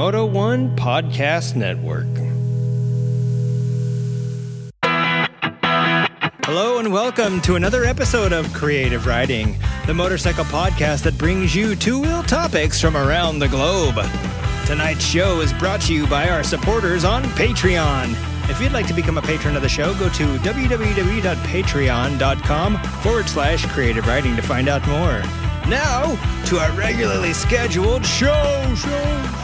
Moto One Podcast Network. Hello and welcome to another episode of Creative Riding, the motorcycle podcast that brings you two wheel topics from around the globe. Tonight's show is brought to you by our supporters on Patreon. If you'd like to become a patron of the show, go to www.patreon.com forward slash creative riding to find out more. Now, to our regularly scheduled show, show,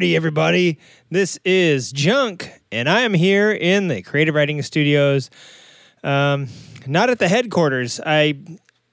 party, everybody. This is Junk, and I am here in the Creative Riding Studios. Um, not at the headquarters. I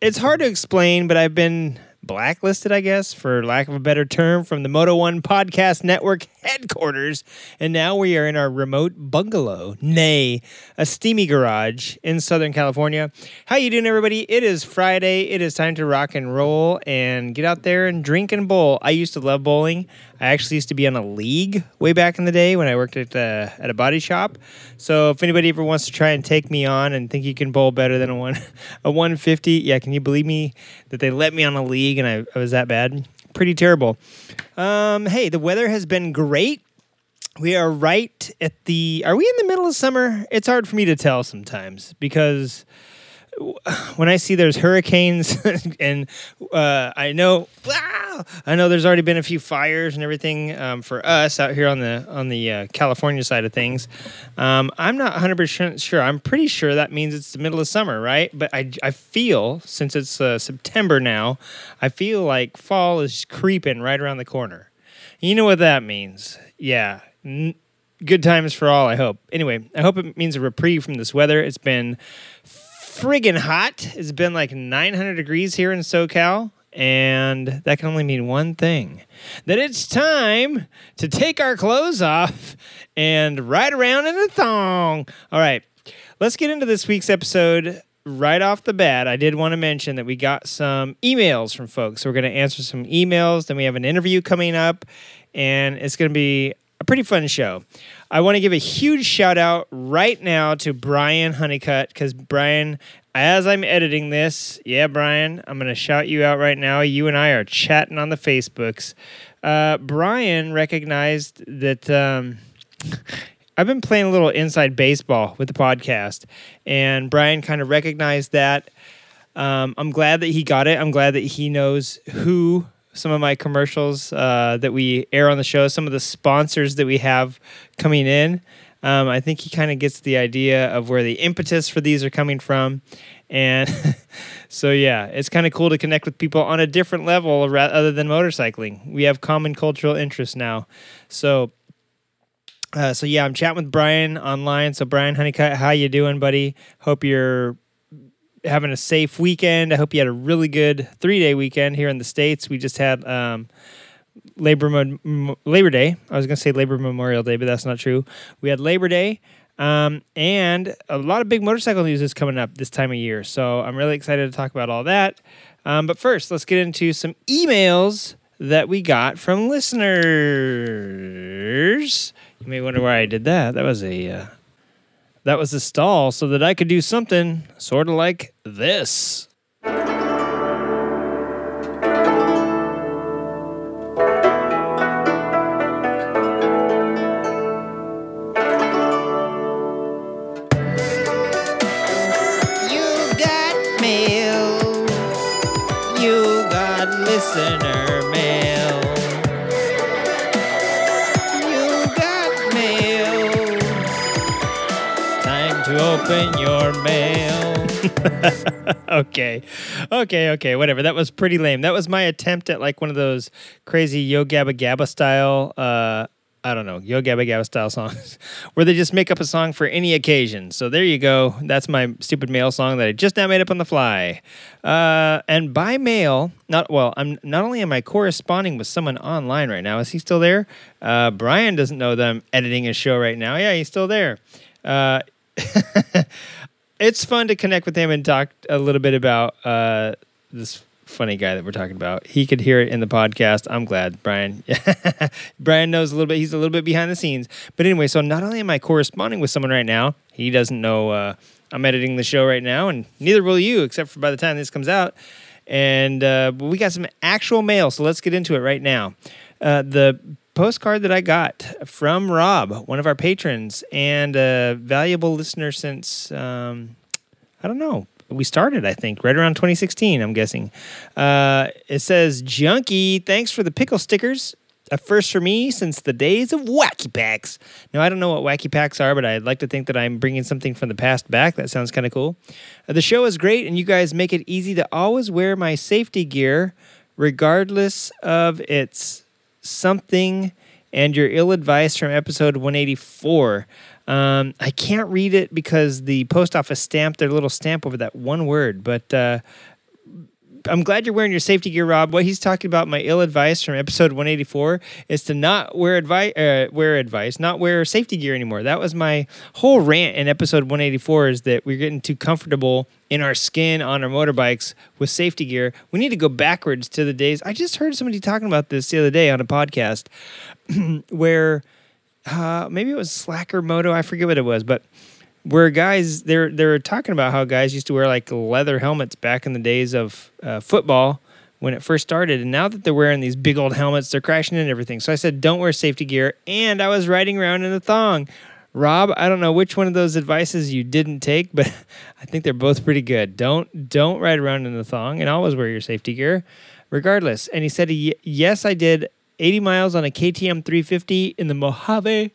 it's hard to explain, but I've been blacklisted, I guess, for lack of a better term, from the Moto One Podcast Network headquarters, and now we are in our remote bungalow, nay, a steamy garage in Southern California. How you doing, everybody? It is Friday. It is time to rock and roll and get out there and drink and bowl. I used to love bowling. I actually used to be on a league way back in the day when I worked at uh, at a body shop. So if anybody ever wants to try and take me on and think you can bowl better than a one a 150, yeah, can you believe me that they let me on a league and I, I was that bad? Pretty terrible. Um, hey, the weather has been great. We are right at the. Are we in the middle of summer? It's hard for me to tell sometimes because when I see there's hurricanes and uh, I know wow, I know there's already been a few fires and everything um, for us out here on the on the uh, California side of things. Um, I'm not 100 percent sure. I'm pretty sure that means it's the middle of summer, right? But I, I feel since it's uh, September now, I feel like fall is creeping right around the corner. You know what that means? Yeah. N- good times for all, I hope. Anyway, I hope it means a reprieve from this weather. It's been friggin' hot. It's been like 900 degrees here in SoCal. And that can only mean one thing that it's time to take our clothes off and ride around in a thong. All right, let's get into this week's episode right off the bat. I did want to mention that we got some emails from folks. So we're going to answer some emails. Then we have an interview coming up, and it's going to be a pretty fun show. I want to give a huge shout out right now to Brian Honeycutt because Brian, as I'm editing this, yeah, Brian, I'm going to shout you out right now. You and I are chatting on the Facebooks. Uh, Brian recognized that um, I've been playing a little inside baseball with the podcast, and Brian kind of recognized that. Um, I'm glad that he got it. I'm glad that he knows who some of my commercials uh, that we air on the show, some of the sponsors that we have coming in. Um, I think he kind of gets the idea of where the impetus for these are coming from. And so, yeah, it's kind of cool to connect with people on a different level other than motorcycling. We have common cultural interests now. So, uh, so yeah, I'm chatting with Brian online. So, Brian Honeycutt, how you doing, buddy? Hope you're having a safe weekend. I hope you had a really good three day weekend here in the states. We just had um, Labor Mo- Labor Day. I was going to say Labor Memorial Day, but that's not true. We had Labor Day. Um, and a lot of big motorcycle news is coming up this time of year. So I'm really excited to talk about all that. Um, but first, let's get into some emails that we got from listeners. You may wonder why I did that. That was a uh, that was a stall so that I could do something sort of like this. You got mail. You got listener mail. Open your mail. okay. Okay, okay, whatever. That was pretty lame. That was my attempt at like one of those crazy Yo Gabba Gabba style uh I don't know, Yo Gabba Gabba style songs, where they just make up a song for any occasion. So there you go. That's my stupid mail song that I just now made up on the fly. Uh, and by mail, not well. I'm not only am I corresponding with someone online right now. Is he still there? Uh, Brian doesn't know that I'm editing a show right now. Yeah, he's still there. Uh, it's fun to connect with him and talk a little bit about uh, this funny guy that we're talking about. He could hear it in the podcast. I'm glad, Brian. Brian knows a little bit. He's a little bit behind the scenes. But anyway, so not only am I corresponding with someone right now, he doesn't know uh, I'm editing the show right now, and neither will you, except for by the time this comes out. And uh, we got some actual mail, so let's get into it right now. Uh, the postcard that I got from Rob, one of our patrons and a valuable listener since, um, I don't know, we started, I think, right around 2016, I'm guessing. Uh, it says, Junkie, thanks for the pickle stickers. A first for me since the days of Wacky Packs. Now, I don't know what Wacky Packs are, but I'd like to think that I'm bringing something from the past back. That sounds kind of cool. Uh, the show is great, and you guys make it easy to always wear my safety gear, regardless of its something and your ill advice from episode 184. Um, I can't read it because the post office stamped their little stamp over that one word, but uh, I'm glad you're wearing your safety gear, Rob. What he's talking about, my ill advice from episode 184, is to not wear advice, uh, wear advice, not wear safety gear anymore. That was my whole rant in episode 184. Is that we're getting too comfortable in our skin on our motorbikes with safety gear. We need to go backwards to the days. I just heard somebody talking about this the other day on a podcast, where uh, maybe it was Slacker Moto. I forget what it was, but where guys they're they're talking about how guys used to wear like leather helmets back in the days of uh, football when it first started, and now that they're wearing these big old helmets, they're crashing and everything. So I said, don't wear safety gear, and I was riding around in a thong. Rob, I don't know which one of those advices you didn't take, but I think they're both pretty good. Don't don't ride around in the thong, and always wear your safety gear, regardless. And he said, yes, I did 80 miles on a KTM 350 in the Mojave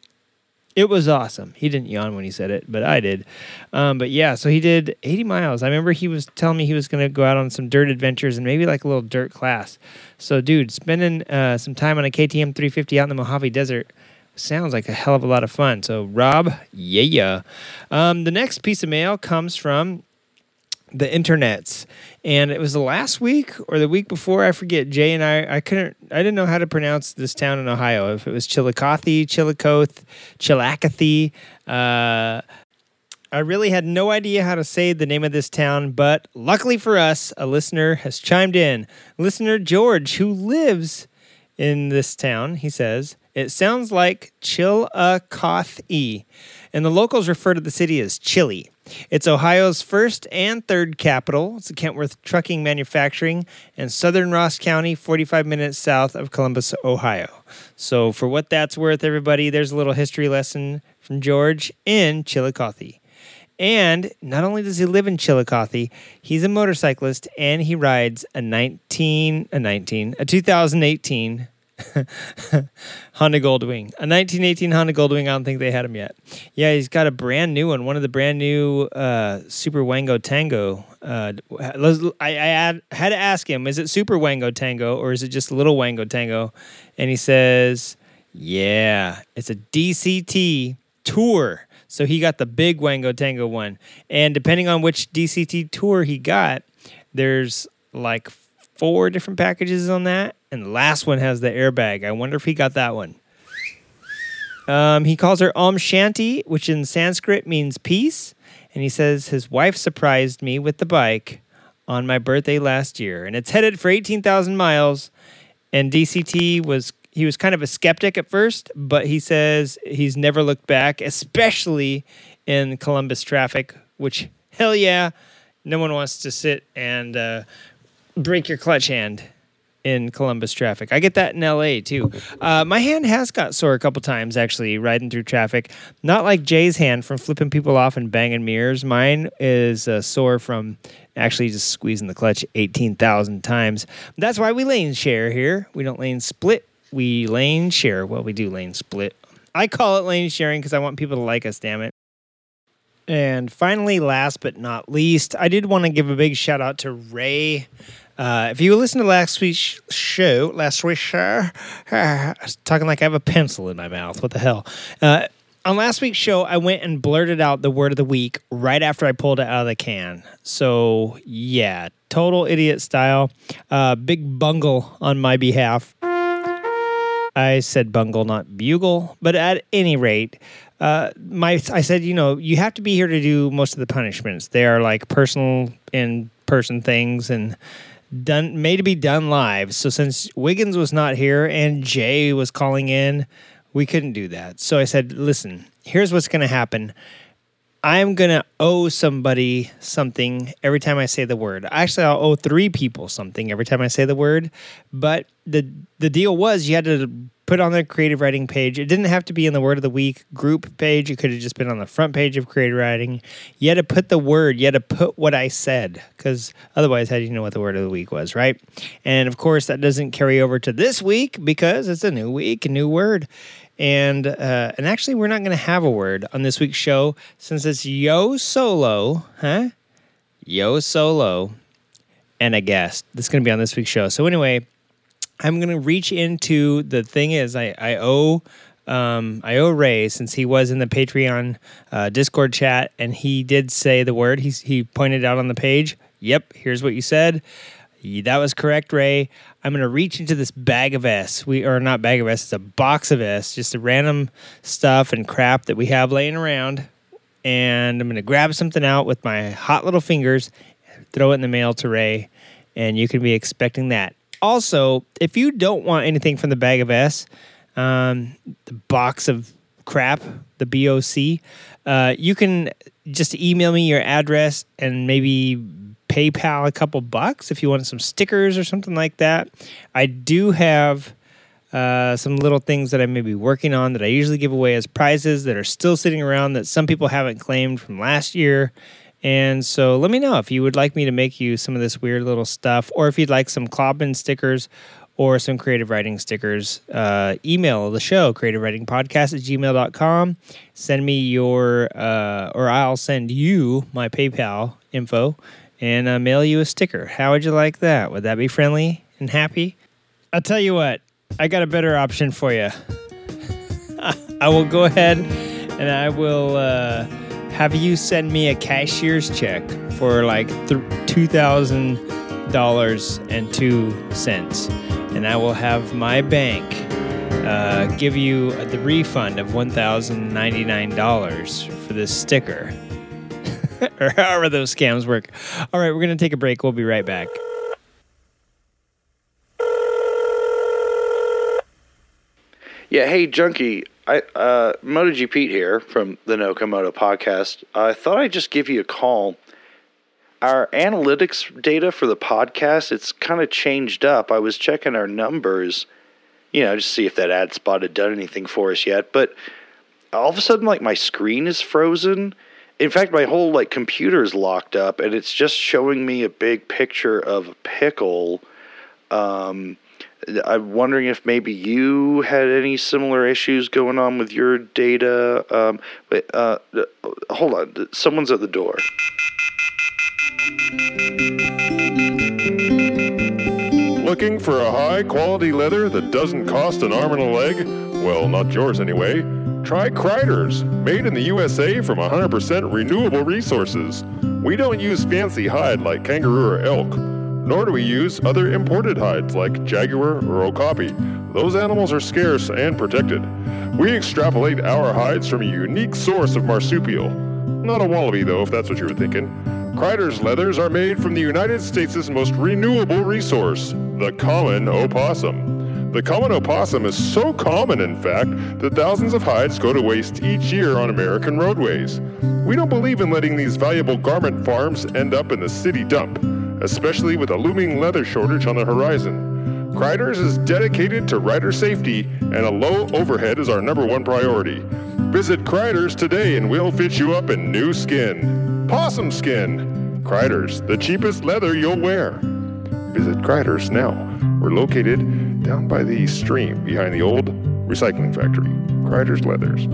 it was awesome. He didn't yawn when he said it, but I did. Um, but yeah, so he did 80 miles. I remember he was telling me he was going to go out on some dirt adventures and maybe like a little dirt class. So, dude, spending uh, some time on a KTM 350 out in the Mojave Desert sounds like a hell of a lot of fun. So, Rob, yeah. Um, the next piece of mail comes from the internets and it was the last week or the week before i forget jay and i i couldn't i didn't know how to pronounce this town in ohio. If it was chillicothe chillicothe chillicothe uh, i really had no idea how to say the name of this town but luckily for us a listener has chimed in. Listener george who lives in this town he says it sounds like chillicothe. And the locals refer to the city as chili it's Ohio's first and third capital. It's Kenworth trucking manufacturing and southern Ross County, 45 minutes south of Columbus, Ohio. So, for what that's worth, everybody, there's a little history lesson from George in Chillicothe. And not only does he live in Chillicothe, he's a motorcyclist and he rides a 19, a 19, a 2018 Honda Goldwing. A 1918 Honda Goldwing. I don't think they had him yet. Yeah, he's got a brand new one. One of the brand new uh, Super Wango Tango. Uh, I, I had, had to ask him, is it Super Wango Tango or is it just Little Wango Tango? And he says, yeah, it's a DCT tour. So he got the big Wango Tango one. And depending on which DCT tour he got, there's like four different packages on that, and the last one has the airbag. I wonder if he got that one. Um, he calls her Om Shanti, which in Sanskrit means peace, and he says his wife surprised me with the bike on my birthday last year, and it's headed for eighteen thousand miles. And DCT was he was kind of a skeptic at first, but he says he's never looked back, especially in Columbus traffic. Which hell yeah, no one wants to sit and uh, break your clutch hand in Columbus traffic. I get that in LA too. Uh, my hand has got sore a couple times actually riding through traffic. Not like Jay's hand from flipping people off and banging mirrors. Mine is uh, sore from actually just squeezing the clutch 18,000 times. That's why we lane share here. We don't lane split, we lane share. Well, we do lane split. I call it lane sharing because I want people to like us, damn it. And finally, last but not least, I did want to give a big shout out to Ray Uh, if you listen to last week's show, last week's show, talking like I have a pencil in my mouth. What the hell? Uh, on last week's show, I went and blurted out the word of the week right after I pulled it out of the can. So, yeah, total idiot style. Uh, big bungle on my behalf. I said bungle, not bugle. But at any rate, uh, my I said, you know, you have to be here to do most of the punishments. They are like personal in person things and done made to be done live. So since Wiggins was not here and Jay was calling in, we couldn't do that. So I said, listen, here's what's going to happen. I'm going to owe somebody something every time I say the word. Actually, I'll owe three people something every time I say the word. But the the deal was you had to put on the creative riding page. It didn't have to be in the word of the week group page. It could have just been on the front page of creative riding. You had to put the word, you had to put what I said because otherwise, how do you know what the word of the week was, right? And of course, that doesn't carry over to this week because it's a new week, a new word. And uh, and actually, we're not going to have a word on this week's show since it's Yo Solo, huh? Yo Solo, and a guest that's going to be on this week's show. So anyway, I'm to reach into the thing is I I owe um, I owe Ray since he was in the Patreon uh, Discord chat and he did say the word. He he pointed out on the page. Yep, here's what you said. That was correct, Ray. I'm gonna reach into this bag of S. We are not bag of S. It's a box of S, just the random stuff and crap that we have laying around. And I'm gonna grab something out with my hot little fingers, throw it in the mail to Ray, and you can be expecting that. Also, if you don't want anything from the bag of S, um, the box of crap, the BOC, uh, you can just email me your address and maybe PayPal a couple bucks if you want some stickers or something like that. I do have uh, some little things that I may be working on that I usually give away as prizes that are still sitting around that some people haven't claimed from last year. And so let me know if you would like me to make you some of this weird little stuff, or if you'd like some Klobman stickers or some creative riding stickers. Uh, email the show, creative riding podcast at gmail.com. Send me your, uh, or I'll send you my PayPal info and uh, mail you a sticker. How would you like that? Would that be friendly and happy? I'll tell you what, I got a better option for you. I will go ahead and I will uh, have you send me a cashier's check for like th- $2,000.02. And I will have my bank uh, give you the refund of $1,099 for this sticker. or however those scams work. All right, we're to take a break. We'll be right back. Yeah, hey Junkie, I uh MotoG Pete here from the No Komodo podcast. I thought I'd just give you a call. Our analytics data for the podcast, it's kind of changed up. I was checking our numbers, you know, just see if that ad spot had done anything for us yet, but all of a sudden like my screen is frozen in fact, my whole like computer is locked up, and it's just showing me a big picture of a pickle. Um, I'm wondering if maybe you had any similar issues going on with your data. Um, but uh, hold on, someone's at the door. Looking for a high quality leather that doesn't cost an arm and a leg? Well, not yours anyway. Try Kreiders, made in the USA from 100% renewable resources. We don't use fancy hide like kangaroo or elk, nor do we use other imported hides like jaguar or okapi. Those animals are scarce and protected. We extrapolate our hides from a unique source of marsupial. Not a wallaby, though, if that's what you were thinking. Kreiders leathers are made from the United States' most renewable resource, the common opossum. The common opossum is so common, in fact, that thousands of hides go to waste each year on American roadways. We don't believe in letting these valuable garment farms end up in the city dump, especially with a looming leather shortage on the horizon. Kreiders is dedicated to rider safety, and a low overhead is our number one priority. Visit Kreiders today and we'll fit you up in new skin. Possum skin. Kreiders, the cheapest leather you'll wear. Visit Kreiders now. We're located down by the stream behind the old recycling factory, Kreiders Leathers.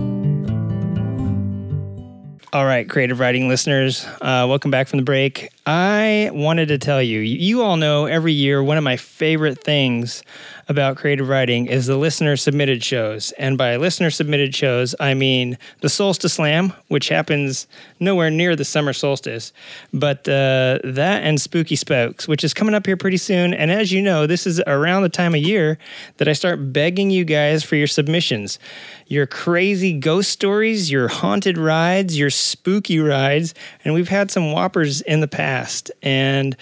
All right, creative riding listeners, uh, welcome back from the break. I wanted to tell you, you all know every year one of my favorite things about creative riding is the listener submitted shows. And by listener submitted shows, I mean the Solstice Slam, which happens nowhere near the summer solstice, but uh, that and Spooky Spokes, which is coming up here pretty soon. And as you know, this is around the time of year that I start begging you guys for your submissions. Your crazy ghost stories, your haunted rides, your spooky rides. And we've had some whoppers in the past. And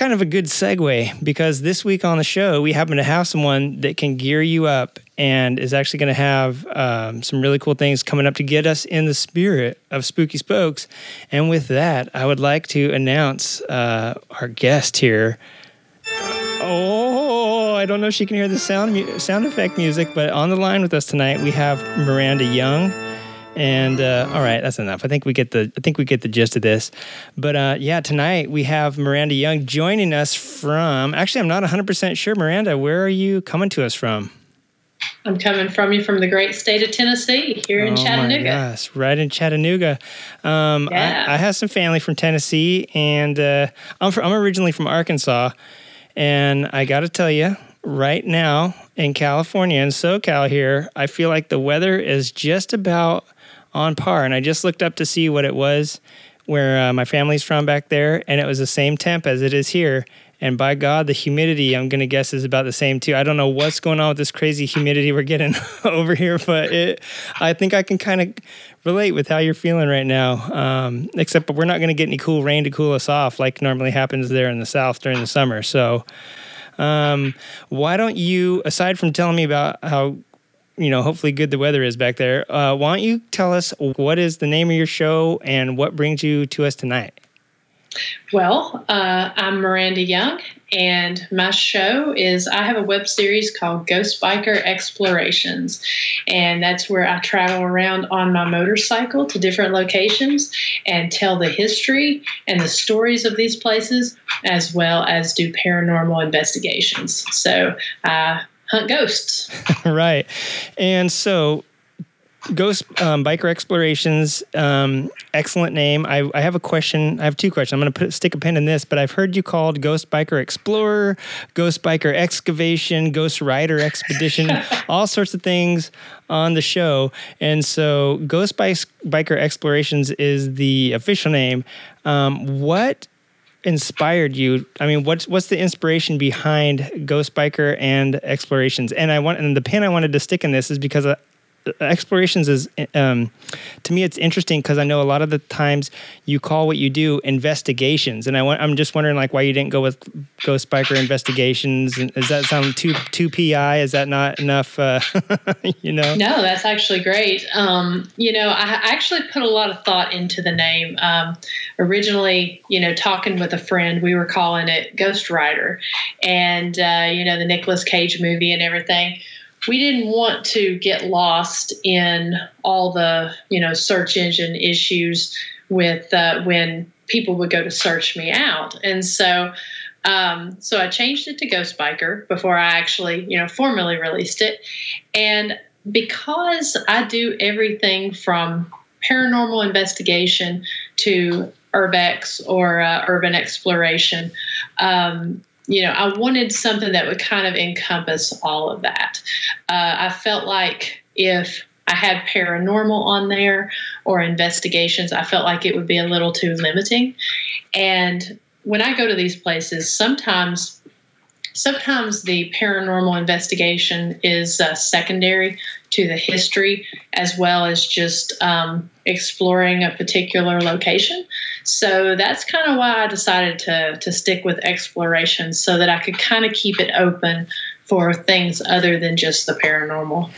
kind of a good segue because this week on the show, we happen to have someone that can gear you up and is actually going to have um, some really cool things coming up to get us in the spirit of Spooky Spokes. And with that, I would like to announce uh, our guest here. Oh, I don't know if she can hear the sound sound effect music, but on the line with us tonight we have Miranda Young. And uh, all right, that's enough. I think we get the I think we get the gist of this. But uh, yeah, tonight we have Miranda Young joining us from. Actually, I'm not 100 percent sure. Miranda, where are you coming to us from? I'm coming from you from the great state of Tennessee, here in oh Chattanooga. Yes, right in Chattanooga. Um, Yeah. I, I have some family from Tennessee, and uh, I'm from, I'm originally from Arkansas. And I got to tell you, right now in California, in SoCal here, I feel like the weather is just about on par. And I just looked up to see what it was where uh, my family's from back there, and it was the same temp as it is here. And by God, the humidity, I'm going to guess, is about the same too. I don't know what's going on with this crazy humidity we're getting over here, but it, I think I can kind of relate with how you're feeling right now. Um, except we're not going to get any cool rain to cool us off like normally happens there in the South during the summer. So, um, why don't you, aside from telling me about how you know, hopefully good the weather is back there. Uh, why don't you tell us what is the name of your show and what brings you to us tonight? Well, uh, I'm Miranda Young, and my show is I have a web series called Ghost Biker Explorations, and that's where I travel around on my motorcycle to different locations and tell the history and the stories of these places, as well as do paranormal investigations. So I hunt ghosts. right. And so, Ghost um, Biker Explorations, um, excellent name. I, I have a question. I have two questions. I'm going to put stick a pin in this, but I've heard you called Ghost Biker Explorer, Ghost Biker Excavation, Ghost Rider Expedition, all sorts of things on the show. And so, Ghost Biker Explorations is the official name. Um, what inspired you? I mean, what's what's the inspiration behind Ghost Biker and Explorations? And I want and the pin I wanted to stick in this is because Explorations is um, to me it's interesting because I know a lot of the times you call what you do investigations, and I want I'm just wondering like why you didn't go with Ghost Biker Investigations. And Does that sound too too pi? Is that not enough? Uh, you know? No, that's actually great. Um, you know, I I actually put a lot of thought into the name. Um, originally, you know, talking with a friend, we were calling it Ghost Rider, and uh, you know, the Nicolas Cage movie and everything. We didn't want to get lost in all the you know search engine issues with uh, when people would go to search me out, and so. Um, so I changed it to Ghost Biker before I actually, you know, formally released it. And because I do everything from paranormal investigation to urbex or uh, urban exploration, um, you know, I wanted something that would kind of encompass all of that. Uh, I felt like if I had paranormal on there or investigations, I felt like it would be a little too limiting. And when I go to these places, sometimes sometimes the paranormal investigation is uh, secondary to the history as well as just um, exploring a particular location. So that's kind of why I decided to, to stick with exploration so that I could kind of keep it open for things other than just the paranormal.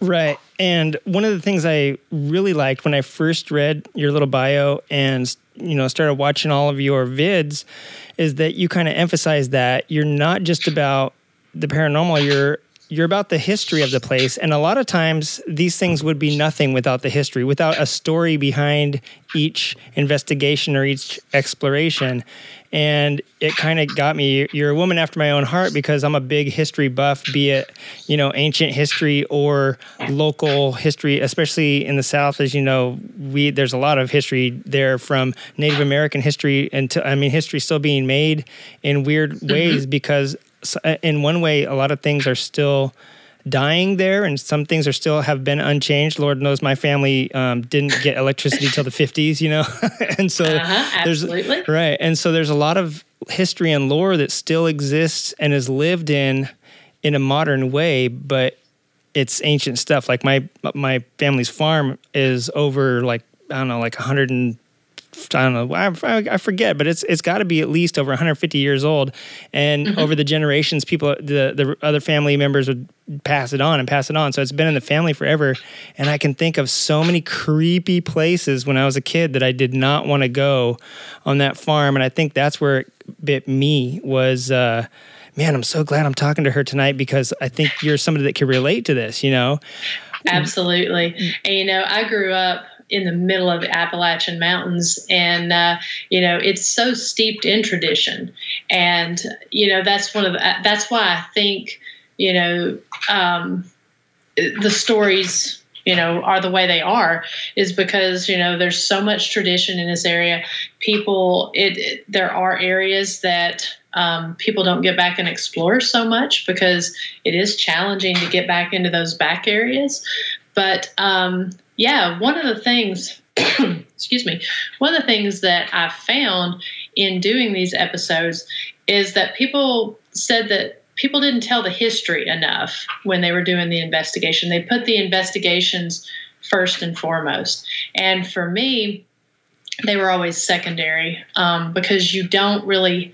Right. And one of the things I really liked when I first read your little bio and you know started watching all of your vids is that you kind of emphasize that you're not just about the paranormal, you're you're about the history of the place and a lot of times these things would be nothing without the history without a story behind each investigation or each exploration and it kind of got me you're a woman after my own heart because i'm a big history buff be it you know ancient history or local history especially in the south as you know we there's a lot of history there from native american history and to, i mean history still being made in weird mm-hmm. ways because in one way a lot of things are still dying there, and some things are still have been unchanged. Lord knows my family um, didn't get electricity till the fifties, you know, and so uh-huh, there's right, and so there's a lot of history and lore that still exists and is lived in in a modern way, but it's ancient stuff. Like my my family's farm is over like I don't know, like 100 and I don't know, I, I forget, but it's it's got to be at least over 150 years old. And mm-hmm. over the generations, people, the the other family members would pass it on and pass it on. So it's been in the family forever. And I can think of so many creepy places when I was a kid that I did not want to go on that farm. And I think that's where it bit me was. Uh, man, I'm so glad I'm talking to her tonight because I think you're somebody that can relate to this, you know? Absolutely. And, you know, I grew up in the middle of the Appalachian Mountains, and uh, you know it's so steeped in tradition, and you know that's one of the, that's why I think you know um, the stories you know are the way they are is because you know there's so much tradition in this area. People it, it there are areas that um, people don't get back and explore so much because it is challenging to get back into those back areas. But um, yeah, one of the things, excuse me, one of the things that I found in doing these episodes is that people said that people didn't tell the history enough when they were doing the investigation. They put the investigations first and foremost. And for me, they were always secondary um, because you don't really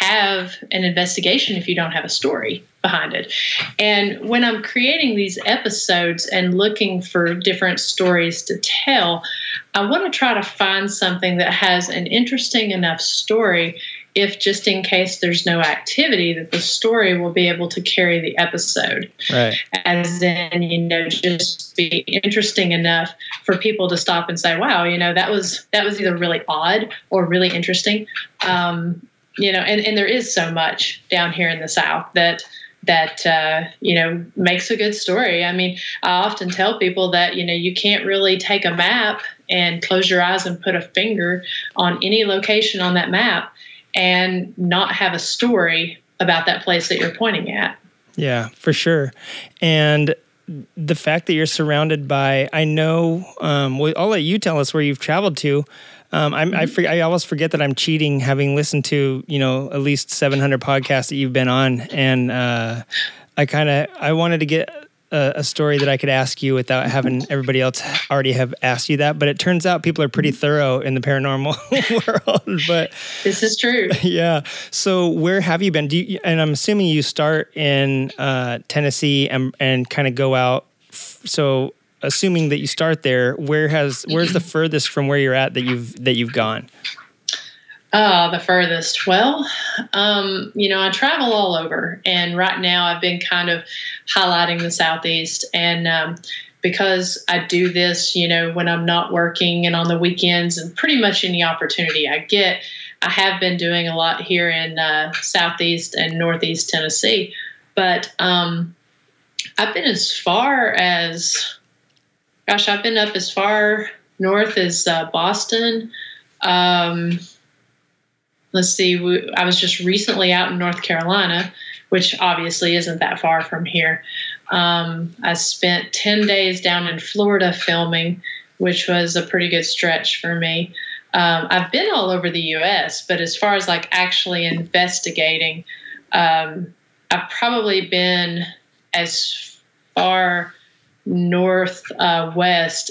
have an investigation if you don't have a story behind it. And when I'm creating these episodes and looking for different stories to tell, I want to try to find something that has an interesting enough story if just in case there's no activity that the story will be able to carry the episode. Right. As in you know just be interesting enough for people to stop and say wow you know that was that was either really odd or really interesting. Um, you know, and, and there is so much down here in the South that that uh, you know makes a good story. I mean, I often tell people that you know you can't really take a map and close your eyes and put a finger on any location on that map and not have a story about that place that you're pointing at. Yeah, for sure. And the fact that you're surrounded by, I know, um, I'll let you tell us where you've traveled to, um, mm-hmm. I, for, I always forget that I'm cheating, having listened to you know at least 700 podcasts that you've been on, and uh, I kind of I wanted to get a, a, story that I could ask you without having everybody else already have asked you that. But it turns out people are pretty thorough in the paranormal world. But this is true. Yeah. So where have you been? Do you, and I'm assuming you start in uh, Tennessee and and kind of go out. So assuming that you start there, where has where's the furthest from where you're at that you've that you've gone? Uh, the furthest. Well, um, you know, I travel all over, and right now I've been kind of highlighting the southeast, and um, because I do this, you know, when I'm not working and on the weekends, and pretty much any opportunity I get, I have been doing a lot here in uh, southeast and northeast Tennessee, but um, I've been as far as gosh, I've been up as far north as uh, Boston. Um, let's see, we, I was just recently out in North Carolina, which obviously isn't that far from here. Um, I spent 10 days down in Florida filming, which was a pretty good stretch for me. Um, I've been all over the US, but as far as like actually investigating, um, I've probably been as far north uh,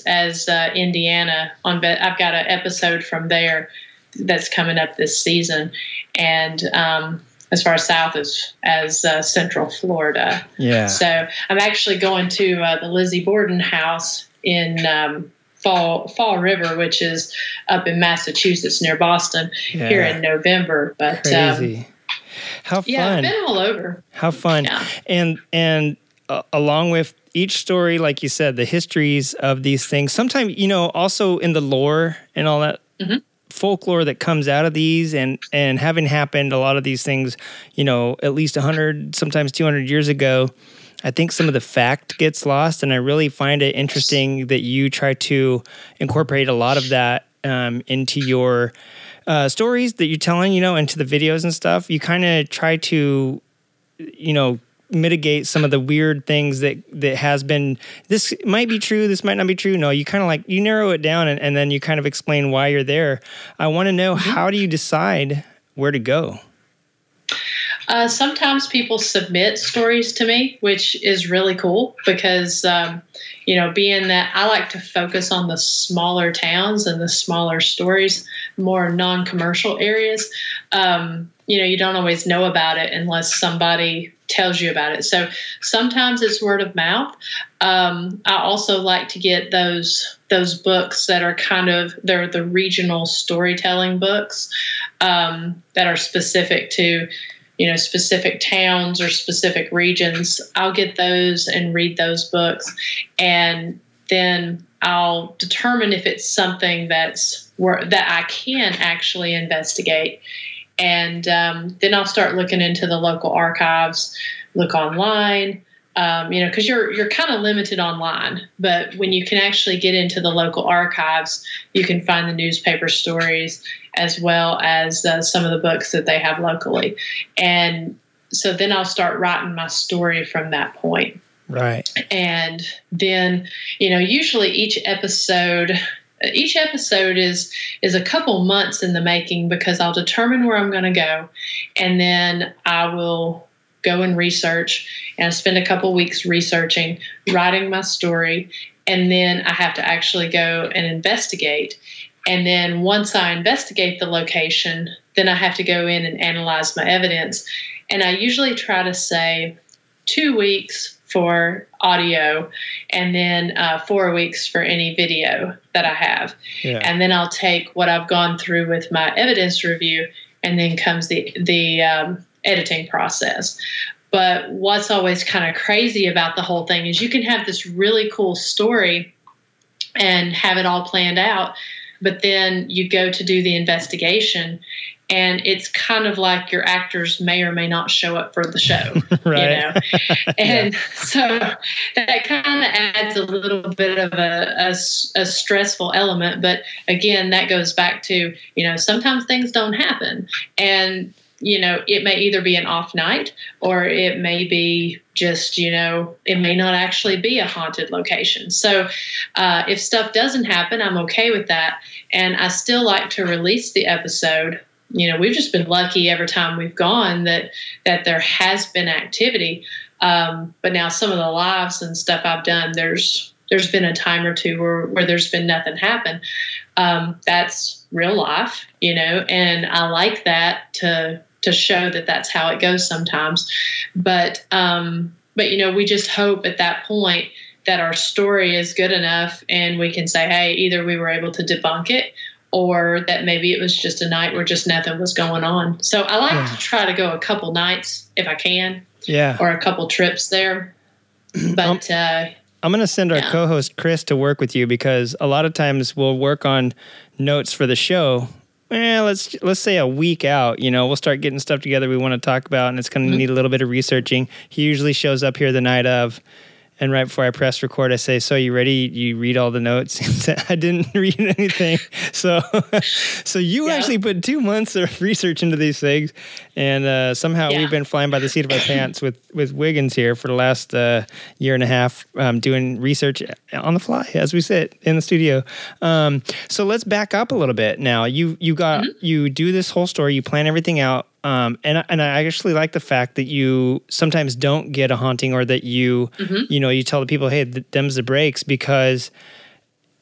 as uh, Indiana. On I've got an episode from there that's coming up this season, and um, as far south as as uh, Central Florida. Yeah. So I'm actually going to uh, the Lizzie Borden house in. Um, Fall Fall River, which is up in Massachusetts near Boston, yeah. here in November. But um, crazy, um, how fun! Yeah, I've been all over. How fun! Yeah. And and uh, along with each story, like you said, the histories of these things. Sometimes, you know, also in the lore and all that Mm-hmm. folklore that comes out of these, and and having happened a lot of these things, you know, at least hundred, sometimes two hundred years ago. I think some of the fact gets lost, and I really find it interesting that you try to incorporate a lot of that um, into your uh, stories that you're telling, you know, into the videos and stuff. You kind of try to, you know, mitigate some of the weird things that that has been. This might be true. This might not be true. No, you kind of like you narrow it down, and, and then you kind of explain why you're there. I want to know how do you decide where to go? Uh, sometimes people submit stories to me, which is really cool because, um, you know, being that I like to focus on the smaller towns and the smaller stories, more non commercial areas, um, you know, you don't always know about it unless somebody tells you about it. So sometimes it's word of mouth. Um, I also like to get those those books that are kind of they're the regional storytelling books um, that are specific to you know specific towns or specific regions i'll get those and read those books and then i'll determine if it's something that's where that i can actually investigate and um, then i'll start looking into the local archives look online um, you know because you're you're kind of limited online but when you can actually get into the local archives you can find the newspaper stories as well as uh, some of the books that they have locally. And so then I'll start writing my story from that point. Right. And then, you know, usually each episode each episode is is a couple months in the making because I'll determine where I'm going to go and then I will go and research and I spend a couple weeks researching, writing my story, and then I have to actually go and investigate and then once I investigate the location, then I have to go in and analyze my evidence. And I usually try to say two weeks for audio and then uh, four weeks for any video that I have. Yeah. And then I'll take what I've gone through with my evidence review, and then comes the, the um, editing process. But what's always kind of crazy about the whole thing is you can have this really cool story and have it all planned out but then you go to do the investigation and it's kind of like your actors may or may not show up for the show right. you know and yeah. so that kind of adds a little bit of a, a, a, stressful element. But again that goes back to you know sometimes things don't happen. And you know it may either be an off night or it may be just you know it may not actually be a haunted location. So uh, if stuff doesn't happen i'm okay with that. And i still like to release the episode you know we've just been lucky every time we've gone that that there has been activity um, but now some of the lives and stuff i've done there's there's been a time or two where, where there's been nothing happen um, that's real life you know and i like that to to show that that's how it goes sometimes. But um, but you know, we just hope at that point that our story is good enough, and we can say, hey, either we were able to debunk it, or that maybe it was just a night where just nothing was going on. So I like yeah. to try to go a couple nights if I can, yeah, or a couple trips there. But um, uh, I'm going to send our yeah. co-host Chris to work with you because a lot of times we'll work on notes for the show eh, let's let's say a week out, you know, we'll start getting stuff together we want to talk about, and it's going to mm-hmm. need a little bit of researching. He usually shows up here the night of, and right before I press record, I say, "So you ready? You read all the notes?" I didn't read anything. So, so you yeah. actually put two months of research into these things, and uh, somehow yeah. we've been flying by the seat of our pants with with Wiggins here for the last uh, year and a half, um, doing research on the fly as we sit in the studio. Um, so let's back up a little bit. Now you you got mm-hmm. you do this whole story, you plan everything out. Um, and and I actually like the fact that you sometimes don't get a haunting, or that you mm-hmm. you know you tell the people, hey, th- them's the breaks, because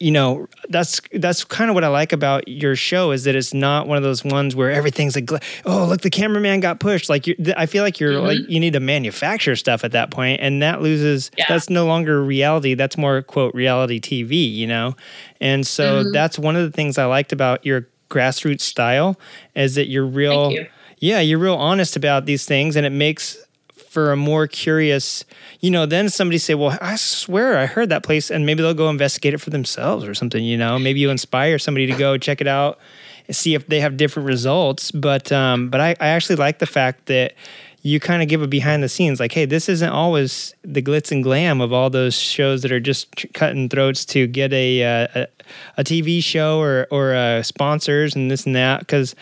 you know that's that's kind of what I like about your show is that it's not one of those ones where everything's like, oh look, the cameraman got pushed. Like I feel like you're mm-hmm. like you need to manufacture stuff at that point, and that loses. Yeah. That's no longer reality. That's more quote reality TV, you know. And so mm-hmm. that's one of the things I liked about your grassroots style is that you're real. You yeah, you're real honest about these things, and it makes for a more curious, you know, then somebody say, well, I swear I heard that place, and maybe they'll go investigate it for themselves or something. You know, maybe you inspire somebody to go check it out and see if they have different results. But um, but I, I actually like the fact that you kind of give a behind the scenes like hey this isn't always the glitz and glam of all those shows that are just cutting throats to get a uh, a, a, tv show or or uh, sponsors and this and that because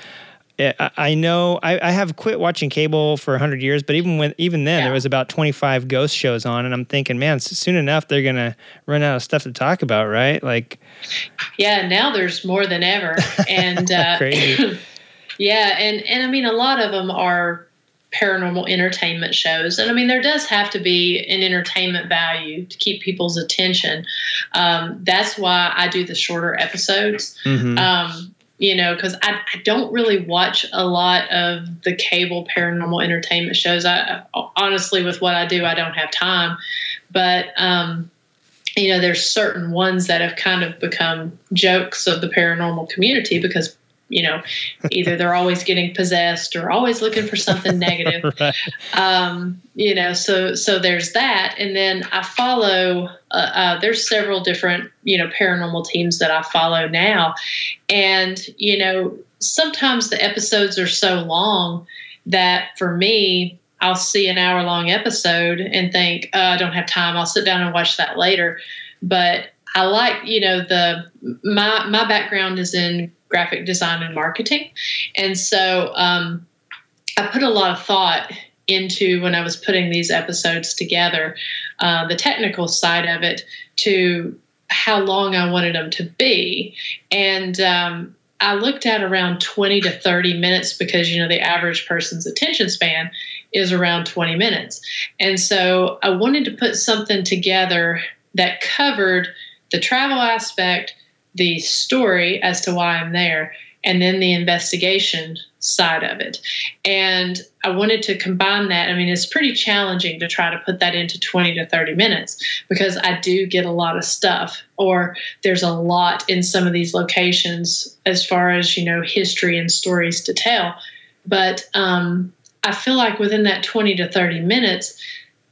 I know I, I, have quit watching cable for hundred years, but even when even then yeah. there was about twenty five ghost shows on, and I'm thinking, man, soon enough they're gonna run out of stuff to talk about, right? Like, yeah, now there's more than ever, and uh, crazy. yeah, and and I mean a lot of them are paranormal entertainment shows. And I mean, there does have to be an entertainment value to keep people's attention. Um, that's why I do the shorter episodes. Mm-hmm. Um, you know, because I, I, don't really watch a lot of the cable paranormal entertainment shows. I honestly, with what I do, I don't have time. But um, you know, there's certain ones that have kind of become jokes of the paranormal community because you know, either they're always getting possessed or always looking for something negative. right. um, you know, so so there's that, and then I follow. Uh, uh, there's several different you know paranormal teams that I follow now, and you know sometimes the episodes are so long that for me I'll see an hour long episode and think oh, I don't have time. I'll sit down and watch that later. But I like you know the my my background is in graphic design and marketing. And so um, I put a lot of thought into when I was putting these episodes together, uh, the technical side of it, to how long I wanted them to be. And um, I looked at around 20 to 30 minutes because, you know, the average person's attention span is around 20 minutes. And so I wanted to put something together that covered the travel aspect, the story as to why I'm there, and then the investigation side of it. And I wanted to combine that. I mean, it's pretty challenging to try to put that into 20 to 30 minutes because I do get a lot of stuff, or there's a lot in some of these locations as far as, you know, history and stories to tell. But um, I feel like within that 20 to 30 minutes,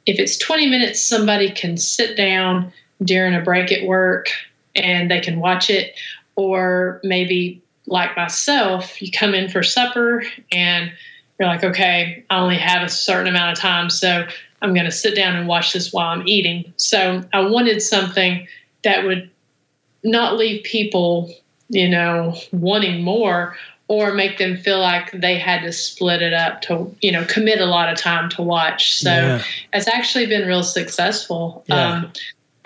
if it's 20 minutes, somebody can sit down during a break at work and they can watch it. Or maybe, like myself, you come in for supper and you're like, okay, I only have a certain amount of time, so I'm going to sit down and watch this while I'm eating. So I wanted something that would not leave people, you know, wanting more or make them feel like they had to split it up to, you know, commit a lot of time to watch. So yeah. it's actually been real successful. Yeah. Um,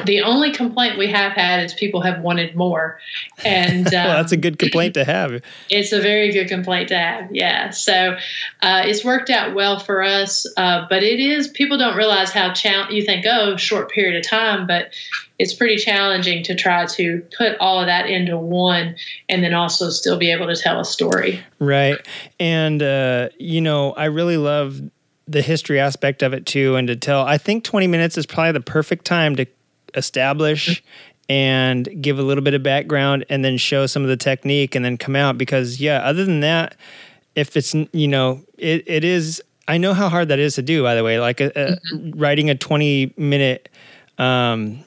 the only complaint we have had is people have wanted more, and um, well, that's a good complaint to have. It's a very good complaint to have. Yeah, so uh, it's worked out well for us, uh, but it is people don't realize how chal- you think oh short period of time, but it's pretty challenging to try to put all of that into one and then also still be able to tell a story. Right, and uh, you know I really love the history aspect of it too and to tell i think 20 minutes is probably the perfect time to establish and give a little bit of background and then show some of the technique and then come out because yeah other than that if it's you know it, it is i know how hard that is to do by the way like a, a, mm-hmm. writing a 20 minute um,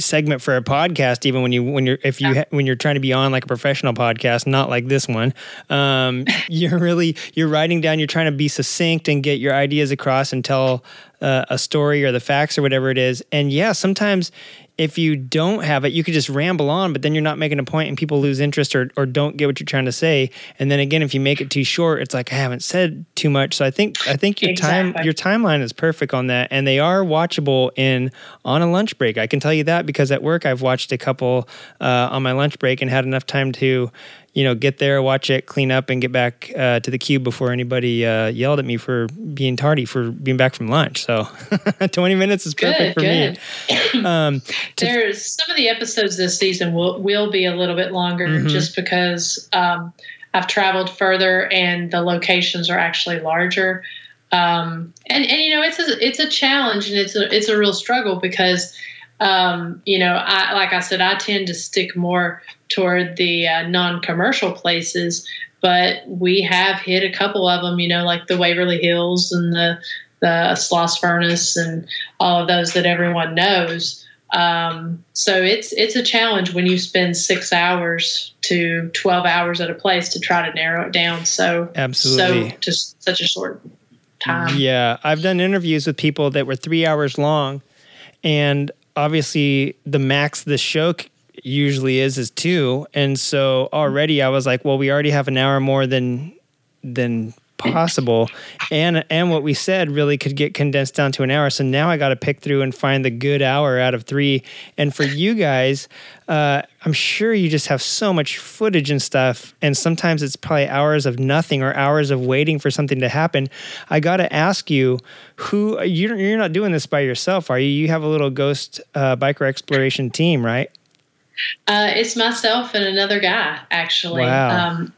segment for a podcast even when you when you're if you ha, when you're trying to be on like a professional podcast not like this one um, you're really you're writing down you're trying to be succinct and get your ideas across and tell uh, a story or the facts or whatever it is. And yeah, sometimes if you don't have it, you could just ramble on, but then you're not making a point and people lose interest or, or don't get what you're trying to say. And then again, if you make it too short, it's like I haven't said too much. So I think I think your exactly. time your timeline is perfect on that. And they are watchable in on a lunch break. I can tell you that because at work I've watched a couple uh, on my lunch break and had enough time to you know, get there, watch it, clean up, and get back uh, to the cube before anybody uh, yelled at me for being tardy for being back from lunch. So 20 minutes is perfect good, for good. me. Um, to, There's some of the episodes this season will will be a little bit longer mm-hmm. just because um, I've traveled further and the locations are actually larger. Um, and and you know it's a it's a challenge and it's a it's a real struggle because um, you know I like I said I tend to stick more toward the uh, non-commercial places but we have hit a couple of them you know like the waverly hills and the the Sloss furnace and all of those that everyone knows. Um, so it's it's a challenge when you spend six hours to twelve hours at a place to try to narrow it down. So absolutely, so just such a short time. Yeah, I've done interviews with people that were three hours long, and obviously the max the show usually is is two, and so already I was like, well, we already have an hour more than than possible. And and what we said really could get condensed down to an hour. So now i got to pick through and find the good hour out of three. And for you guys uh, i'm sure you just have so much footage and stuff. And sometimes it's probably hours of nothing or hours of waiting for something to happen. I got to ask you who you're, you're not doing this by yourself are you? You have a little ghost uh, biker exploration team right? Uh, it's myself and another guy actually. Wow. Um,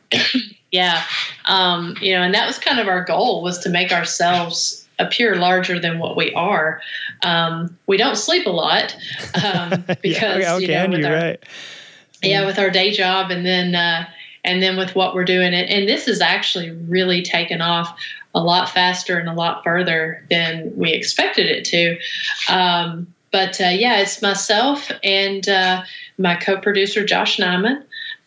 Yeah. Um, you know, and that was kind of our goal was to make ourselves appear larger than what we are. Um, we don't sleep a lot um, because yeah, you know, with our, right. Yeah, with our day job, and then uh, and then with what we're doing, and, and this has actually really taken off a lot faster and a lot further than we expected it to. Um, but uh, yeah, it's myself and uh, my co-producer Josh Nyman.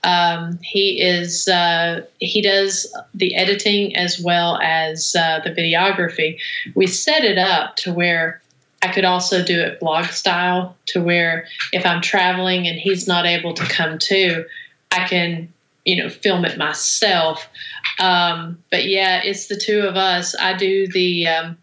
Um, he is uh, he does the editing as well as uh, the videography. We set it up to where I could also do it blog style, to where if I'm traveling and he's not able to come too, I can you know film it myself. Um, but yeah, it's the two of us. I do the um,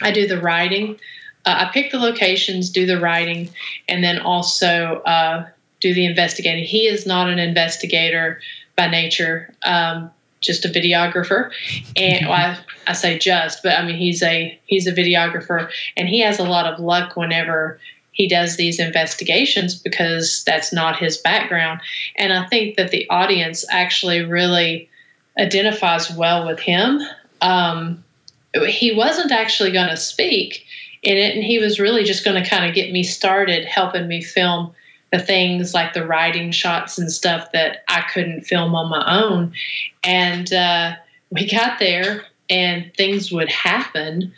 I do the writing. Uh, I pick the locations, do the writing, and then also uh, do the investigating. He is not an investigator by nature, um, just a videographer. And well, I, I say just, but I mean he's a he's a videographer, and he has a lot of luck whenever he does these investigations because that's not his background. And I think that the audience actually really identifies well with him. Um, he wasn't actually going to speak in it, and he was really just going to kind of get me started, helping me film the things like the riding shots and stuff that I couldn't film on my own. And uh, we got there, and things would happen.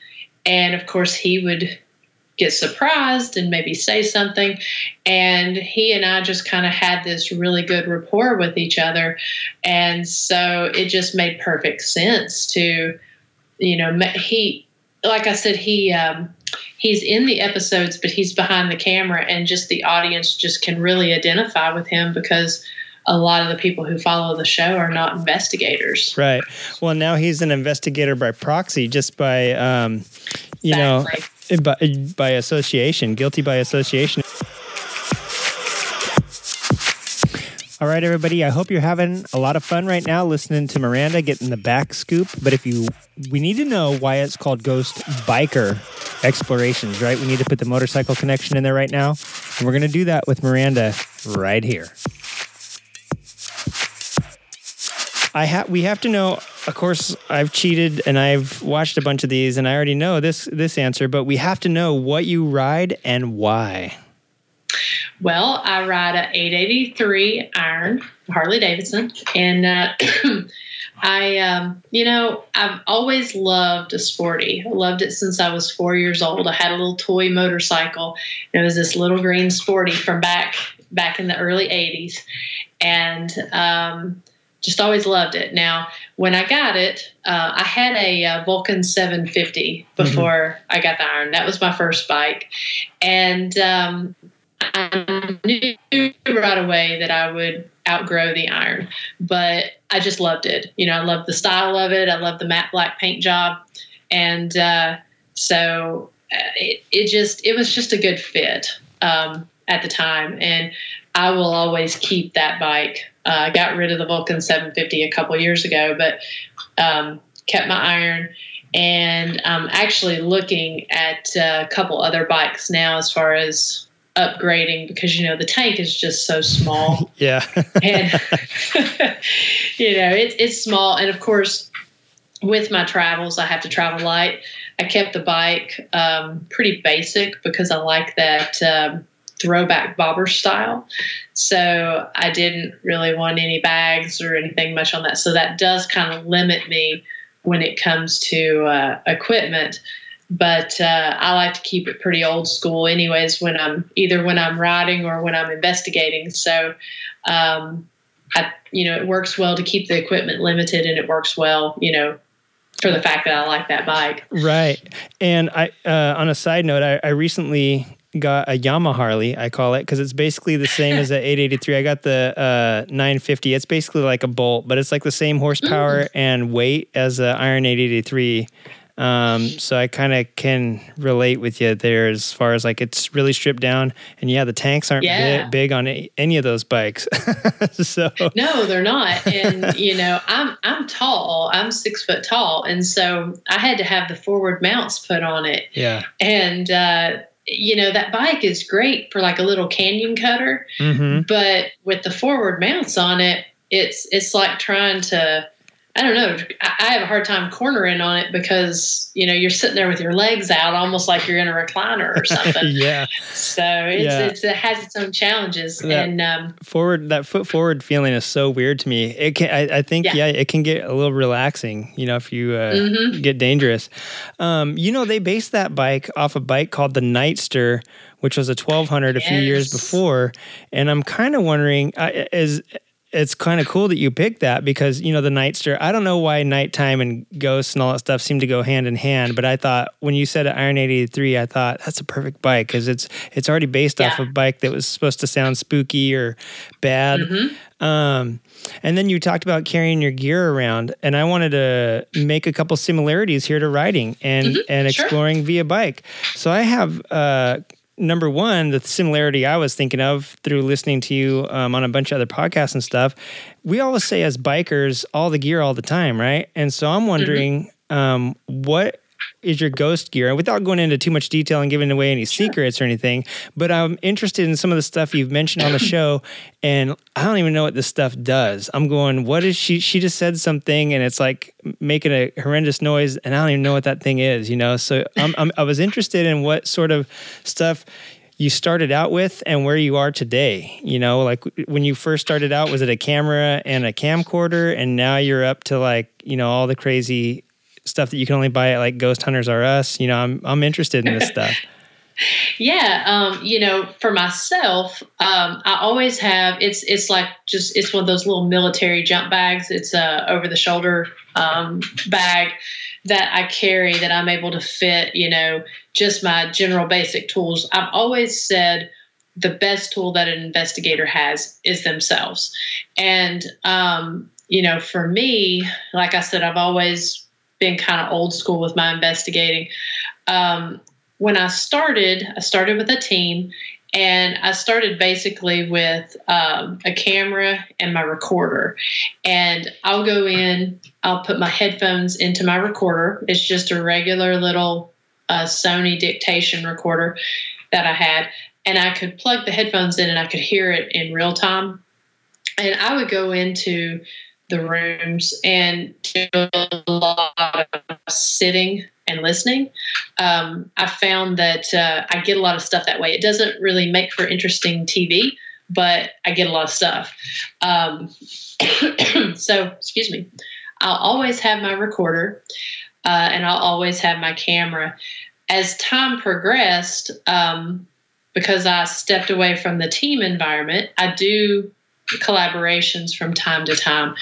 And of course, he would get surprised and maybe say something. And he and I just kind of had this really good rapport with each other. And so it just made perfect sense to, you know, he, like I said, he, um, he's in the episodes, but he's behind the camera, and just the audience just can really identify with him because a lot of the people who follow the show are not investigators. Right. Well, now he's an investigator by proxy, just by um, you exactly. know, by, by association, guilty by association. All right, everybody. I hope you're having a lot of fun right now listening to Miranda getting the back scoop. But if you, we need to know why it's called Ghost Biker Explorations, right? We need to put the motorcycle connection in there right now. And we're going to do that with Miranda right here. I have we have to know of course I've cheated and I've watched a bunch of these and I already know this this answer but we have to know what you ride and why. Well, I ride a 883 iron Harley Davidson, and uh, I, um, you know, I've always loved a sporty. I loved it since I was four years old. I had a little toy motorcycle. It was this little green sporty from back back in the early 80s, and um, just always loved it. Now, when I got it, uh, I had a, a, uh, Vulcan 750 before mm-hmm. I got the iron. That was my first bike, and um, I knew right away that I would outgrow the iron, but I just loved it. You know, I loved the style of it. I loved the matte black paint job, and uh, so uh, it, it just it was just a good fit um, at the time, and I will always keep that bike. Uh, I got rid of the Vulcan 750 a couple years ago, but um, kept my iron. And I'm actually looking at uh, a couple other bikes now as far as upgrading because you know the tank is just so small. yeah, and you know it's it's small, and of course, with my travels, I have to travel light. I kept the bike um, pretty basic because I like that um, throwback bobber style. So I didn't really want any bags or anything much on that. So that does kind of limit me when it comes to uh, equipment. But uh, I like to keep it pretty old school, anyways. When I'm either when I'm riding or when I'm investigating, so um, I, you know, it works well to keep the equipment limited, and it works well, you know, for the fact that I like that bike. Right. And I, uh, on a side note, I, I recently got a Yamaha Harley, I call it, because it's basically the same as the 883. I got the uh, 950. It's basically like a Bolt, but it's like the same horsepower mm. and weight as the Iron 883. Um, so I kind of can relate with you there as far as like it's really stripped down, and yeah, the tanks aren't yeah. big, big, on any of those bikes. so no, they're not. And you know, I'm I'm tall. I'm six foot tall, and so I had to have the forward mounts put on it. Yeah, and. uh you know that bike is great for like a little canyon cutter mm-hmm. but with the forward mounts on it it's it's like trying to I don't know. I have a hard time cornering on it because you know you're sitting there with your legs out, almost like you're in a recliner or something. yeah. So it's, yeah. It's, it has its own challenges, that and um, forward that foot forward feeling is so weird to me. It can I, I think yeah. yeah. it can get a little relaxing. You know, if you uh, mm-hmm. get dangerous. Um, you know, they based that bike off a bike called the Nightster which was a 1200 yes. a few years before and i'm kind of wondering uh, is it's kind of cool that you picked that because you know the Nightster. I don't know why nighttime and ghosts and all that stuff seem to go hand in hand, but I thought when you said Iron eighty three, I thought that's a perfect bike because it's it's already based yeah. off a bike that was supposed to sound spooky or bad. Mm-hmm. Um, and then you talked about carrying your gear around, and I wanted to make a couple similarities here to riding and mm-hmm. and exploring sure. via bike. So I have uh, number one, the similarity I was thinking of through listening to you um, on a bunch of other podcasts and stuff, we always say as bikers, all the gear all the time, right? And so I'm wondering mm-hmm. um, what is your ghost gear? And without going into too much detail and giving away any sure. secrets or anything, but I'm interested in some of the stuff you've mentioned on the show, and I don't even know what this stuff does. I'm going, what is she? She just said something, and it's like making a horrendous noise, and I don't even know what that thing is, you know. So I'm, I'm, I was interested in what sort of stuff you started out with and where you are today. You know, like when you first started out, was it a camera and a camcorder, and now you're up to like you know all the crazy stuff that you can only buy at like Ghost Hunters R Us. You know, I'm I'm interested in this stuff. yeah, um, you know, for myself, um, I always have. It's it's like just it's one of those little military jump bags. It's a over the shoulder um, bag that I carry that I'm able to fit. You know, just my general basic tools. I've always said the best tool that an investigator has is themselves, and um, you know, for me, like I said, I've always been kind of old school with my investigating. Um, when I started, I started with a team, and I started basically with um, a camera and my recorder. And I'll go in, I'll put my headphones into my recorder. It's just a regular little uh, Sony dictation recorder that I had. And I could plug the headphones in and I could hear it in real time. And I would go into the rooms and do a lot of sitting and listening. Um, I found that uh, I get a lot of stuff that way. It doesn't really make for interesting TV, but I get a lot of stuff. Um, so, excuse me. I'll always have my recorder uh, and I'll always have my camera. As time progressed, um, because I stepped away from the team environment, I do collaborations from time to time.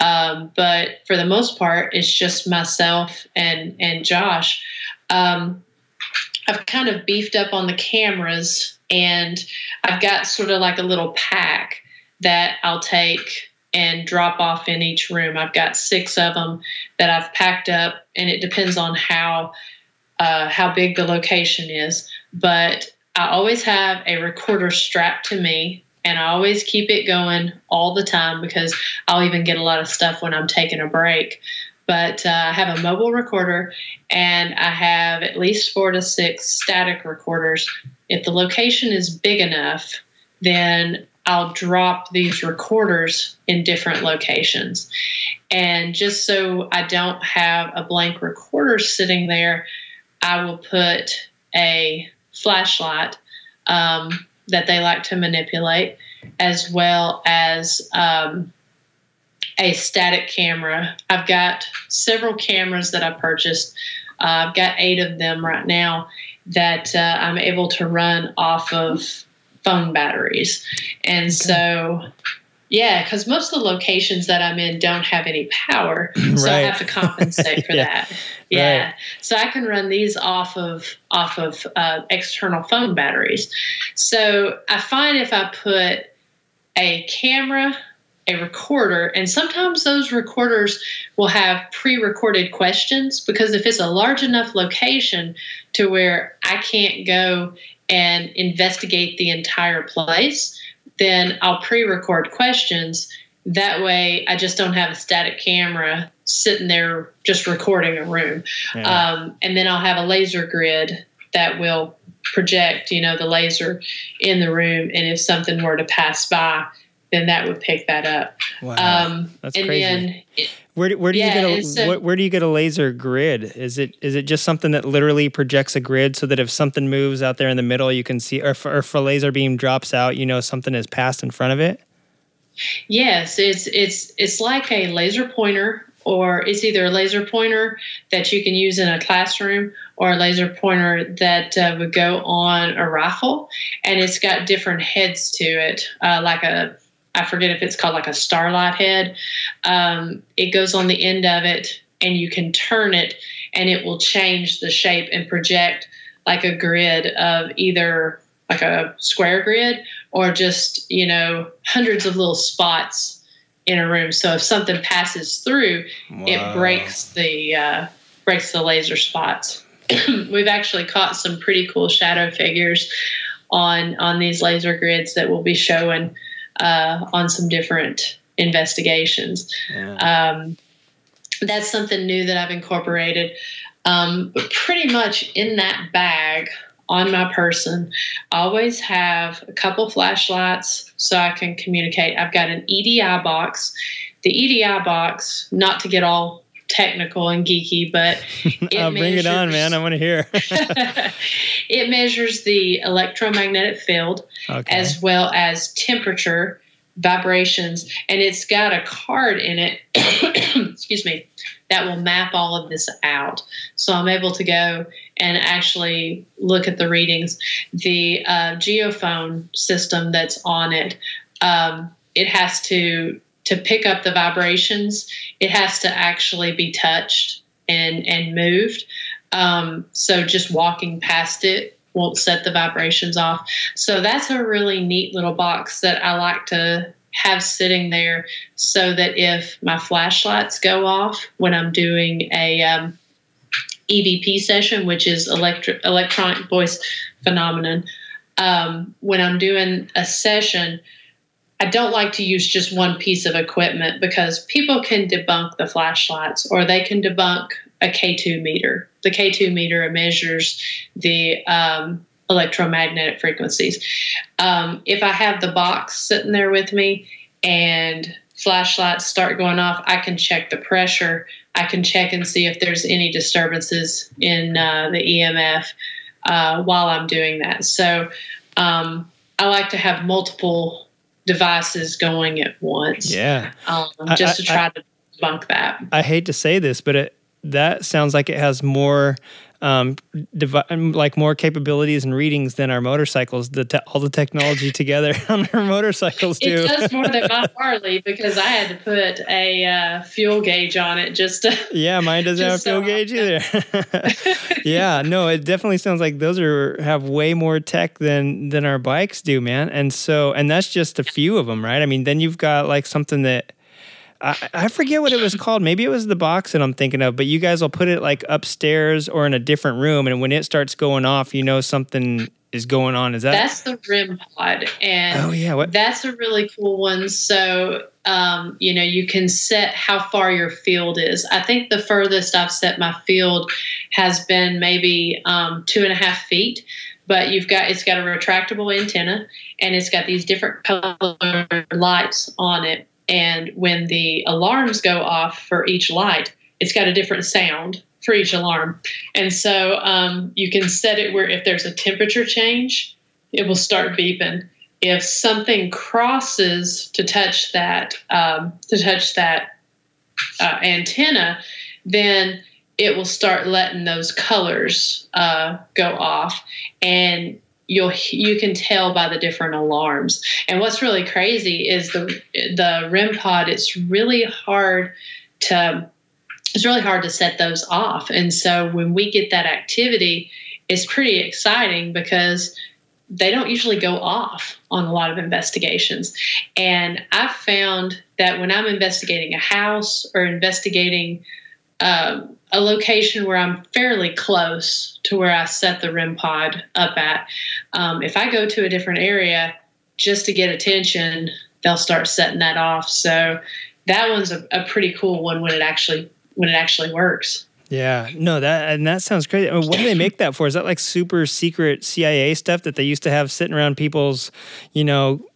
Um, but for the most part, it's just myself and and Josh. Um, I've kind of beefed up on the cameras, and I've got sort of like a little pack that I'll take and drop off in each room. I've got six of them that I've packed up, and it depends on how uh, how big the location is. But I always have a recorder strapped to me and I always keep it going all the time because I'll even get a lot of stuff when I'm taking a break. But uh, I have a mobile recorder and I have at least four to six static recorders. If the location is big enough, then I'll drop these recorders in different locations. And just so I don't have a blank recorder sitting there, I will put a flashlight um, that they like to manipulate, as well as um, a static camera. I've got several cameras that I purchased. Uh, I've got eight of them right now that uh, I'm able to run off of phone batteries. And so, yeah, because most of the locations that I'm in don't have any power, so I have to compensate for Yeah. that. Yeah, Right. so I can run these off of off of uh, external phone batteries. So I find if I put a camera, a recorder, and sometimes those recorders will have pre-recorded questions because if it's a large enough location to where I can't go and investigate the entire place, then I'll pre-record questions. That way, I just don't have a static camera sitting there just recording a room. Yeah. Um, and then I'll have a laser grid that will project, you know, the laser in the room. And if something were to pass by, then that would pick that up. wow. Um, That's and crazy. then it, Where do, where do Yeah, you get a where, where do you get a laser grid? Is it is it just something that literally projects a grid so that if something moves out there in the middle, you can see, or if, or if a laser beam drops out, you know something has passed in front of it? Yes, it's it's it's like a laser pointer, or it's either a laser pointer that you can use in a classroom, or a laser pointer that uh, would go on a rifle, and it's got different heads to it, uh, like a I forget if it's called like a starlight head. Um, it goes on the end of it, and you can turn it, and it will change the shape and project like a grid of either like a square grid or just you know hundreds of little spots in a room. So if something passes through, it breaks the uh, breaks the laser spots. We've actually caught some pretty cool shadow figures on on these laser grids that we'll be showing uh, on some different investigations. Yeah. Um, that's something new that I've incorporated. Um, but pretty much in that bag on my person, I always have a couple flashlights so I can communicate. I've got an EDI box. The EDI box, not to get all technical and geeky, but it Uh, bring it on, man. I want to hear. it measures the electromagnetic field okay. as well as temperature, vibrations, and it's got a card in it, excuse me, that will map all of this out. So I'm able to go and actually look at the readings. The uh, geophone system that's on it, um, it has to to pick up the vibrations. It has to actually be touched and and moved. Um, so just walking past it won't set the vibrations off. So that's a really neat little box that I like to have sitting there so that if my flashlights go off when I'm doing a um, EVP session, which is electro- electronic voice phenomenon, um, when I'm doing a session, I don't like to use just one piece of equipment because people can debunk the flashlights or they can debunk a K2 meter. The K2 meter measures the um, electromagnetic frequencies. Um, if I have the box sitting there with me and flashlights start going off, I can check the pressure. I can check and see if there's any disturbances in uh, the EMF uh, while I'm doing that. So um, I like to have multiple devices going at once, yeah. um, just I- to try to debunk that. I hate to say this, but it, that sounds like it has more, um, devi- like more capabilities and readings than our motorcycles. The te- all the technology together on our motorcycles do. It does more than my Harley because I had to put a uh, fuel gauge on it just to. Yeah, mine doesn't have a Just so fuel gauge either. yeah, no, it definitely sounds like those are have way more tech than than our bikes do, man. And so, and that's just a few of them, right? I mean, then you've got like something that I, I forget what it was called. Maybe it was the box that I'm thinking of, but you guys will put it like upstairs or in a different room, and when it starts going off, you know something is going on. Is that? That's the REM pod, and oh yeah, what? That's a really cool one. So, um, you know, you can set how far your field is. I think the furthest I've set my field has been maybe um, two and a half feet. But you've got it's got a retractable antenna, and it's got these different color lights on it. And when the alarms go off for each light, it's got a different sound for each alarm. And so um, you can set it where if there's a temperature change, it will start beeping if something crosses to touch that um, to touch that uh, antenna, then it will start letting those colors uh, go off, and you'll you can tell by the different alarms. And what's really crazy is the the REM pod. It's really hard to it's really hard to set those off. And so when we get that activity, it's pretty exciting because they don't usually go off on a lot of investigations. And I've found that when I'm investigating a house or investigating um, a location where I'm fairly close to where I set the REM pod up at, um, if I go to a different area just to get attention, they'll start setting that off. So that one's a, a pretty cool one when it actually when it actually works. Yeah, no, that and that sounds crazy. I mean, what do they make that for? Is that like super secret CIA stuff that they used to have sitting around people's, you know,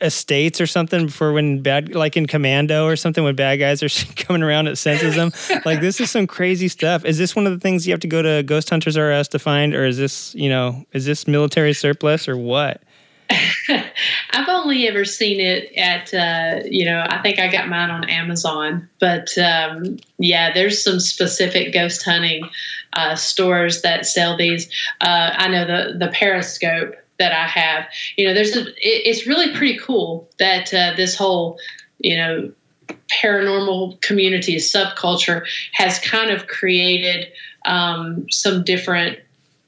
estates or something for when bad, like in Commando or something, when bad guys are coming around, it senses them. like this is some crazy stuff. Is this one of the things you have to go to Ghost Hunters R Us to find, or is this, you know, is this military surplus or what? I've only ever seen it at, uh, you know, I think I got mine on Amazon. But um, yeah, there's some specific ghost hunting uh, stores that sell these. Uh, I know the the Periscope that I have. You know, there's a. It, it's really pretty cool that uh, this whole, you know, paranormal community subculture has kind of created um, some different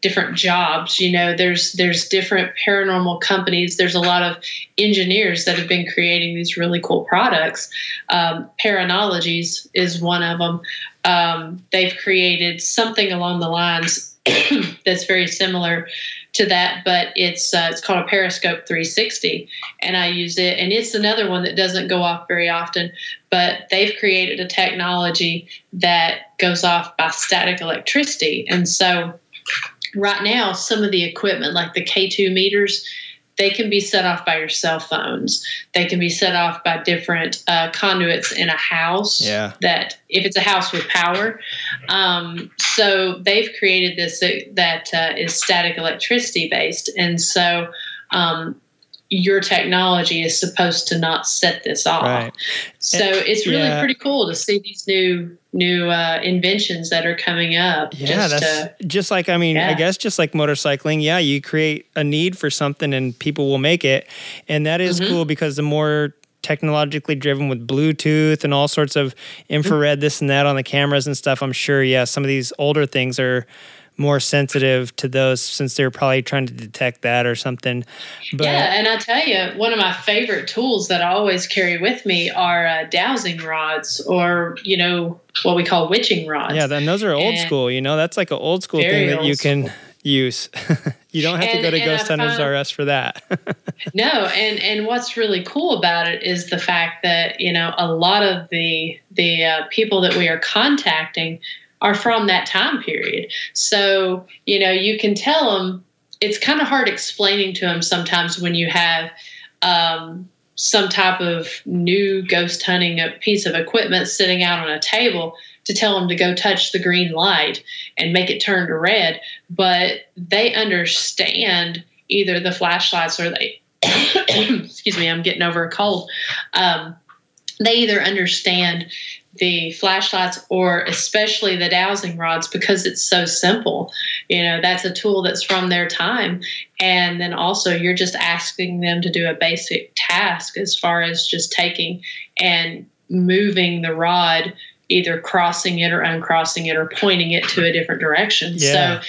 different jobs you know there's there's different paranormal companies there's a lot of engineers that have been creating these really cool products um, paranologies is one of them um, they've created something along the lines that's very similar to that but it's uh, it's called a periscope 360 and i use it and it's another one that doesn't go off very often but they've created a technology that goes off by static electricity and so right now some of the equipment like the k2 meters they can be set off by your cell phones. They can be set off by different uh, conduits in a house yeah. that if it's a house with power. Um, so they've created this that uh, is static electricity based. And so um, your technology is supposed to not set this off. Right. So And- it's really yeah. pretty cool to see these new new uh, inventions that are coming up. Yeah, just that's to, just like I mean, I guess just like motorcycling. Yeah, you create a need for something, and people will make it, and that is Mhm. cool because the more technologically driven with Bluetooth and all sorts of infrared, this and that on the cameras and stuff. I'm sure, yeah, some of these older things are more sensitive to those since they're probably trying to detect that or something. But yeah, and I tell you, one of my favorite tools that I always carry with me are uh, dowsing rods, or you know what we call witching rods. yeah, then those are old And- school. You know, that's like an old school thing that you can use. you don't have to go to Ghost I Hunters find- R Us for that. No, and and what's really cool about it is the fact that you know a lot of the the uh, people that we are contacting are from that time period. So you know you can tell them it's kind of hard explaining to them sometimes when you have um, some type of new ghost hunting piece of equipment sitting out on a table to tell them to go touch the green light and make it turn to red, but they understand either the flashlights or they excuse me, I'm getting over a cold. Um, they either understand the flashlights or especially the dowsing rods because it's so simple. You know, that's a tool that's from their time. And then also, you're just asking them to do a basic task as far as just taking and moving the rod. Either crossing it or uncrossing it or pointing it to a different direction. Yeah. So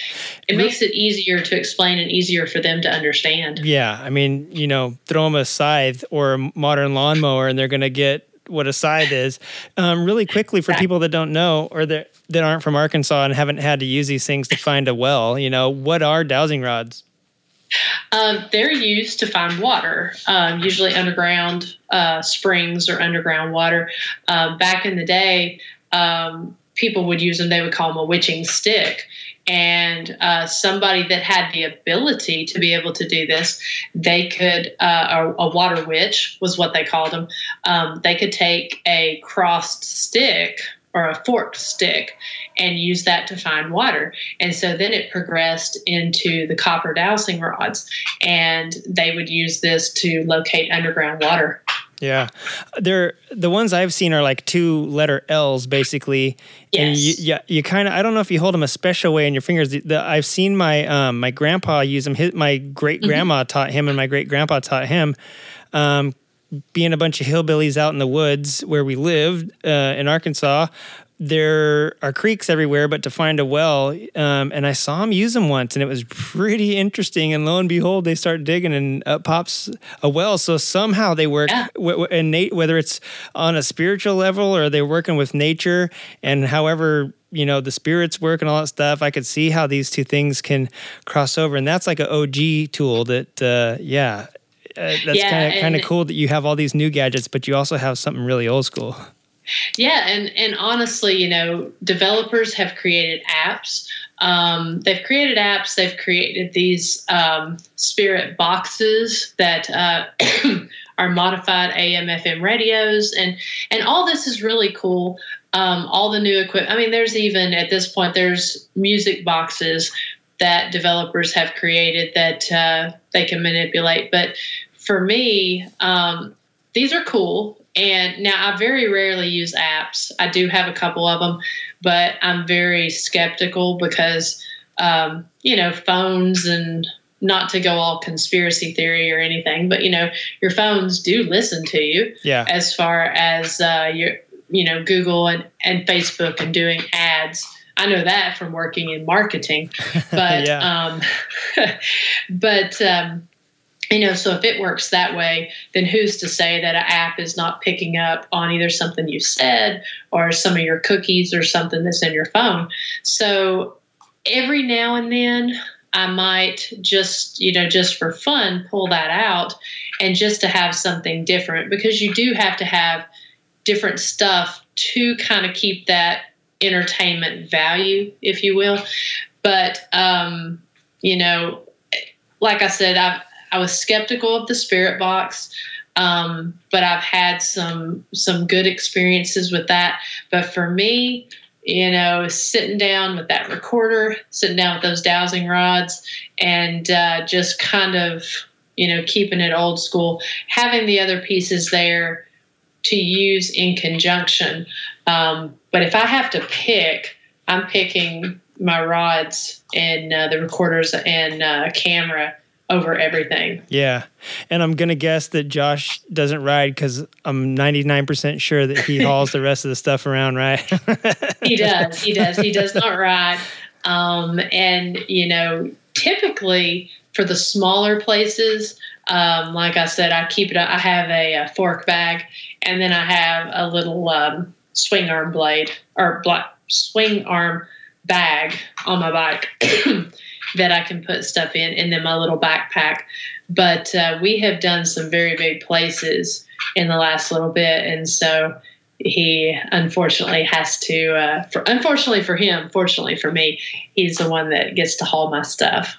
it makes it easier to explain and easier for them to understand. Yeah, I mean, you know, throw them a scythe or a modern lawnmower, and they're going to get what a scythe is. Um, really quickly for people that don't know or that that aren't from Arkansas and haven't had to use these things to find a well, you know, what are dowsing rods? Um, they're used to find water, um, usually underground uh, springs or underground water. Um, back in the day, um, people would use them, they would call them a witching stick. And uh, somebody that had the ability to be able to do this, they could, uh, a, water witch was what they called them. Um, they could take a crossed stick or a forked stick and use that to find water. And so then it progressed into the copper dowsing rods, and they would use this to locate underground water. Yeah, they're the ones I've seen are like two letter L's basically, yes. and you, yeah, you kind of I don't know if you hold them a special way in your fingers. The, the, I've seen my um, my grandpa use them. His, my great grandma mm-hmm. taught him, and my great grandpa taught him. Um, being a bunch of hillbillies out in the woods where we lived uh, in Arkansas, there are creeks everywhere, but to find a well, um, and I saw him use them once, and it was pretty interesting. And lo and behold, they start digging, and up pops a well. So somehow they work, yeah. w- w- whether it's on a spiritual level or they're working with nature, and however you know the spirits work and all that stuff. I could see how these two things can cross over, and that's like an OG tool. That uh, yeah, uh, that's yeah, kind of kind of cool that you have all these new gadgets, but you also have something really old school. Yeah, and and honestly, you know, developers have created apps. Um, they've created apps. They've created these um, spirit boxes that uh, are modified AM/FM radios, and and all this is really cool. Um, all the new equipment. I mean, there's even at this point there's music boxes that developers have created that uh, they can manipulate. But for me, um, these are cool and now I very rarely use apps. I do have a couple of them, but I'm very skeptical because, um, you know, phones and not to go all conspiracy theory or anything, but you know, your phones do listen to you. Yeah. As far as uh, your, you know, Google and, and Facebook and doing ads. I know that from working in marketing, but um, but um, you know so if it works that way then who's to say that an app is not picking up on either something you said or some of your cookies or something that's in your phone? So every now and then i might just you know just for fun pull that out and just to have something different because you do have to have different stuff to kind of keep that entertainment value if you will. But um you know like i said i've I was skeptical of the spirit box, um, but I've had some some good experiences with that. But for me, you know, sitting down with that recorder, sitting down with those dowsing rods, and uh, just kind of you know keeping it old school, having the other pieces there to use in conjunction. Um, but if I have to pick, I'm picking my rods and uh, the recorders and uh, camera over everything. Yeah. And I'm going to guess that Josh doesn't ride because I'm 99% sure that he hauls the rest of the stuff around, right? he does. He does. He does not ride. Um, and, you know, typically for the smaller places, um, like I said, I keep it, I have a, a, fork bag and then I have a little um, swing arm blade or black, swing arm bag on my bike. that I can put stuff in, and then my little backpack. But uh, we have done some very big places in the last little bit, and so he unfortunately has to. Uh, for, unfortunately for him, fortunately for me, he's the one that gets to haul my stuff.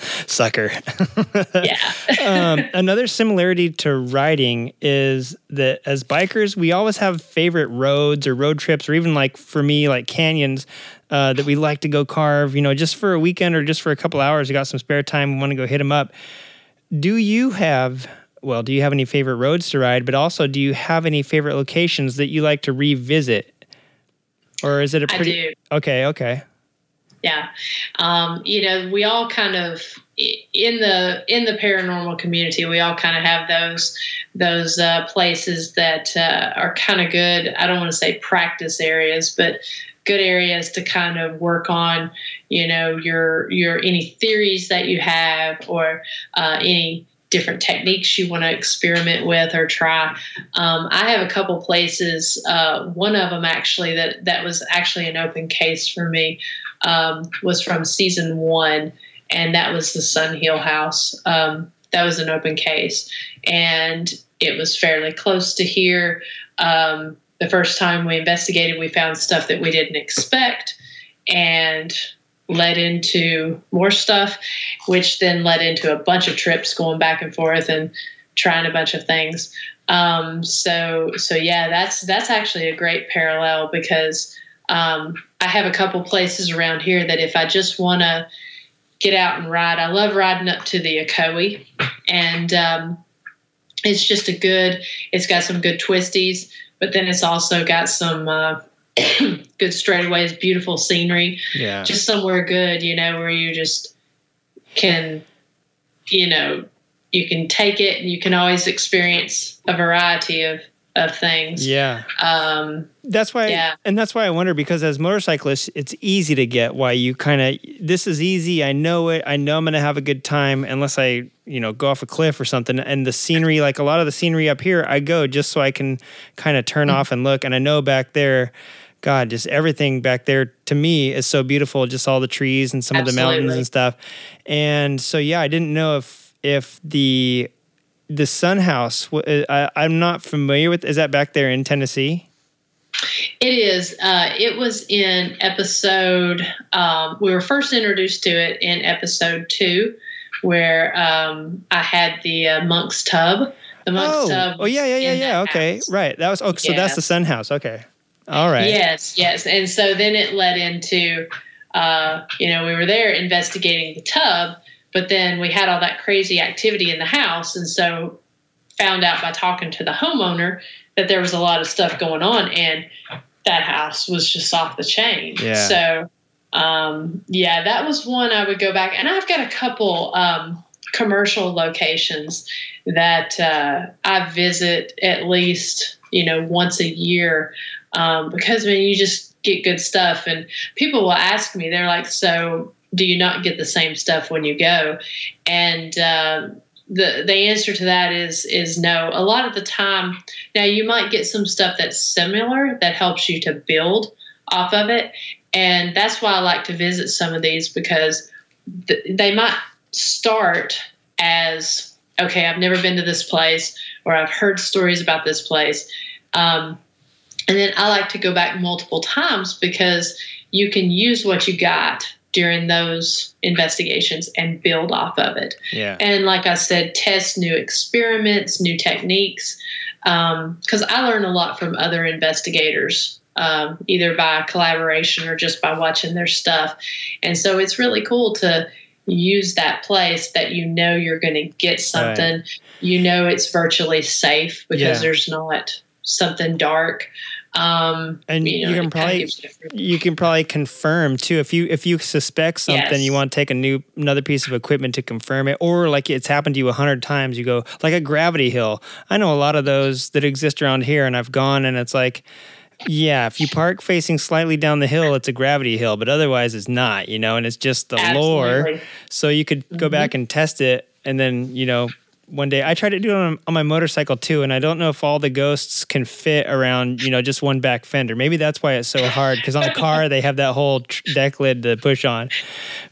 Sucker. yeah. um, another similarity to riding is that as bikers, we always have favorite roads or road trips, or even like for me, like canyons uh, that we like to go carve, you know, just for a weekend or just for a couple hours. We got some spare time, we want to go hit them up. Do you have, well, do you have any favorite roads to ride? But also, do you have any favorite locations that you like to revisit? Or is it a pretty. Okay, okay. Yeah. Um, you know, we all kind of in the in the paranormal community, we all kind of have those those uh, places that uh, are kind of good. I don't want to say practice areas, but good areas to kind of work on you know your your any theories that you have or uh, any different techniques you want to experiment with or try. Um, i have a couple places uh, one of them actually that that was actually an open case for me um, was from season one and that was the sun hill house. Um, that was an open case and it was fairly close to here. Um, the first time we investigated, we found stuff that we didn't expect and led into more stuff, which then led into a bunch of trips going back and forth and trying a bunch of things. Um, so, so yeah, that's that's actually a great parallel because um, I have a couple places around here that if I just want to get out and ride, I love riding up to the Ocoee, and um, it's just a good. It's got some good twisties, but then it's also got some uh, good straightaways, beautiful scenery. Yeah. Just somewhere good, you know, where you just can, you know, you can take it and you can always experience a variety of of things. Yeah. Um, That's why, Yeah. and that's why I wonder because as motorcyclists, it's easy to get why you kind of this is easy. I know it. I know I'm going to have a good time unless I, you know, go off a cliff or something. And the scenery, like a lot of the scenery up here, I go just so I can kind of turn off and look. And I know back there, God, just everything back there to me is so beautiful. Just all the trees and some of the mountains and stuff. And so yeah, I didn't know if if the the Sun House. I, am not familiar with. Is that back there in Tennessee? It is. Uh, it was in episode. Um, we were first introduced to it in episode two, where um, I had the uh, monk's tub. The monk's oh, tub. oh yeah, yeah, yeah, yeah. Okay, house. right. That was. Oh, so that's the Sun House. Okay, all right. Yes, yes. And so then it led into, uh, you know, we were there investigating the tub, but then we had all that crazy activity in the house, and so found out by talking to the homeowner that there was a lot of stuff going on, and that house was just off the chain. Yeah. So, um, yeah, that was one I would go back, and I've got a couple um, commercial locations that uh, I visit at least, you know, once a year um, because I mean, you just get good stuff, and people will ask me, they're like, "So, do you not get the same stuff when you go?" And uh, the the answer to that is is no. A lot of the time, now you might get some stuff that's similar that helps you to build off of it, and that's why I like to visit some of these because th- they might start as okay, I've never been to this place, or I've heard stories about this place. Um, and then I like to go back multiple times because you can use what you got during those investigations and build off of it. Yeah. And like I said, test new experiments, new techniques. Because I learn a lot from other investigators, um, either by collaboration or just by watching their stuff. And so it's really cool to use that place that you know you're going to get something. You know it's virtually safe because Yeah. there's not something dark. Um, And know, you can probably you can probably confirm too. If you if you suspect something Yes. you want to take a new another piece of equipment to confirm it or like it's happened to you a hundred times you go like a gravity hill. I know a lot of those that exist around here and i've gone and it's like yeah if you park facing slightly down the hill it's a gravity hill but otherwise it's not you know and it's just the lore. So you could go back and test it and then you know one day i tried to do it on, on my motorcycle too and i don't know if all the ghosts can fit around you know just one back fender maybe that's why it's so hard because on the car they have that whole tr- deck lid to push on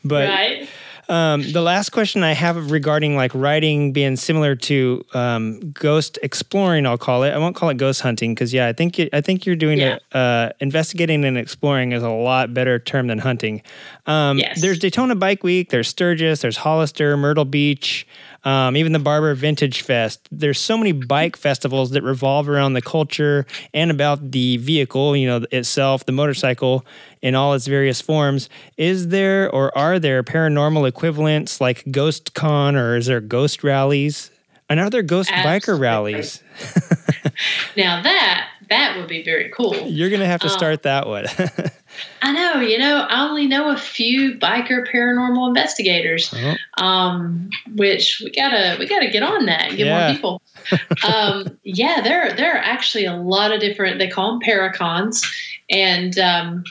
but right? um, the last question I have regarding like riding being similar to um, ghost exploring, I'll call it. I won't call it ghost hunting because yeah, I think it, I think you're doing Yeah. it. Uh, investigating and exploring is a lot better term than hunting. Um, Yes. There's Daytona Bike Week. There's Sturgis. There's Hollister, Myrtle Beach. Um, even the Barber Vintage Fest. There's so many bike festivals that revolve around the culture and about the vehicle, you know, itself, the motorcycle in all its various forms. Is there or are there paranormal equivalents like Ghost Con or is there ghost rallies? And are there ghost biker rallies? Now that that would be very cool. You're gonna have to Um, start that one. I know, you know, I only know a few biker paranormal investigators, Uh-huh. um, which we gotta we gotta get on that, get Yeah. more people. um, yeah, there there are actually a lot of different. They call them paracons, and um,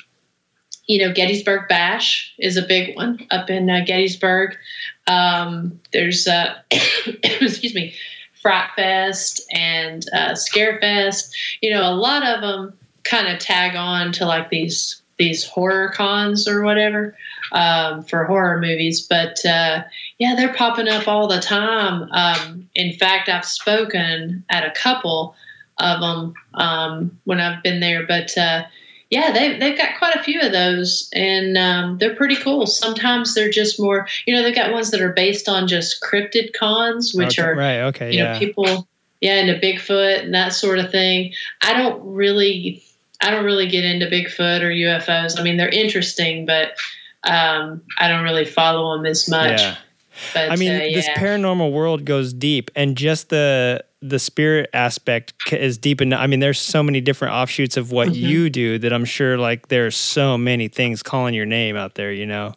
you know, Gettysburg Bash is a big one up in uh, Gettysburg. Um, there's uh, excuse me, Fright Fest and uh, Scare Fest. You know, a lot of them kind of tag on to like these these horror cons or whatever um, for horror movies. But uh, yeah, they're popping up all the time. Um, in fact, I've spoken at a couple of them um, when I've been there. But uh, yeah, they, they've got quite a few of those, and um, they're pretty cool. Sometimes they're just more, you know, they've got ones that are based on just cryptid cons, which Okay, are right. Okay. you yeah. know people yeah into bigfoot and that sort of thing i don't really i don't really get into bigfoot or ufos i mean they're interesting but um, i don't really follow them as much yeah. but I mean, uh, this paranormal world goes deep, and just the the spirit aspect is deep enough. I mean, there's so many different offshoots of what mm-hmm. you do that I'm sure like there's so many things calling your name out there, you know?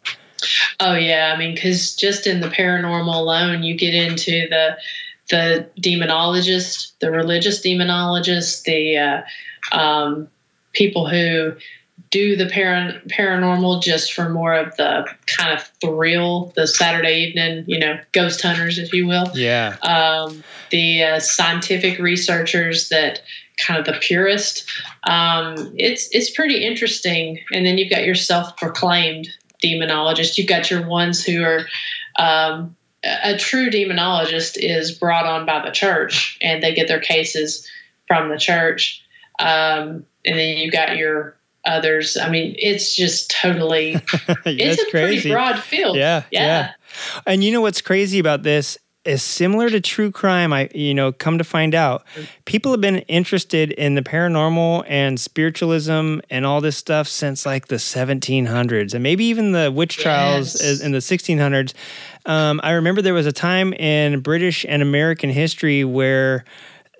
Oh yeah. I mean, cause just in the paranormal alone, you get into the, the demonologist, the religious demonologist, the, uh, um, people who do the para- paranormal just for more of the kind of thrill, the Saturday evening, you know, ghost hunters, if you will. Yeah. Um, the uh, scientific researchers that kind of the purist. Um, it's it's pretty interesting. And then you've got your self-proclaimed demonologist. You've got your ones who are. Um, a, a true demonologist is brought on by the church, and they get their cases from the church. Um, and then you've got your others. I mean, it's just totally it's a crazy. pretty broad field. Yeah, yeah, yeah. And you know what's crazy about this is similar to true crime. I you know come to find out, people have been interested in the paranormal and spiritualism and all this stuff since like the 1700s and maybe even the witch trials yes. in the 1600s. Um, I remember there was a time in British and American history where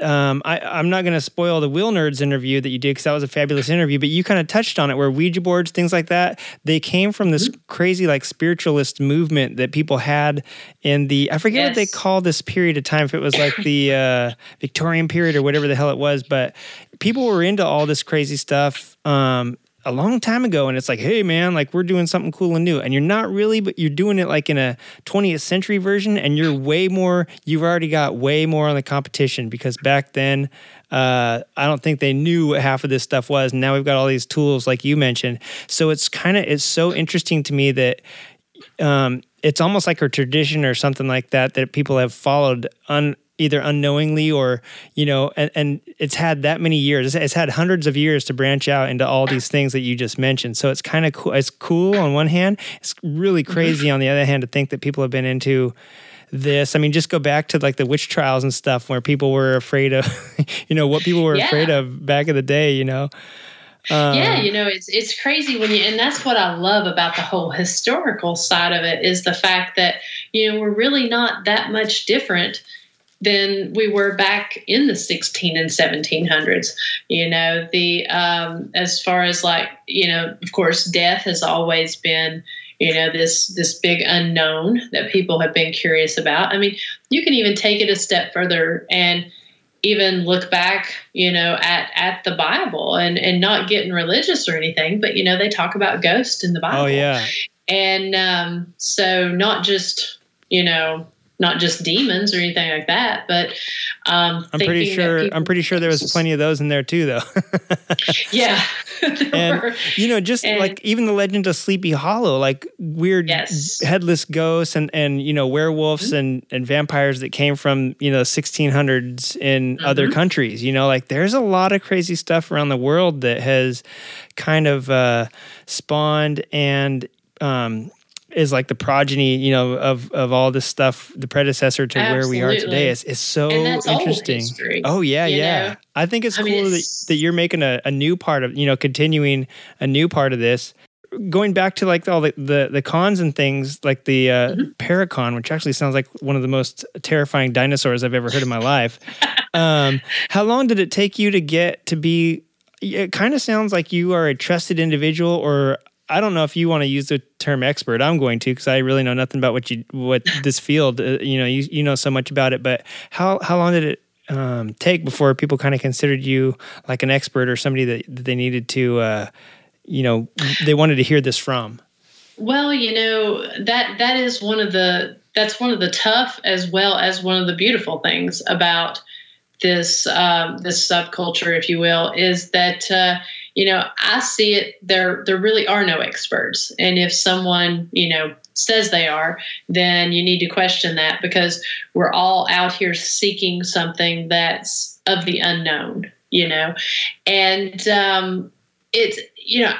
um, I, am not going to spoil the Wheel Nerds interview that you did because that was a fabulous interview, but you kind of touched on it where Ouija boards, things like that, they came from this mm-hmm. crazy like spiritualist movement that people had in the, I forget yes. what they call this period of time, if it was like the uh, Victorian period or whatever the hell it was, but people were into all this crazy stuff. Um, a long time ago and it's like hey man like we're doing something cool and new. And you're not really but you're doing it like in a 20th century version and you're way more you've already got way more on the competition because back then uh, i don't think they knew what half of this stuff was. And now we've got all these tools like you mentioned. So it's kind of it's so interesting to me that um, it's almost like a tradition or something like that that people have followed un, either unknowingly or you know and, and it's had that many years. It's, had hundreds of years to branch out into all these things that you just mentioned. So it's kind of cool it's cool on one hand. It's really mm-hmm. crazy on the other hand to think that people have been into this. I mean just go back to like the witch trials and stuff where people were afraid of you know what people were yeah. afraid of back in the day you know? Um, yeah, you know, it's it's crazy when you, and that's what I love about the whole historical side of it is the fact that you know we're really not that much different than we were back in the 16 and 1700s. You know, the um, as far as like you know, of course, death has always been you know this this big unknown that people have been curious about. I mean, you can even take it a step further and even look back, you know, at at the Bible and and not getting religious or anything, but you know, they talk about ghosts in the Bible. Oh yeah. And um, so not just you know not just demons or anything like that. But um, I'm pretty sure I'm pretty sure there was plenty of those in there too, though. yeah, and were. you know, just and, like even the legend of Sleepy Hollow, like weird yes. headless ghosts and and you know werewolves mm-hmm. and and vampires that came from you know 1600s in mm-hmm. other countries. You know, like there's a lot of crazy stuff around the world that has kind of uh, spawned and um, is like the progeny, you know, of of all this stuff, the predecessor to Absolutely. where we are today. Is is so interesting. oh yeah, yeah. Know? I think it's I cool mean, it's, that, that you're making a, a new part of, you know, continuing a new part of this. Going back to like all the, the, the cons and things, like the uh, mm-hmm. Paracon, which actually sounds like one of the most terrifying dinosaurs I've ever heard in my life. um, how long did it take you to get to be it kind of sounds like you are a trusted individual or I don't know if you want to use the term expert. I'm going to because I really know nothing about what you what this field. Uh, you know, you you know so much about it. But how how long did it um, take before people kind of considered you like an expert or somebody that, that they needed to, uh, you know, they wanted to hear this from? Well, you know that that is one of the that's one of the tough as well as one of the beautiful things about this um, this subculture, if you will, is that. Uh, you know, I see it there there really are no experts. And if someone, you know, says they are, then you need to question that because we're all out here seeking something that's of the unknown, you know. And um it's you know,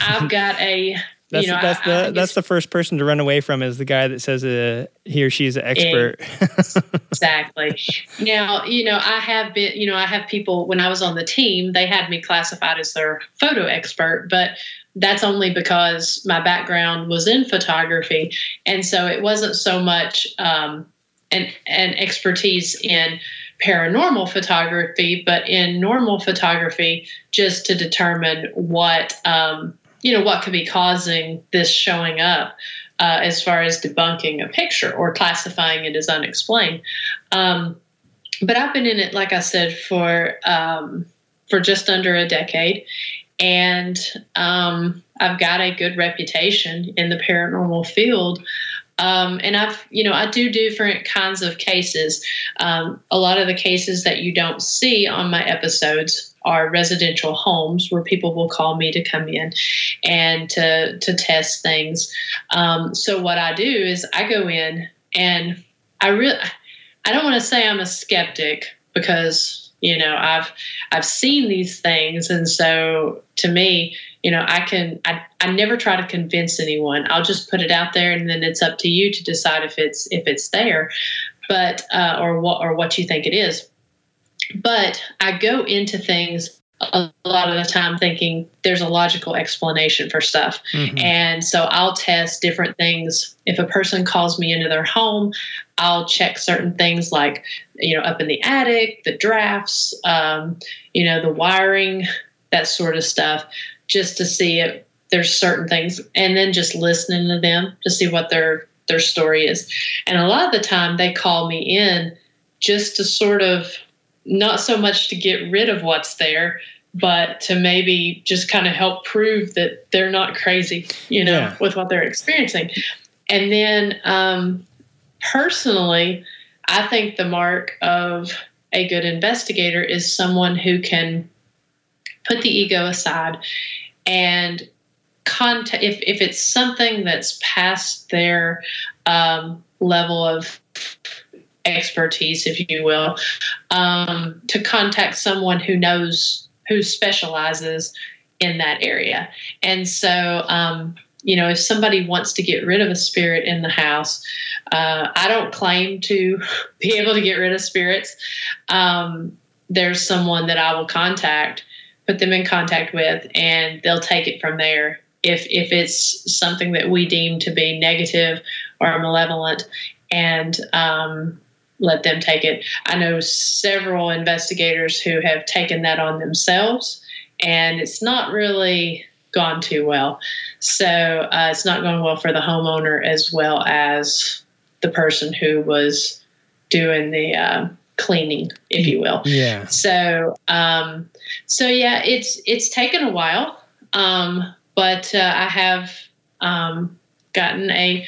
I've got a that's, you know, that's I, the I that's the first person to run away from is the guy that says uh, he or she's an expert. exactly. now, you know, I have been, you know, I have people when I was on the team, they had me classified as their photo expert, but that's only because my background was in photography, and so it wasn't so much um, an an expertise in paranormal photography, but in normal photography, just to determine what um, you know what could be causing this showing up. Uh, as far as debunking a picture or classifying it as unexplained, um, but I've been in it, like I said, for um, for just under a decade, and um, I've got a good reputation in the paranormal field. Um, and I've, you know, I do different kinds of cases. Um, a lot of the cases that you don't see on my episodes are residential homes where people will call me to come in and to to test things. Um, so what I do is I go in and I really, I don't want to say I'm a skeptic because you know i've i've seen these things. And so to me you know i can i, I never try to convince anyone. I'll just put it out there and then it's up to you to decide if it's if it's there. But uh, or what or what you think it is but i go into things a lot of the time thinking there's a logical explanation for stuff. Mm-hmm. And so I'll test different things. If a person calls me into their home, I'll check certain things like, you know, up in the attic, the drafts, um, you know, the wiring, that sort of stuff, just to see if there's certain things. And then just listening to them to see what their their story is. And a lot of the time they call me in just to sort of not so much to get rid of what's there, but to maybe just kind of help prove that they're not crazy, you know, yeah. with what they're experiencing. And then um, personally, I think the mark of a good investigator is someone who can put the ego aside and contact if, if it's something that's past their um, level of expertise, if you will, um, to contact someone who knows, who specializes in that area. And so, um, you know, if somebody wants to get rid of a spirit in the house, uh, I don't claim to be able to get rid of spirits. Um, there's someone that I will contact, put them in contact with, and they'll take it from there. If if it's something that we deem to be negative or malevolent, and um, let them take it. I know several investigators who have taken that on themselves, and it's not really gone too well. So uh, it's not going well for the homeowner as well as the person who was doing the uh, cleaning, if you will. Yeah. So, um, so yeah, it's it's taken a while, um, but uh, I have um, gotten a,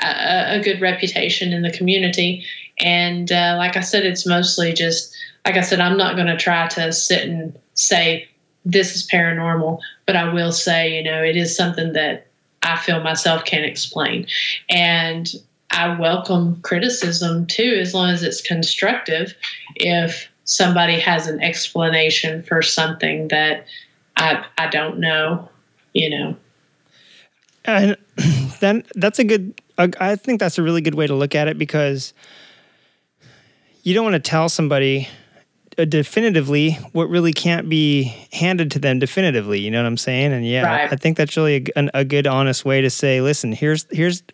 a, a good reputation in the community and uh, like I said, it's mostly just, like I said, I'm not going to try to sit and say this is paranormal, but I will say, you know, it is something that I feel myself can't explain. And I welcome criticism too, as long as it's constructive. If somebody has an explanation for something that I, I don't know, you know. And then that's a good, I think that's a really good way to look at it because you don't want to tell somebody uh, definitively what really can't be handed to them definitively. You know what I'm saying? And yeah, right. I think that's really a, a, good, honest way to say, listen, here's here's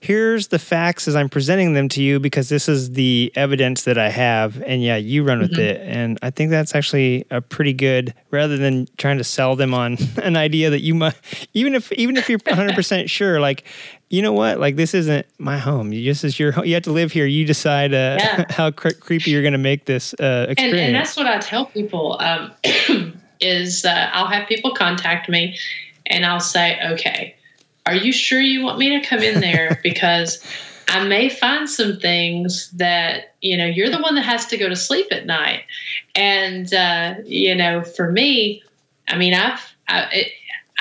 here's the facts as I'm presenting them to you because this is the evidence that I have. And yeah, you run with mm-hmm. it. And I think that's actually a pretty good, rather than trying to sell them on an idea that you might, even if, even if you're 100% sure, like, you know what? Like, this isn't my home. You just, as your you have to live here. You decide uh, yeah. how cre- creepy you're going to make this uh, experience. And, and, that's what I tell people um, is uh, I'll have people contact me and I'll say, okay, are you sure you want me to come in there? Because I may find some things that, you know, you're the one that has to go to sleep at night. And, uh, you know, for me, I mean, I've, I, it,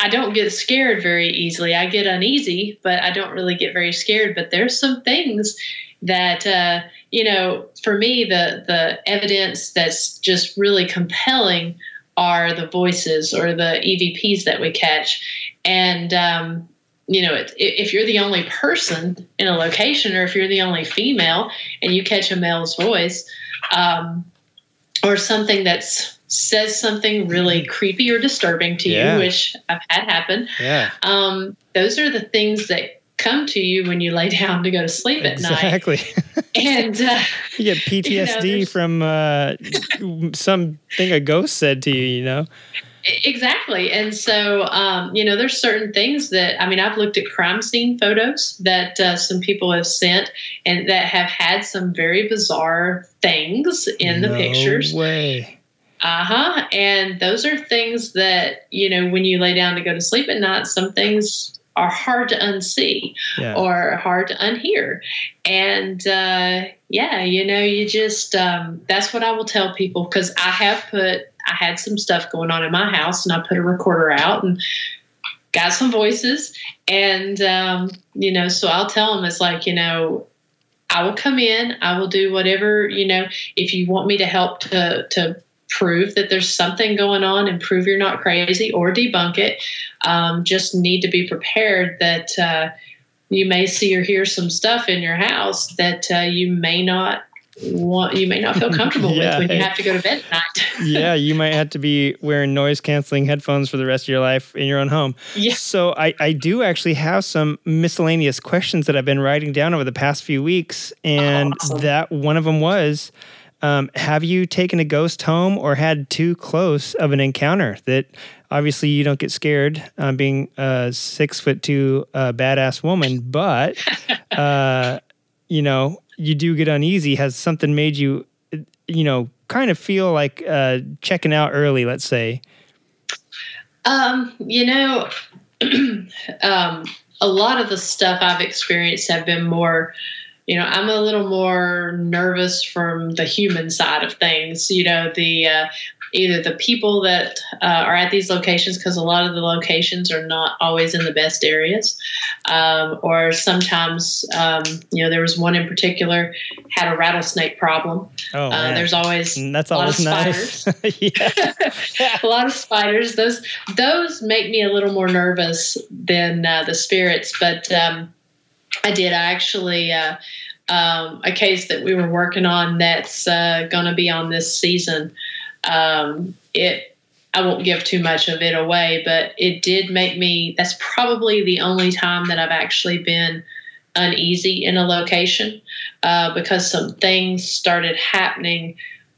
I don't get scared very easily. I get uneasy, but I don't really get very scared. But there's some things that uh, you know, for me, the the evidence that's just really compelling are the voices or the EVPs that we catch, and um, you know, if you're the only person in a location, or if you're the only female and you catch a male's voice, um, or something that says something really mm-hmm. creepy or disturbing to yeah. you, which I've had happen. Yeah. Um, those are the things that come to you when you lay down to go to sleep at night. Exactly. And uh, you get PTSD there's- from uh, something a ghost said to you. You know. Exactly. And so, um, you know, there's certain things that, I mean, I've looked at crime scene photos that uh, some people have sent and that have had some very bizarre things in the No pictures. Way. Uh huh. And those are things that, you know, when you lay down to go to sleep at night, some things are hard to unsee Yeah. or hard to unhear. And uh, yeah, you know, you just, um, that's what I will tell people because I have put, I had some stuff going on in my house and I put a recorder out and got some voices. And, um, you know, so I'll tell them it's like, you know, I will come in, I will do whatever, you know, if you want me to help to, to, prove that there's something going on and prove you're not crazy or debunk it um, just need to be prepared that uh, you may see or hear some stuff in your house that uh, you may not want you may not feel comfortable Yeah. with when you have to go to bed at night yeah, you might have to be wearing noise canceling headphones for the rest of your life in your own home. Yeah. So I, I do actually have some miscellaneous questions that I've been writing down over the past few weeks, and Awesome. that one of them was. Um, have you taken a ghost home or had too close of an encounter that obviously you don't get scared um, being a six foot two uh, badass woman, but uh, you know you do get uneasy. Has something made you, you know, kind of feel like uh, checking out early? Let's say. Um, you know, um, a lot of the stuff I've experienced have been more, you know, I'm a little more nervous from the human side of things. You know, the uh, either the people that uh, are at these locations, because a lot of the locations are not always in the best areas, um, or sometimes, um, you know, there was one in particular had a rattlesnake problem. Oh, Uh, there's always Mm, that's a lot always of nice. yeah. a lot of spiders. Those those make me a little more nervous than uh, the spirits. But um, I did. I actually uh, um, a case that we were working on that's uh, going to be on this season. Um, it I won't give too much of it away, but it did make me. That's probably the only time that I've actually been uneasy in a location uh, because some things started happening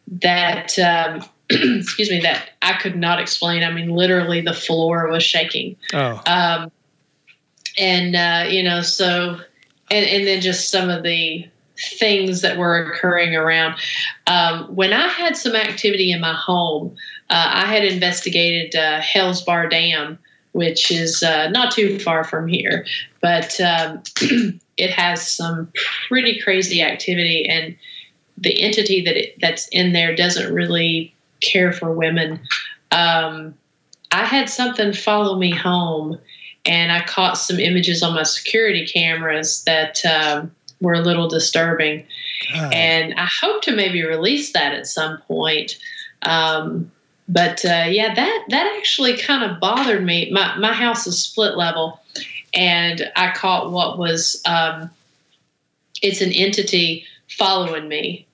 that um, excuse me that I could not explain. I mean, literally the floor was shaking, Oh, um, and uh, you know, so and and then just some of the things that were occurring around. Um, when I had some activity in my home, uh, I had investigated uh, Hales Bar Dam, which is uh, not too far from here, but um, it has some pretty crazy activity, and the entity that it, that's in there doesn't really care for women. Um, I had something follow me home, and I caught some images on my security cameras that um, were a little disturbing God. and I hope to maybe release that at some point. Um, but uh, yeah, that that actually kind of bothered me. My my house is split level, and I caught what was um, it's an entity following me,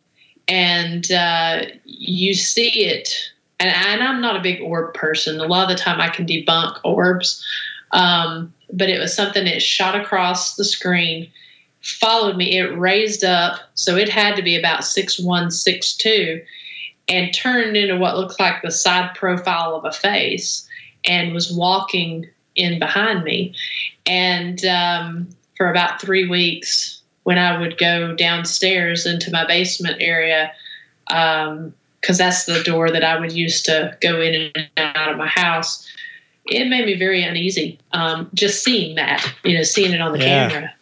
and uh, you see it. And, and I'm not a big orb person. A lot of the time, I can debunk orbs, um, but it was something that shot across the screen followed me. It raised up, so it had to be about six one, six two, and turned into what looked like the side profile of a face, and was walking in behind me. And um, for about three weeks, when I would go downstairs into my basement area, because that's the door that I would use to go in and out of my house. It made me very uneasy. Um, just seeing that, you know, seeing it on the Yeah. camera.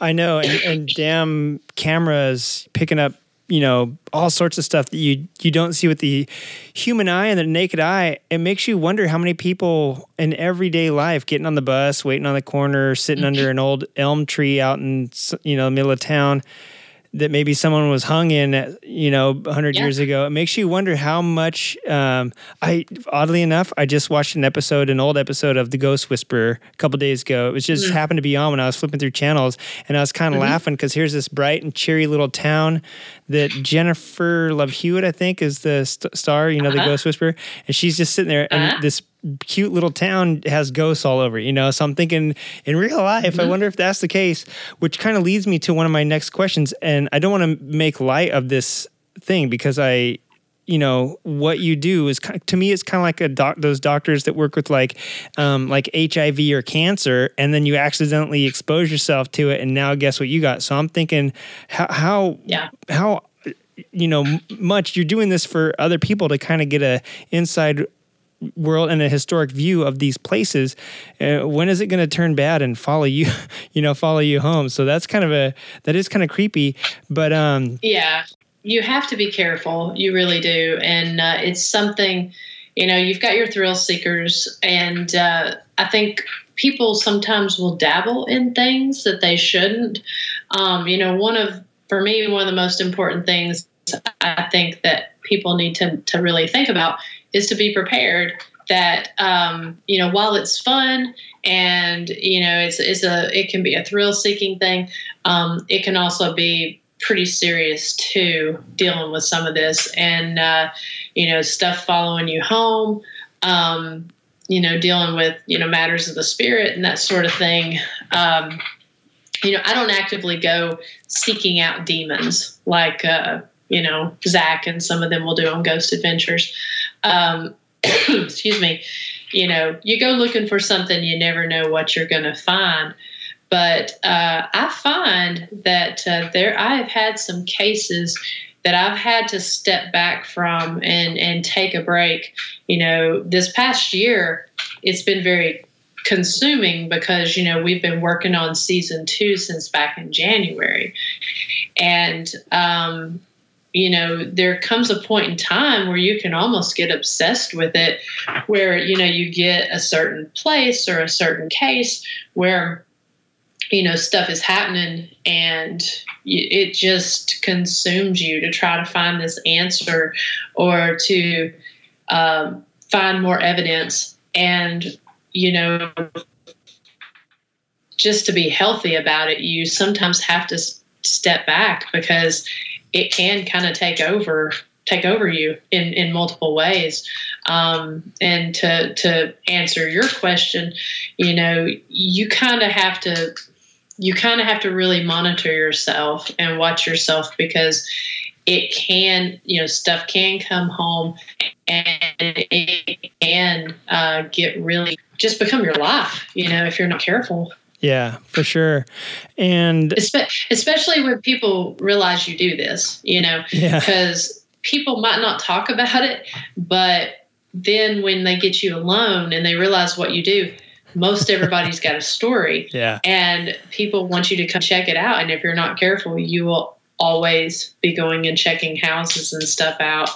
I know, and, and damn cameras picking up, you know, all sorts of stuff that you you don't see with the human eye and the naked eye. It makes you wonder how many people in everyday life getting on the bus, waiting on the corner, sitting under an old elm tree out in you know the middle of town. That maybe someone was hung in, you know, 100 Yeah. years ago. It makes you wonder how much. Um, I oddly enough, I just watched an episode, an old episode of The Ghost Whisperer a couple days ago. It was just happened to be on when I was flipping through channels, and I was kind of laughing because here's this bright and cheery little town that Jennifer Love Hewitt, I think, is the st- star. You know, the Uh-huh. Ghost Whisperer, and she's just sitting there, and Uh-huh. this cute little town has ghosts all over, you know. So I'm thinking in real life, mm-hmm. I wonder if that's the case, which kind of leads me to one of my next questions. And I don't want to make light of this thing because I you know what you do is to me it's kind of like a doc those doctors that work with like um, like hiv or cancer and then you accidentally expose yourself to it and now guess what you got so i'm thinking how how yeah. how you know much you're doing this for other people to kind of get a inside world and a historic view of these places uh, when is it going to turn bad and follow you you know follow you home so that's kind of a that is kind of creepy but um yeah you have to be careful. You really do, and uh, it's something. You know, you've got your thrill seekers, and uh, I think people sometimes will dabble in things that they shouldn't. Um, you know, one of for me, one of the most important things I think that people need to to really think about is to be prepared that um, you know while it's fun and you know it's it's a it can be a thrill seeking thing um, it can also be pretty serious too, dealing with some of this, and uh, you know, stuff following you home. Um, you know, dealing with you know matters of the spirit and that sort of thing. Um, you know, I don't actively go seeking out demons like uh, you know Zak and some of them will do on Ghost Adventures. Um, excuse me. You know, you go looking for something, you never know what you're going to find. But uh, I find that uh, there, I have had some cases that I've had to step back from and and take a break. You know, this past year, it's been very consuming because you know we've been working on season two since back in January, and um, you know there comes a point in time where you can almost get obsessed with it, where you know you get a certain place or a certain case where you know stuff is happening and it just consumes you to try to find this answer or to um, find more evidence and you know just to be healthy about it you sometimes have to step back because it can kind of take over take over you in, in multiple ways. Um, and to to answer your question, you know, you kind of have to you kind of have to really monitor yourself and watch yourself because it can, you know, stuff can come home and it can uh, get really just become your life, you know, if you're not careful. Yeah, for sure. And especially when people realize you do this, you know, because yeah. people might not talk about it, but then when they get you alone and they realize what you do, most everybody's got a story. Yeah. And people want you to come check it out. And if you're not careful, you will always be going and checking houses and stuff out.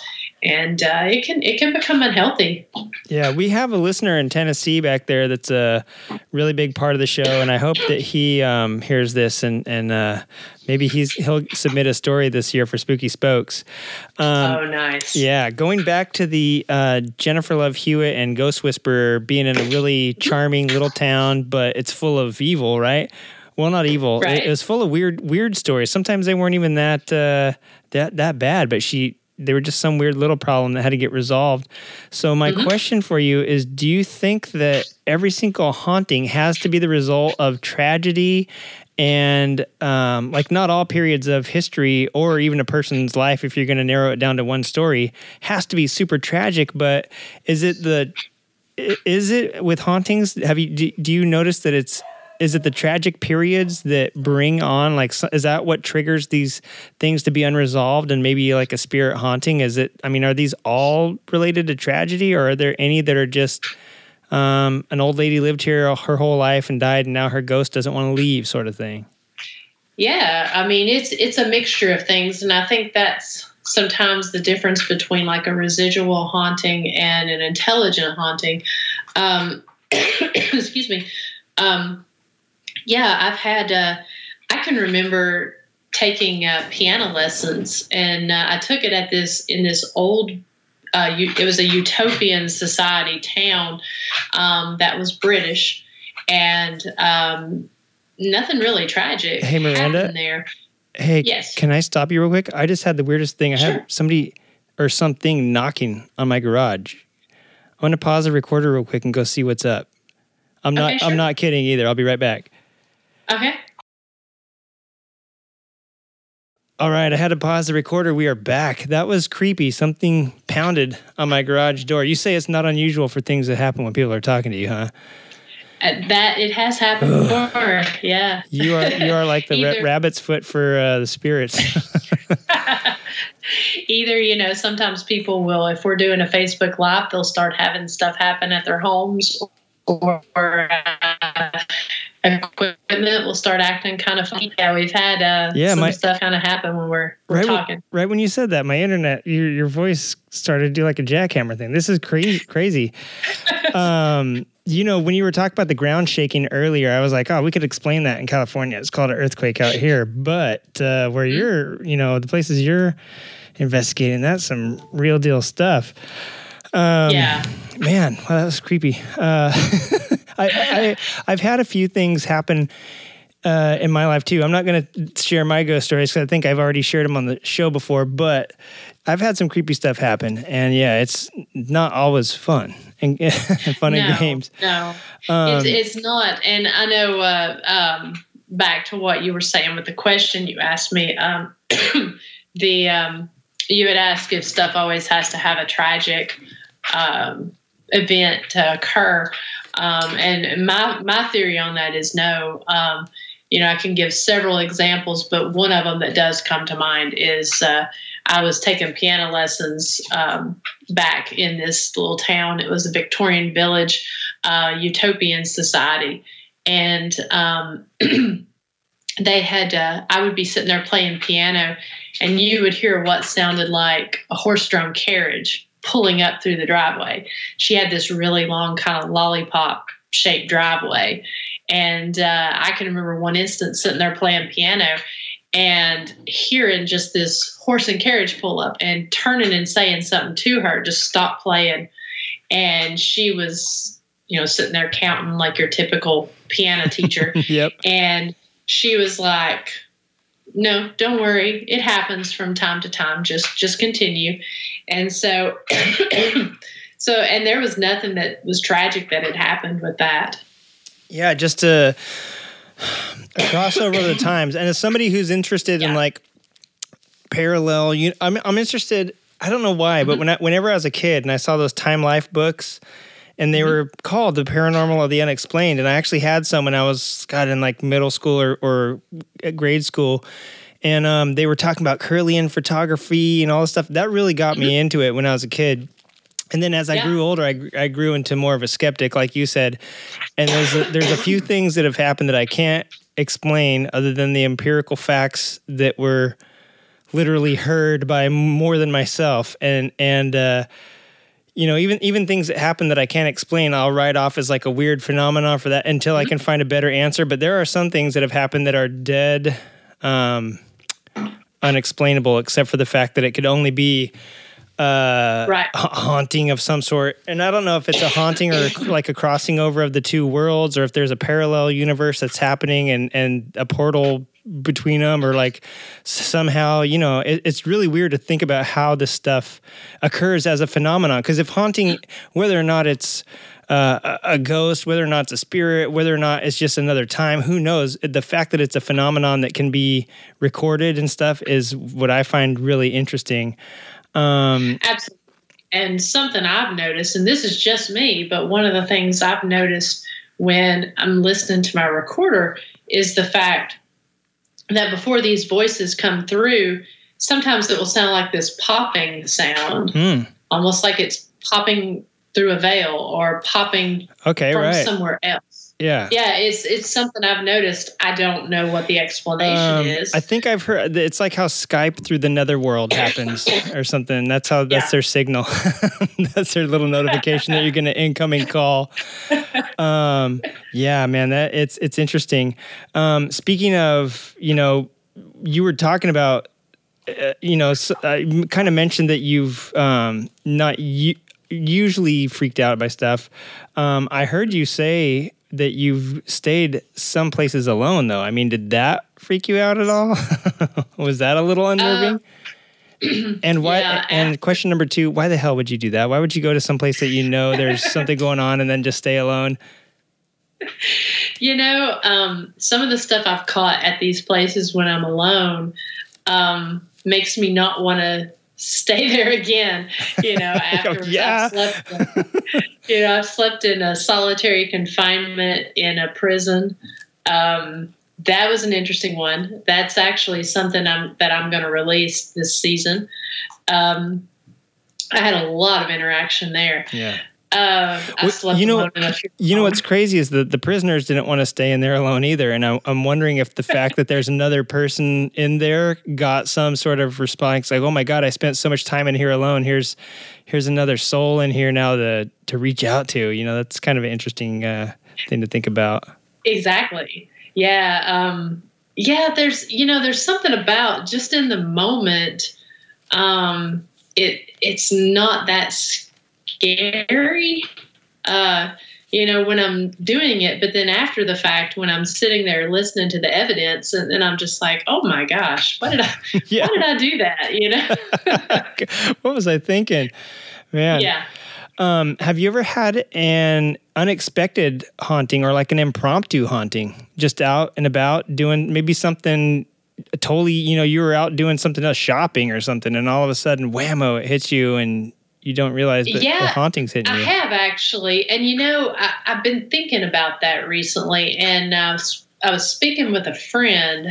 And uh, it can it can become unhealthy. Yeah, we have a listener in Tennessee back there that's a really big part of the show, and I hope that he um, hears this and and uh, Maybe he's he'll submit a story this year for Spooky Spokes. Um, oh, nice. Yeah, going back to the uh, Jennifer Love Hewitt and Ghost Whisperer being in a really charming little town, but it's full of evil, right? Well, not evil. Right. It, it, was full of weird, weird stories. Sometimes they weren't even that uh, that that bad, but she they were just some weird little problem that had to get resolved. So my mm-hmm. question for you is do you think that every single haunting has to be the result of tragedy and um, like not all periods of history or even a person's life if you're going to narrow it down to one story has to be super tragic but is it the is it with hauntings have you do, do you notice that it's is it the tragic periods that bring on like is that what triggers these things to be unresolved and maybe like a spirit haunting is it i mean are these all related to tragedy or are there any that are just um, an old lady lived here her whole life and died, and now her ghost doesn't want to leave, sort of thing. Yeah, I mean it's it's a mixture of things, and I think that's sometimes the difference between like a residual haunting and an intelligent haunting. Um, excuse me. Um, yeah, I've had. Uh, I can remember taking uh, piano lessons, and uh, I took it at this in this old uh, it was a utopian society town um, that was British, and um, nothing really tragic. Hey, Miranda. There. Hey, yes. Can I stop you real quick? I just had the weirdest thing. I sure. had somebody or something knocking on my garage. I'm gonna pause the recorder real quick and go see what's up. I'm not. Okay, sure. I'm not kidding either. I'll be right back. Okay. All right, I had to pause the recorder. We are back. That was creepy. Something pounded on my garage door. You say it's not unusual for things to happen when people are talking to you, huh? Uh, that it has happened before. Yeah. You are you are like the ra- rabbit's foot for uh, the spirits. Either, you know, sometimes people will, if we're doing a Facebook Live, they'll start having stuff happen at their homes or uh, equipment will start acting kind of funny. Yeah, we've had uh, Yeah, some my- stuff kind of happen when we're, we're right, when, talking. right when you said that, my internet, your your voice started to do like a jackhammer thing. This is crazy, crazy. um, you know, when you were talking about the ground shaking earlier, I was like, oh, we could explain that in California. It's called an earthquake out here, but uh, where Mm-hmm. you're, you know, the places you're investigating, that's some real deal stuff. Um, yeah. Man, wow, that was creepy. Uh, I, I I've had a few things happen uh, in my life too. I'm not going to share my ghost stories because I think I've already shared them on the show before. But I've had some creepy stuff happen, and yeah, it's not always fun and fun and no, games. No, Um, it's, it's not. And I know uh, um, back to what you were saying with the question you asked me. Um, the um, you had asked if stuff always has to have a tragic um, event to occur, um, and my my theory on that is no. Um, you know, I can give several examples, but one of them that does come to mind is uh, I was taking piano lessons um, back in this little town. It was a Victorian village, uh, utopian society, and um, they had. Uh, I would be sitting there playing piano, and you would hear what sounded like a horse-drawn carriage pulling up through the driveway. She had this really long, kind of lollipop-shaped driveway, and uh, I can remember one instance sitting there playing piano and hearing just this horse and carriage pull up and turning and saying something to her, just stop playing. And she was, you know, sitting there counting like your typical piano teacher. Yep. and she was like, no, don't worry. It happens from time to time. Just just continue. And so so and there was nothing that was tragic that had happened with that. Yeah, just a, a crossover of the times. And as somebody who's interested in like parallel, you, I'm I'm interested. I don't know why, Mm-hmm. but when I, whenever I was a kid and I saw those Time Life books, and they Mm-hmm. were called the Paranormal or the Unexplained, and I actually had some when I was God in like middle school or, or grade school. And um, they were talking about Kirlian photography and all this stuff. That really got me into it when I was a kid. And then as I Mm-hmm. Yeah. grew older, I, I grew into more of a skeptic, like you said. And there's a, there's a few things that have happened that I can't explain other than the empirical facts that were literally heard by more than myself. And and uh, you know, even even things that happen that I can't explain, I'll write off as like a weird phenomenon for that until I can find a better answer. But there are some things that have happened that are dead. Um, unexplainable except for the fact that it could only be uh Right. ha- haunting of some sort and i don't know if it's a haunting or like a crossing over of the two worlds or if there's a parallel universe that's happening and and a portal between them or like somehow you know it, it's really weird to think about how this stuff occurs as a phenomenon because if haunting whether or not it's uh, a ghost, whether or not it's a spirit, whether or not it's just another time, who knows? The fact that it's a phenomenon that can be recorded and stuff is what I find really interesting. Um, Absolutely. And something I've noticed, and this is just me, but one of the things I've noticed when I'm listening to my recorder is the fact that before these voices come through, sometimes it will sound like this popping sound, hmm, almost like it's popping through a veil or popping okay, from right. somewhere else. yeah. Yeah, it's it's something I've noticed. I don't know what the explanation Um, is. I think I've heard it's like how Skype through the netherworld happens or something. That's how that's Yeah. their signal. that's their little notification that you're getting an incoming call. Um, yeah, man, that it's it's interesting. Um, speaking of, you know, you were talking about, uh, you know, I kind of mentioned that you've um, not u- usually freaked out by stuff. Um, I heard you say that you've stayed some places alone, though. I mean, did that freak you out at all? Was that a little unnerving? and why? Yeah, and question number two: Why the hell would you do that? Why would you go to some place that you know there's something going on and then just stay alone? You know, um, some of the stuff I've caught at these places when I'm alone um, makes me not want to stay there again. You know, after yeah. I've slept, you know, I've slept in a solitary confinement in a prison. Um, that was an interesting one. That's actually something I'm that I'm going to release this season. Um, I had a lot of interaction there. Yeah. Um, Well, you know- alone in a few You know what's crazy is that the prisoners didn't want to stay in there alone either, and I'm, I'm wondering if the fact that there's another person in there got some sort of response, like, "Oh my God, I spent so much time in here alone. Here's here's another soul in here now to to reach out to." You know, that's kind of an interesting uh, thing to think about. Exactly. Yeah. Um, yeah. There's, you know, there's something about just in the moment. Um, it it's not that scary. Uh, you know, when I'm doing it, but then after the fact, when I'm sitting there listening to the evidence, and then I'm just like, oh my gosh, why did I, Yeah. why did I do that? You know? what was I thinking, man? yeah. Um, have you ever had an unexpected haunting or like an impromptu haunting, just out and about doing maybe something totally, you know, you were out doing something else, shopping or something, and all of a sudden, whammo, it hits you and you don't realize the Yeah, haunting's hitting I you. have actually, and you know, I, I've been thinking about that recently, and I was, I was speaking with a friend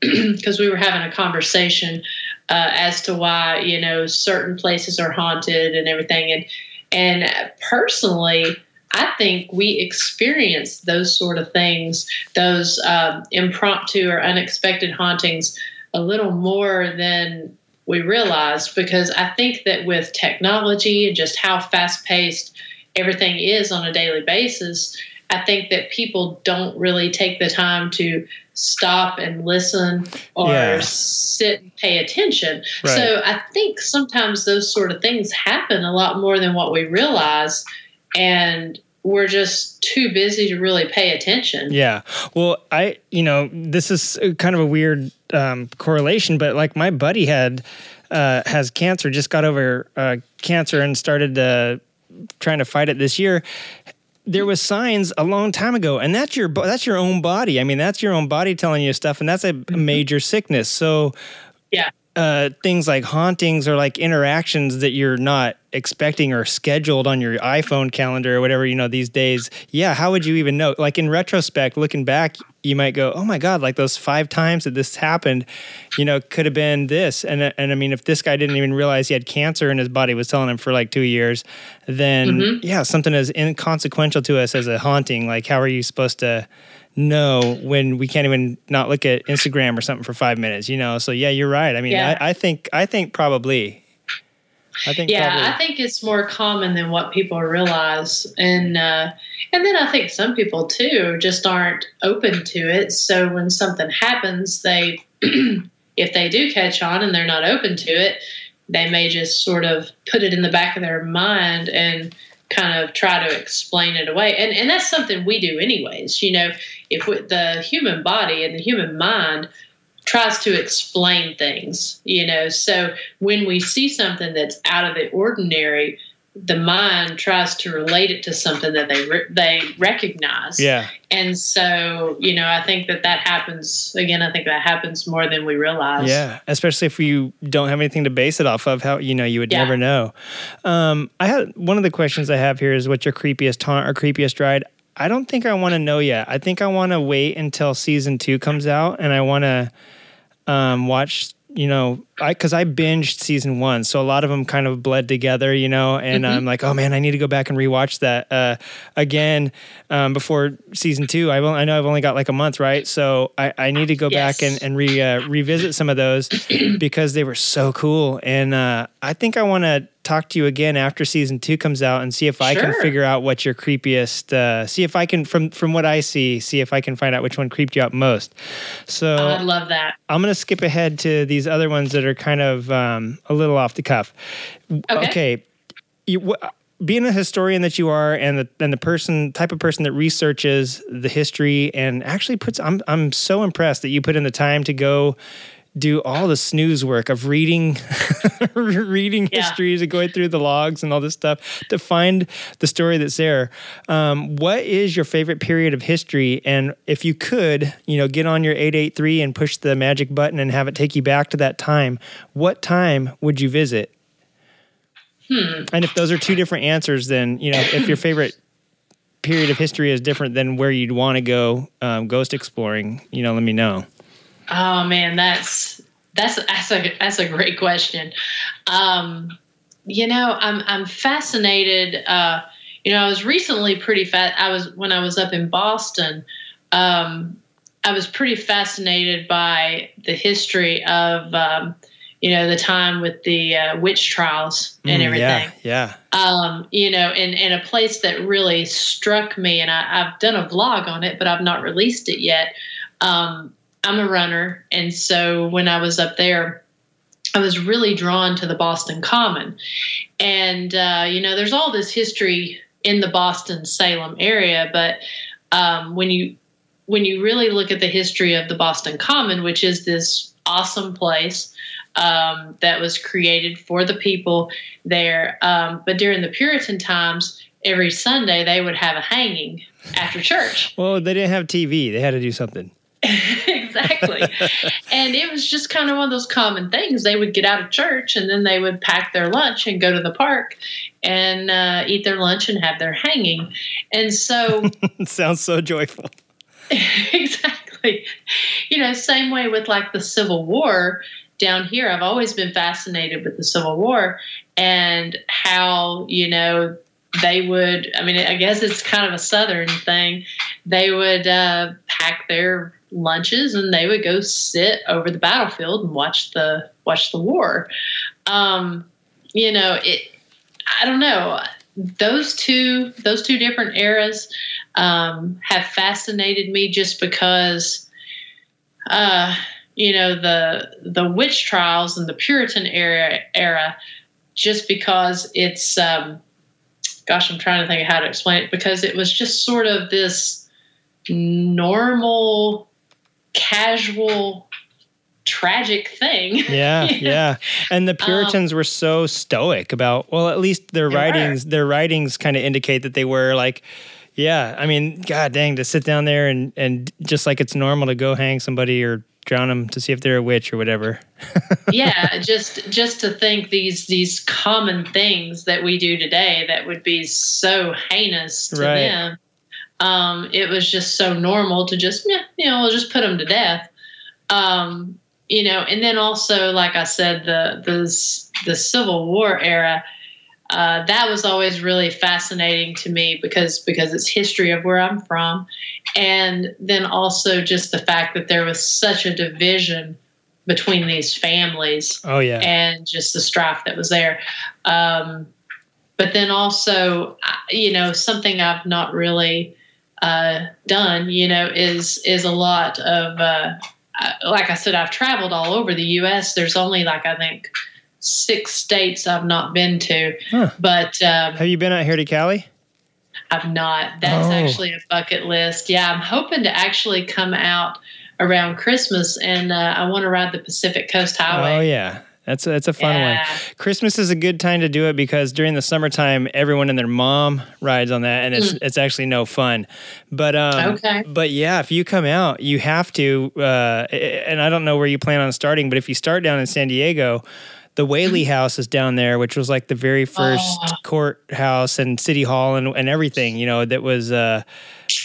because we were having a conversation uh, as to why you know certain places are haunted and everything, and and personally. I think we experience those sort of things, those um, impromptu or unexpected hauntings, a little more than we realized because I think that with technology and just how fast paced everything is on a daily basis, I think that people don't really take the time to stop and listen or Yeah. sit and pay attention. Right. So I think sometimes those sort of things happen a lot more than what we realize. And we're just too busy to really pay attention. Yeah. Well, I, you know, this is kind of a weird um, correlation, but like my buddy had, uh, has cancer, just got over uh, cancer and started uh, trying to fight it this year. There was signs a long time ago, and that's your that's your own body. I mean, that's your own body telling you stuff, and that's a major sickness. So, Yeah. Uh, things like hauntings or like interactions that you're not expecting or scheduled on your iPhone calendar or whatever, you know, these days. Yeah, how would you even know? Like in retrospect, looking back, you might go, "Oh my god, like those 5 times that this happened, you know, could have been this." And and I mean, if this guy didn't even realize he had cancer and his body was telling him for like 2 years, then yeah, something as inconsequential to us as a haunting, like how are you supposed to know when we can't even not look at Instagram or something for five minutes, you know? So yeah, you're right. I mean, Yeah. I, I think, I think probably, I think yeah, probably, I think it's more common than what people realize, and uh, and then I think some people too just aren't open to it. So when something happens, they if they do catch on and they're not open to it, they may just sort of put it in the back of their mind and kind of try to explain it away. And and that's something we do anyways. You know, if we, the human body and the human mind tries to explain things, you know. So when we see something that's out of the ordinary, the mind tries to relate it to something that they re- they recognize. yeah, And so, you know, I think that that happens again. I think that happens more than we realize. yeah. Especially if you don't have anything to base it off of, how you know you would Yeah. never know. Um, I had one of the questions I have here is what's your creepiest taunt or creepiest ride? I don't think I want to know yet. I think I want to wait until season two comes out, and I want to um, watch. You know, I because I binged season one, so a lot of them kind of bled together. You know, and I'm like, oh man, I need to go back and rewatch that uh, again um, before season two. I will, I know I've only got like a month, right? So I, I need to go back and and re uh, revisit some of those because they were so cool. And uh, I think I want to talk to you again after season two comes out and see if I can figure out what your creepiest. Uh, see if I can from from what I see, see if I can find out which one creeped you out most. So I love that. I'm to skip ahead to these other ones that are kind of um, a little off the cuff. Okay. You, wh- being a historian that you are, and the and the person type of person that researches the history and actually puts, I'm I'm so impressed that you put in the time to go do all the snooze work of reading reading Yeah. histories and going through the logs and all this stuff to find the story that's there. Um, what is your favorite period of history? And if you could, you know, get on your 883 and push the magic button and have it take you back to that time, what time would you visit? And if those are two different answers, then, you know, if your favorite period of history is different than where you'd want to go um, ghost exploring, you know, let me know. Oh man, that's that's that's a that's a great question. Um, you know, I'm I'm fascinated. Uh, you know, I was recently pretty fat. I was when I was up in Boston. Um, I was pretty fascinated by the history of um, you know the time with the uh, witch trials and Mm, everything Yeah, um, you know, in, in a place that really struck me, and I, I've done a vlog on it, but I've not released it yet. Um, I'm a runner, and so when I was up there, I was really drawn to the Boston Common, and uh, you know, there's all this history in the Boston Salem area, but um, when you when you really look at the history of the Boston Common, which is this awesome place um, that was created for the people there. Um, but during the Puritan times, every Sunday they would have a hanging after church. Well, they didn't have TV. They had to do something. exactly. and it was just kind of one of those common things. They would get out of church and then they would pack their lunch and go to the park and uh, eat their lunch and have their hanging. And so sounds so joyful. exactly. You know, same way with like the Civil War down here. I've always been fascinated with the Civil War and how, you know, they would, I mean, I guess it's kind of a Southern thing. They would uh, pack their lunches and they would go sit over the battlefield and watch the watch the war. Um, you know, it. I don't know. Those two those two different eras um, have fascinated me just because, uh, you know, the the witch trials and the Puritan era era, just because it's. Um, gosh, I'm trying to think of how to explain it because it was just sort of this normal, casual, tragic thing. Yeah, yeah. And the Puritans were so stoic about well, at least their Um, They were. writings their writings kind of indicate that they were like yeah, I mean, god dang to sit down there and and just like it's normal to go hang somebody or drown them to see if they're a witch or whatever. yeah, just just to think these these common things that we do today that would be so heinous to Right. them. Um, it was just so normal to just you know, we'll just put them to death. Um, you know, and then also, like I said, the the the Civil War era. Uh, that was always really fascinating to me because because it's history of where I'm from, and then also just the fact that there was such a division between these families Oh yeah. and just the strife that was there. Um, but then also, you know, something I've not really uh, done, you know, is is a lot of, uh, uh, like I said, I've traveled all over the U.S. There's only like I think six states I've not been to, Huh. but um, Have you been out here to Cali? I've not. That's Oh. actually a bucket list. Yeah, I'm hoping to actually come out around Christmas, and uh, I want to ride the Pacific Coast Highway. Oh yeah. That's a, that's a fun Yeah. one. Christmas is a good time to do it because during the summertime, everyone and their mom rides on that, and it's it's actually no fun. But um, Mm. Okay. but yeah, if you come out, you have to. Uh, and I don't know where you plan on starting, but if you start down in San Diego, the Whaley House is down there, which was like the very first Oh. courthouse and city hall and, and everything. You know that was. Uh,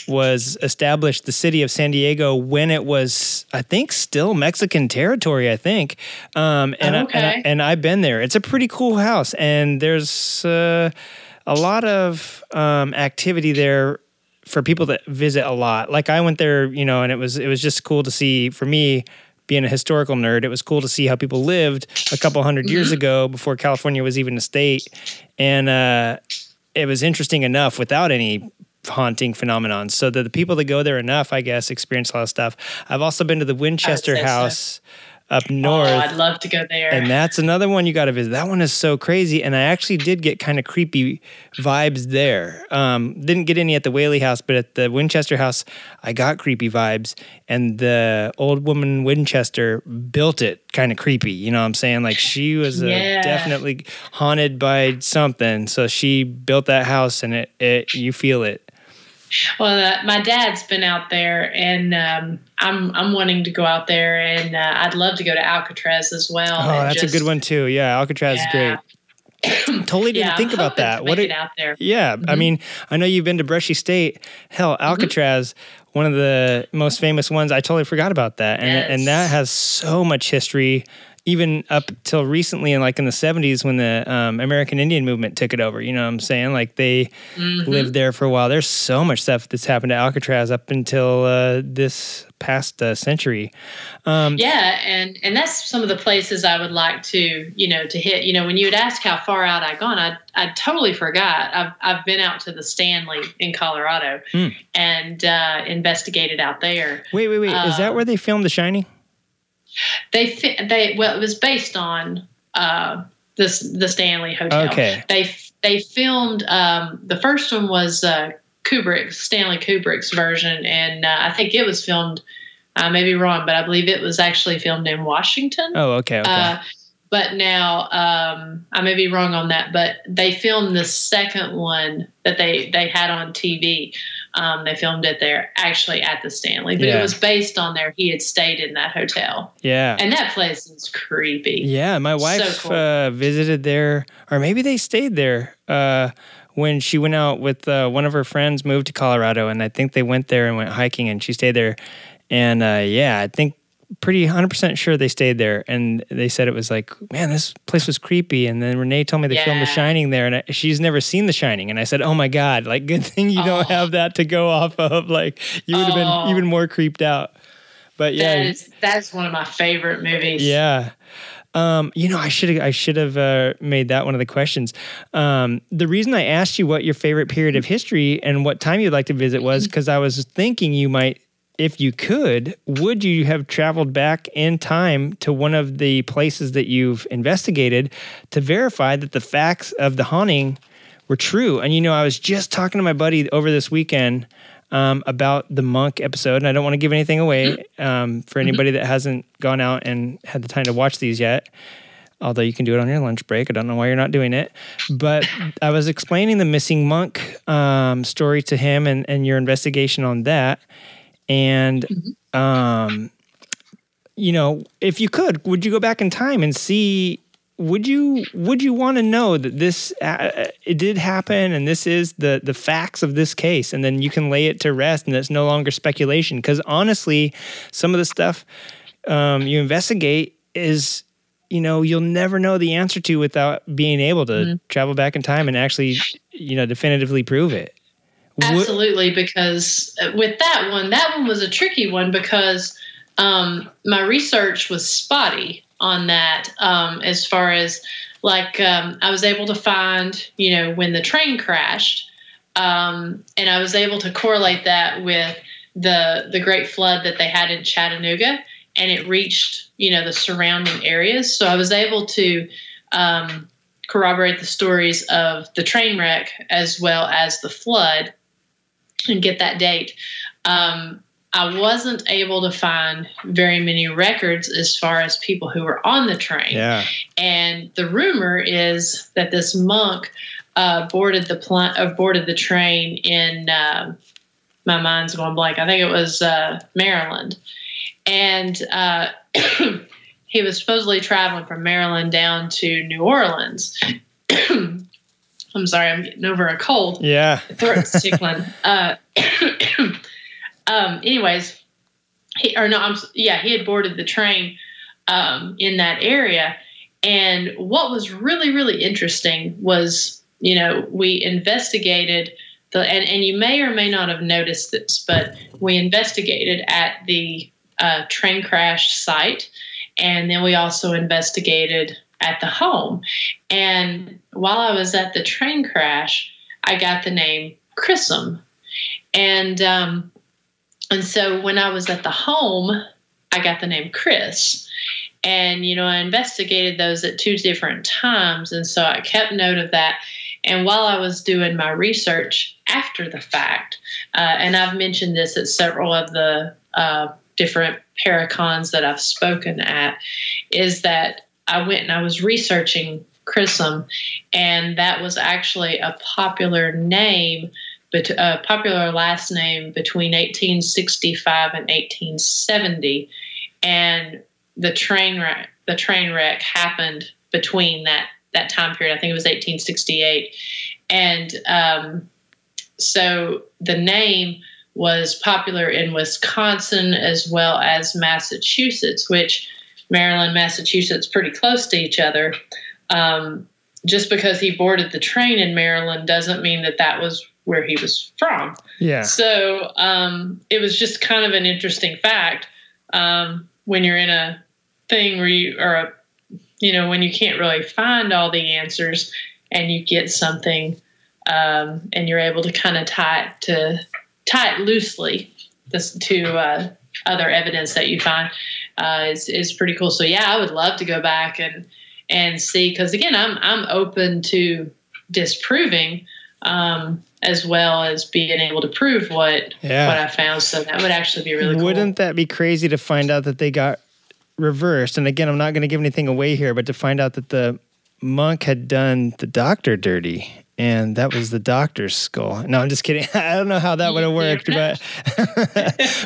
was established the city of San Diego when it was, I think, still Mexican territory. I think, um, and I, and, I, and I've been there. It's a pretty cool house, and there's uh, a lot of um, activity there for people that visit a lot. Like I went there, you know, and it was it was just cool to see for me. Being a historical nerd, it was cool to see how people lived a couple hundred years ago before California was even a state, and uh, it was interesting enough without any haunting phenomenon. So that the people that go there enough, I guess, experience a lot of stuff. I've also been to the Winchester House. Up north. Oh, I'd love to go there. And that's another one you got to visit. That one is so crazy. And I actually did get kind of creepy vibes there. Um, didn't get any at the Whaley house, but at the Winchester house, I got creepy vibes. And the old woman Winchester built it kind of creepy. You know what I'm saying? Like she was Yeah. definitely haunted by something. So she built that house and it, it you feel it. Well, uh, my dad's been out there, and um, I'm I'm wanting to go out there, and uh, I'd love to go to Alcatraz as well. Oh, that's just- a good one too. Yeah, Alcatraz Yeah. is great. totally didn't Yeah, I'm think about that. What it out there? Yeah, I Mhm. mean, I know you've been to Brushy State. Hell, Alcatraz, one of the most famous ones. I totally forgot about that, and Yes. and that has so much history. Even up till recently, and like in the '70s, when the um, American Indian movement took it over, you know what I'm saying? Like they Mhm. lived there for a while. There's so much stuff that's happened to Alcatraz up until uh, this past uh, century. Um, Yeah, and and that's some of the places I would like to, you know, to hit. You know, when you would ask how far out I'd gone, I I totally forgot. I've I've been out to the Stanley in Colorado Hmm. and uh, investigated out there. Wait, wait, wait. Is that Um, where they filmed The Shining? They they well, it was based on uh, this the Stanley Hotel. Okay. They they filmed um, the first one was uh, Kubrick Stanley Kubrick's version, and uh, I think it was filmed. I may be wrong, but I believe it was actually filmed in Washington. Oh, okay, okay. Uh, but now um, I may be wrong on that, but they filmed the second one that they they had on TV. Um, they filmed it there, actually at the Stanley, but Yeah. it was based on there. He had stayed in that hotel, yeah. and that place is creepy. Yeah, my wife cool. uh, visited there, or maybe they stayed there uh, when she went out with uh, one of her friends, moved to Colorado, and I think they went there and went hiking, and she stayed there. And uh, yeah, I think pretty 100% sure they stayed there. And they said it was like, man, this place was creepy. And then Renee told me they filmed The Shining there, and I, she's never seen The Shining. And I said, oh my God, like, good thing you don't Oh. have that to go off of. Like, you would have Oh. been even more creeped out. But yeah, That is that's one of my favorite movies. yeah. Um, you know, I should have I should have uh, made that one of the questions. Um, the reason I asked you what your favorite period of history and what time you'd like to visit was because I was thinking you might, if you could, would you have traveled back in time to one of the places that you've investigated to verify that the facts of the haunting were true? And you know, I was just talking to my buddy over this weekend um, about the monk episode, and I don't want to give anything away um, for anybody that hasn't gone out and had the time to watch these yet. Although you can do it on your lunch break, I don't know why you're not doing it. But I was explaining the missing monk um, story to him and, and your investigation on that. And, um, you know, if you could, would you go back in time and see would you would you want to know that this uh, it did happen and this is the the facts of this case? And then you can lay it to rest and it's no longer speculation. Because honestly some of the stuff um, you investigate is you know you'll never know the answer to without being able to travel back in time and actually you know definitively prove it Absolutely, because uh, with that one, that one was a tricky one because um, my research was spotty on that. Um, as far as like, um, I was able to find, you know, when the train crashed, um, and I was able to correlate that with the the great flood that they had in Chattanooga, and it reached, you know, the surrounding areas. So I was able to. Um, corroborate the stories of the train wreck as well as the flood and get that date. Um, I wasn't able to find very many records as far as people who were on the train. yeah And the rumor is that this monk uh, boarded the pl- uh, boarded the train in um my mind's going blank. I think it was uh, Maryland, and uh, he was supposedly traveling from Maryland down to New Orleans. I'm sorry, I'm getting over a cold. Yeah. Throat's tickling. uh, um, anyways, he, or no, I'm yeah, he had boarded the train um, in that area, and what was really really interesting was you know we investigated the and and you may or may not have noticed this, but we investigated at the uh, train crash site, and then we also investigated at the home. And while I was at the train crash, I got the name Chrism. And um, and so when I was at the home, I got the name Chris. And, you know, I investigated those at two different times. And so I kept note of that. And while I was doing my research after the fact, uh, and I've mentioned this at several of the uh, different paracons that I've spoken at, is that I went and I was researching chrism, and that was actually a popular name, but a popular last name between 1865 and 1870, and the train wreck the train wreck happened between that that time period. I think it was 1868, and um, so the name was popular in Wisconsin as well as Massachusetts, which Maryland, Massachusetts, pretty close to each other. Um, just because he boarded the train in Maryland doesn't mean that that was where he was from. Yeah. So um, it was just kind of an interesting fact um, when you're in a thing where you or a, you know when you can't really find all the answers and you get something um, and you're able to kind of tie it to tie it loosely this, to uh, other evidence that you find uh, is is pretty cool. So yeah, I would love to go back and and see because again, I'm I'm open to disproving um, as well as being able to prove what Yeah. what I found. So that would actually be really cool. Wouldn't that be crazy to find out that they got reversed? And again, I'm not going to give anything away here, but to find out that the monk had done the doctor dirty and that was the doctor's skull. No, I'm just kidding. I don't know how that would have worked, but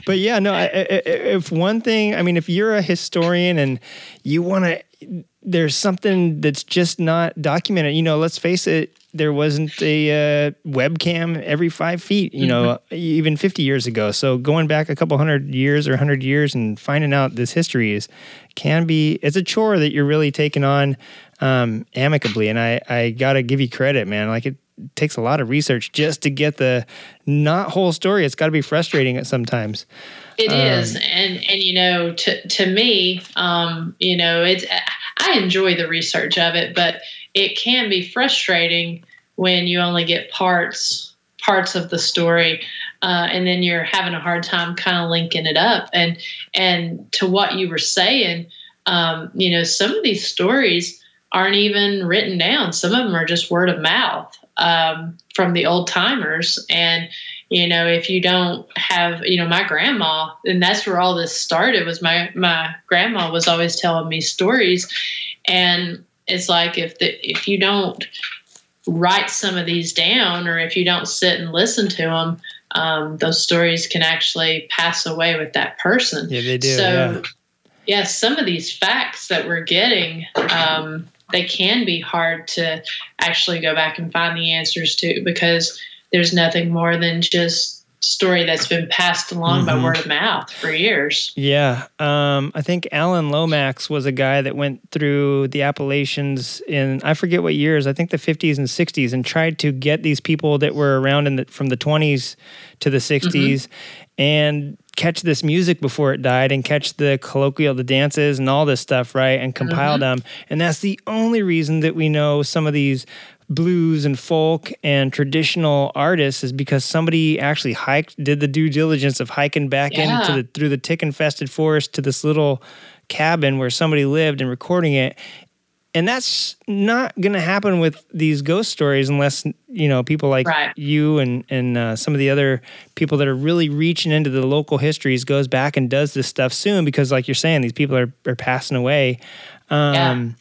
but yeah, no. I, I, if one thing, I mean, if you're a historian and you want to, there's something that's just not documented. You know, let's face it. There wasn't a uh, webcam every five feet. You know, even 50 years ago. So going back a couple hundred years or hundred years and finding out this history is can be. It's a chore that you're really taking on um, amicably. And I I gotta give you credit, man. Like it takes a lot of research just to get the not whole story. It's got to be frustrating at sometimes. It Um, is, and and you know, to to me, um, you know, it's I enjoy the research of it, but it can be frustrating when you only get parts parts of the story, uh, and then you're having a hard time kind of linking it up. And and to what you were saying, um, you know, some of these stories aren't even written down. Some of them are just word of mouth um, from the old timers, and you know if you don't have you know my grandma and that's where all this started was my my grandma was always telling me stories and it's like if the if you don't write some of these down or if you don't sit and listen to them um, those stories can actually pass away with that person Yeah, they do. so yeah. yeah, some of these facts that we're getting, um, they can be hard to actually go back and find the answers to because there's nothing more than just story that's been passed along by Mhm. word of mouth for years. Yeah. Um, I think Alan Lomax was a guy that went through the Appalachians in, I forget what years, I think the 50s and 60s, and tried to get these people that were around in the, from the 20s to the 60s and catch this music before it died and catch the colloquial, the dances and all this stuff, right? And compile mm-hmm. them. And that's the only reason that we know some of these blues and folk and traditional artists is because somebody actually hiked, did the due diligence of hiking back Yeah. into the through the tick infested forest to this little cabin where somebody lived and recording it. And that's not going to happen with these ghost stories unless you know people like Right. you and and uh, some of the other people that are really reaching into the local histories goes back and does this stuff soon because like you're saying these people are are passing away. Um,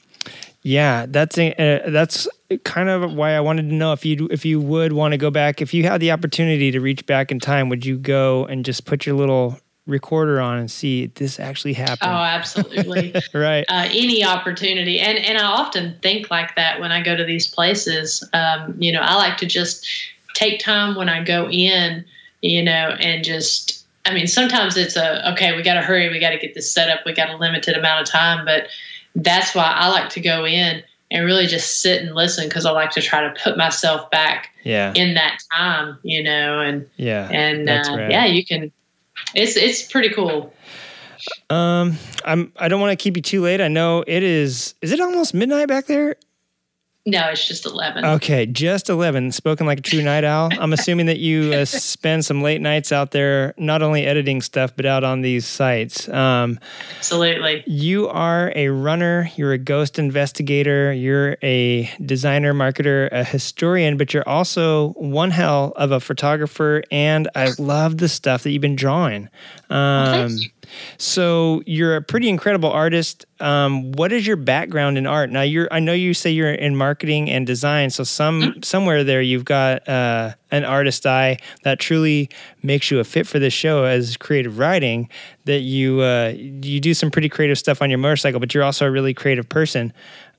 yeah, that's a, uh, that's kind of why I wanted to know if you if you would want to go back if you had the opportunity to reach back in time, would you go and just put your little recorder on and see this actually happened. Oh, absolutely. right. uh, any opportunity and and I often think like that when I go to these places. Um, you know, I like to just take time when I go in, you know, and just. I mean, sometimes it's a okay. We got to hurry. We got to get this set up. We got a limited amount of time, but that's why I like to go in and really just sit and listen because I like to try to put myself back Yeah. in that time, you know, and Yeah. and uh, yeah, you can. It's it's pretty cool. Um, I'm. I don't want to keep you too late. I know it is. Is it almost midnight back there? No, it's just 11. Okay, just 11. Spoken like a true night owl. I'm assuming that you uh, spend some late nights out there, not only editing stuff, but out on these sites. Um, Absolutely. you are a runner, you're a ghost investigator, you're a designer, marketer, a historian, but you're also one hell of a photographer. And I love the stuff that you've been drawing. Um, you. So you're a pretty incredible artist. Um, what is your background in art? Now you're I know you say you're in marketing and design, so some Mm-hmm. somewhere there you've got uh, an artist eye that truly makes you a fit for this show as creative riding. That you uh, you do some pretty creative stuff on your motorcycle, but you're also a really creative person.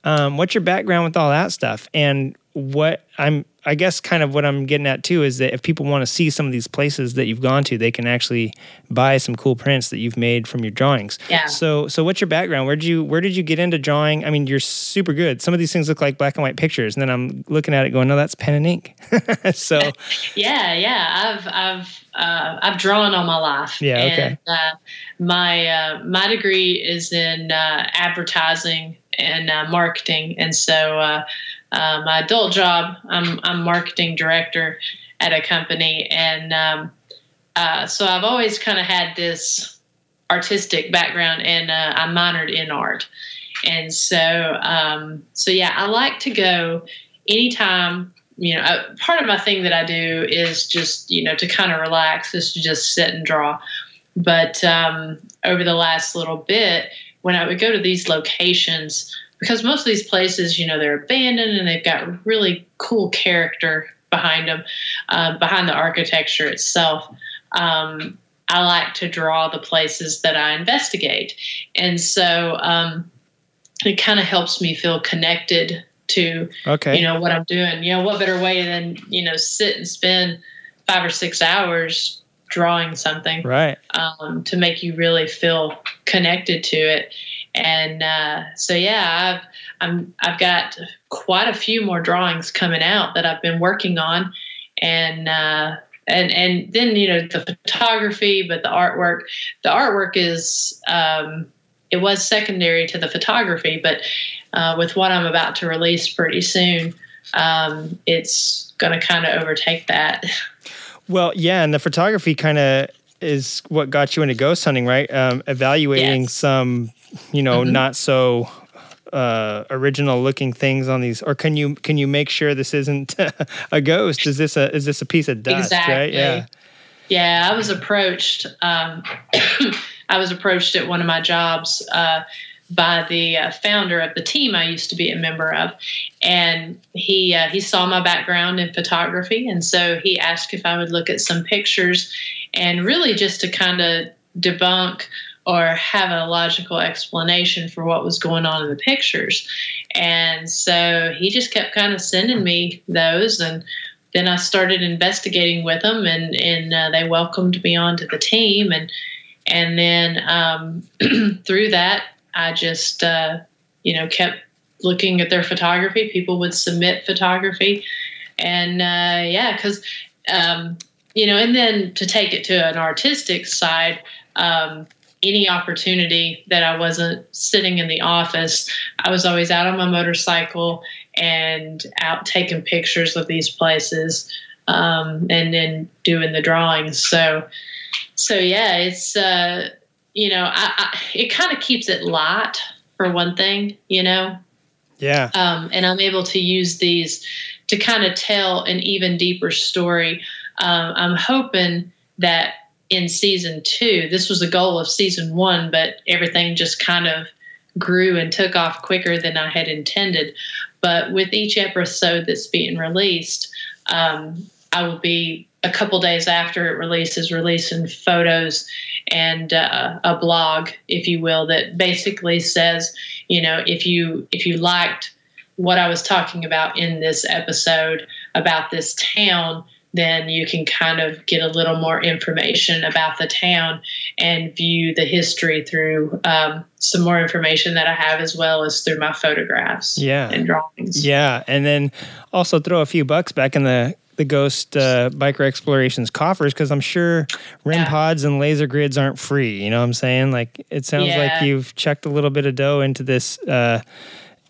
Um, what's your background with all that stuff? And what I'm I guess kind of what I'm getting at too is that if people want to see some of these places that you've gone to, they can actually buy some cool prints that you've made from your drawings. Yeah. So so what's your background? Where did you where did you get into drawing? I mean, you're super good. Some of these things look like black and white pictures, and then I'm looking at it going, no, that's pen and ink. so Yeah, yeah. I've I've uh, I've drawn all my life. Yeah, okay. And uh, my uh, my degree is in uh, advertising and uh, marketing, and so uh, uh, my adult job, I'm I'm marketing director at a company, and um, uh, so I've always kind of had this artistic background, and uh, I minored in art, and so um, so yeah, I like to go anytime you know, uh, part of my thing that I do is just, you know, to kind of relax, is to just sit and draw. But um, over the last little bit, when I would go to these locations, because most of these places, you know, they're abandoned and they've got really cool character behind them, uh, behind the architecture itself. Um, I like to draw the places that I investigate. And so um, it kind of helps me feel connected to okay, you know what I'm doing. You know, what better way than you know sit and spend five or six hours drawing something right. um, to make you really feel connected to it. And uh, so yeah, I've I'm I've got quite a few more drawings coming out that I've been working on, and uh, and and then you know the photography, but the artwork. The artwork is um, it was secondary to the photography, but uh, with what I'm about to release pretty soon, um, it's going to kind of overtake that. Well, yeah, and the photography kind of is what got you into ghost hunting, right? Um, evaluating Yes. some, you know, Mhm. not so uh, original looking things on these, or can you can you make sure this isn't a ghost? Is this a is this a piece of dust? Right? Yeah. Yeah, I was approached. Um, I was approached at one of my jobs uh, by the uh, founder of the team I used to be a member of, and he uh, he saw my background in photography, and so he asked if I would look at some pictures, and really just to kind of debunk or have a logical explanation for what was going on in the pictures. And so he just kept kind of sending me those. And then I started investigating with them, and and uh, they welcomed me onto the team, and and then um, through that, I just uh, you know kept looking at their photography. People would submit photography, and uh, yeah, because um, you know, and then to take it to an artistic side. Um, any opportunity that I wasn't sitting in the office, I was always out on my motorcycle and out taking pictures of these places um, and then doing the drawings. So, so yeah, it's uh, you know, I, I, it kind of keeps it light for one thing, you know, Yeah. um, and I'm able to use these to kind of tell an even deeper story. Um, I'm hoping that in season two, this was the goal of season one, but everything just kind of grew and took off quicker than I had intended. But with each episode that's being released, um, I will be a couple days after it releases releasing photos and uh, a blog, if you will, that basically says, you know, if you if you liked what I was talking about in this episode about this town, then you can kind of get a little more information about the town and view the history through um, some more information that I have as well as through my photographs Yeah. and drawings. Yeah, and then also throw a few bucks back in the the Ghost uh, Biker Explorations coffers because I'm sure REM Yeah. pods and laser grids aren't free. You know what I'm saying? Like it sounds like you've chucked a little bit of dough into this uh,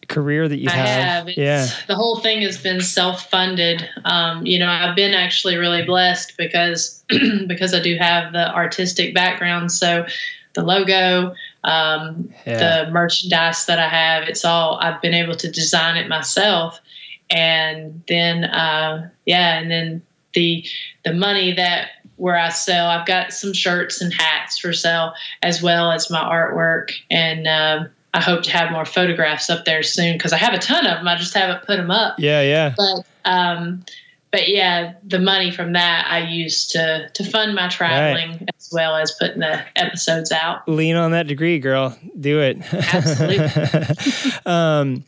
career that you I have. yeah. The whole thing has been self-funded. Um, you know, I've been actually really blessed because because I do have the artistic background. So the logo, um, Yeah. the merchandise that I have, it's all I've been able to design it myself. And then, uh, yeah, and then the the money that where I sell, I've got some shirts and hats for sale as well as my artwork and. Um, I hope to have more photographs up there soon because I have a ton of them. I just haven't put them up. Yeah, yeah. But um, but yeah, the money from that I use to to fund my traveling as well as putting the episodes out. Lean on that degree, girl. Do it. Absolutely. um,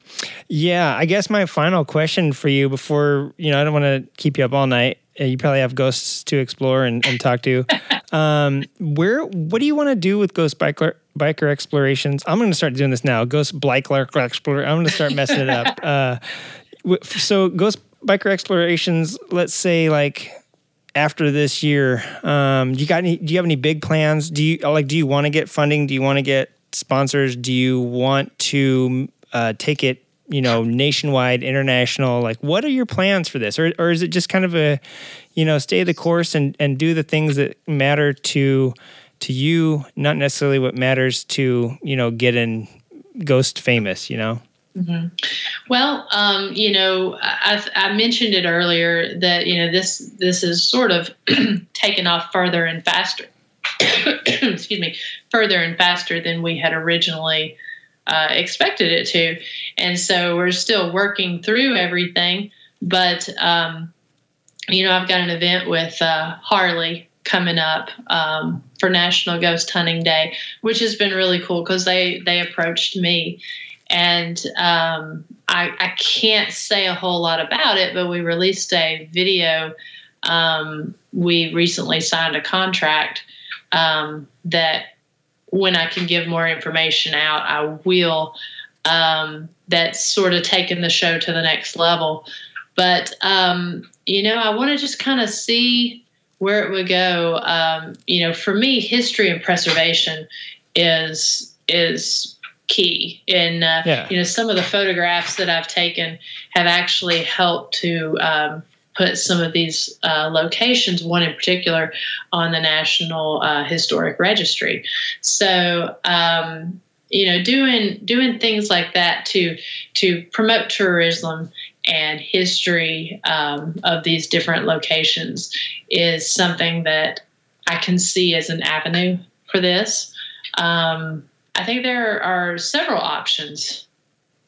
yeah, I guess my final question for you before, you know, I don't want to keep you up all night. Uh, You probably have ghosts to explore and, and talk to. Um, where, what do you want to do with Ghost Biker, biker Explorations? I'm going to start doing this now. Ghost Biker Explorer. I'm going to start messing it up. Uh, so Ghost Biker Explorations, let's say like after this year, um, do you got any? Do you have any big plans? Do you like? Do you want to get funding? Do you want to get sponsors? Do you want to uh, take it? You know, nationwide, international. Like, what are your plans for this, or or is it just kind of a, you know, stay the course and and do the things that matter to to you, not necessarily what matters to you know getting ghost famous. You know. Well, um, you know, I, I mentioned it earlier that you know this this is sort of taken off further and faster. excuse me, further and faster than we had originally uh, expected it to, and so we're still working through everything. But um, you know, I've got an event with uh, Harley coming up um, for National Ghost Hunting Day, which has been really cool because they they approached me and um, I, I, can't say a whole lot about it, but we released a video. Um, we recently signed a contract um, that when I can give more information out, I will. Um, that's sort of taken the show to the next level. But, um, you know, I want to just kind of see where it would go. Um, you know, for me, history and preservation is is key. in uh, Yeah. you know, some of the photographs that I've taken have actually helped to um, put some of these uh, locations, one in particular, on the National uh, Historic Registry. So. Um, you know, doing doing things like that to to promote tourism and history um, of these different locations is something that I can see as an avenue for this. Um, I think there are several options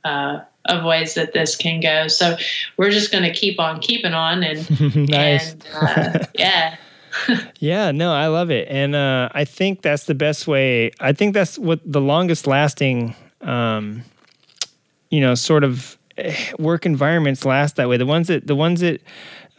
uh, of ways that this can go. So we're just going to keep on keeping on, and, nice. and uh, yeah, Yeah, no, I love it, and uh, I think that's the best way. I think that's what the longest lasting, um, you know, sort of eh, work environments last that way. The ones that the ones that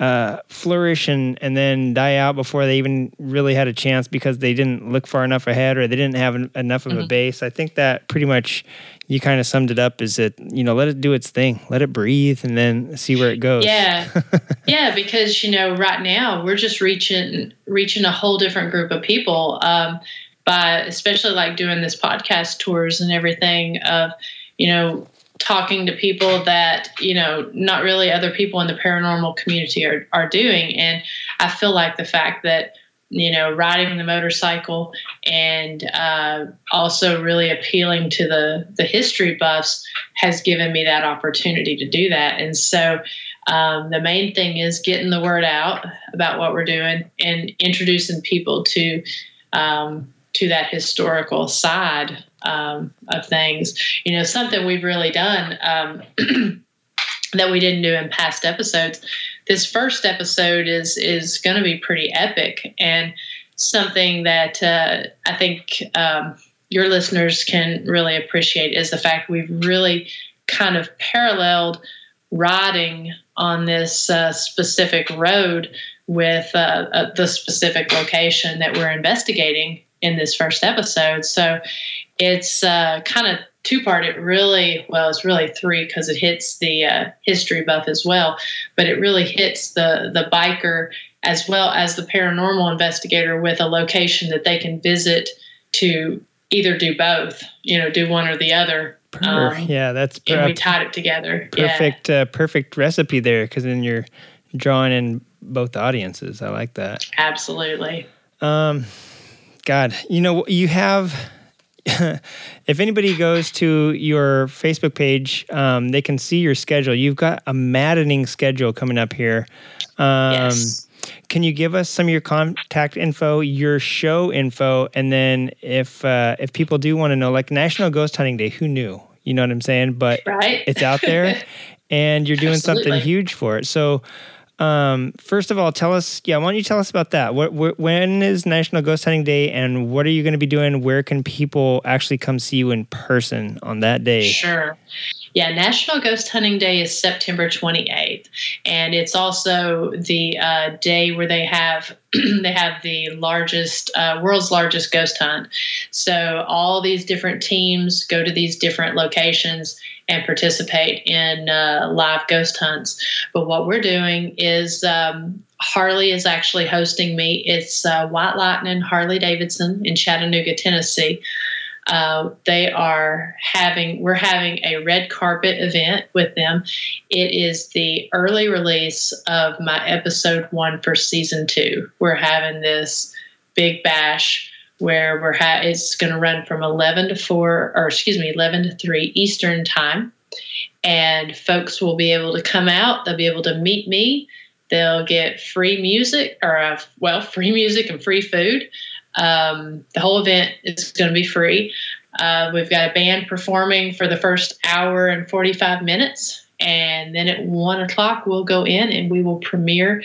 uh, flourish and and then die out before they even really had a chance because they didn't look far enough ahead or they didn't have en- enough of a base. I think that pretty much you kind of summed it up. Is that you know let it do its thing, let it breathe, and then see where it goes. yeah, yeah. Because you know, right now we're just reaching reaching a whole different group of people um, by especially like doing this podcast tours and everything of you know talking to people that you know not really other people in the paranormal community are, are doing. And i feel like the fact that you know riding the motorcycle and uh, also really appealing to the the history buffs has given me that opportunity to do that. And so um, the main thing is getting the word out about what we're doing and introducing people to um, to that historical side um, of things. You know, something we've really done um, that we didn't do in past episodes. This first episode is is going to be pretty epic and something that uh, I think um, your listeners can really appreciate is the fact we've really kind of paralleled riding on this uh, specific road with uh, uh, the specific location that we're investigating in this first episode. So it's uh, kind of two part. It really, well, it's really three because it hits the uh, history buff as well, but it really hits the the biker as well as the paranormal investigator with a location that they can visit to either do both, you know, do one or the other Per- Um, yeah, that's and we tied it together. Yeah. perfect. Uh, perfect recipe there because then you're drawing in both audiences. I like that. Absolutely. Um, God, you know, you have. if anybody goes to your Facebook page, um, they can see your schedule. You've got a maddening schedule coming up here. Um, Yes. Can you give us some of your contact info, your show info, and then if uh, if people do want to know, like National Ghost Hunting Day, who knew? You know what I'm saying? But Right. it's out there, and you're doing something huge for it. So, um, first of all, tell us, yeah, why don't you tell us about that? What, wh- when is National Ghost Hunting Day, and what are you going to be doing? Where can people actually come see you in person on that day? Sure. Yeah, National Ghost Hunting Day is September 28th, and it's also the uh, day where they have they have the largest uh, world's largest ghost hunt. So all these different teams go to these different locations and participate in uh, live ghost hunts. But what we're doing is um, Harley is actually hosting me. It's uh, White Lightning Harley Davidson in Chattanooga, Tennessee. Uh, they are having we're having a red carpet event with them it is the early release of my episode one for season two we're having this big bash where we're ha- it's going to run from 11 to 4 or excuse me 11 to 3 eastern time and folks will be able to come out they'll be able to meet me they'll get free music or uh, well free music and free food um, the whole event is going to be free. Uh, we've got a band performing for the first hour and 45 minutes. And then at one o'clock, we'll go in and we will premiere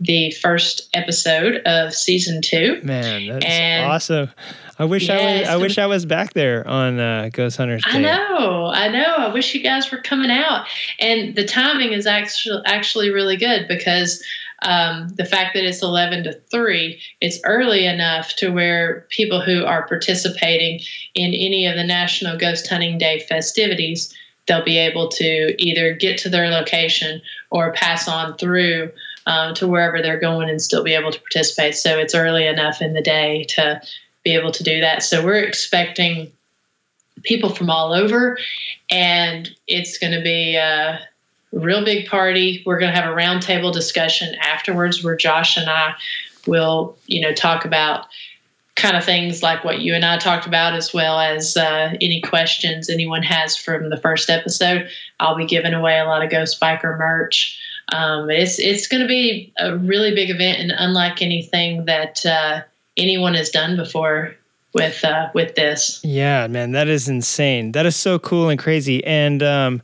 the first episode of season two. Man, that's And- awesome. I wish I was. I wish I was back there on uh, Ghost Hunters Day. I know, I know. I wish you guys were coming out. And the timing is actually actually really good because um, the fact that it's eleven to three, it's early enough to where people who are participating in any of the National Ghost Hunting Day festivities, they'll be able to either get to their location or pass on through um, to wherever they're going and still be able to participate. So it's early enough in the day to be able to do that. So we're expecting people from all over, and it's going to be a real big party. We're going to have a roundtable discussion afterwards where Josh and I will, you know, talk about kind of things like what you and I talked about, as well as uh, any questions anyone has from the first episode. I'll be giving away a lot of Ghost Biker merch. Um, it's it's going to be a really big event, and unlike anything that uh, anyone has done before with uh, with this. Yeah, man, that is insane. That is so cool and crazy. And um,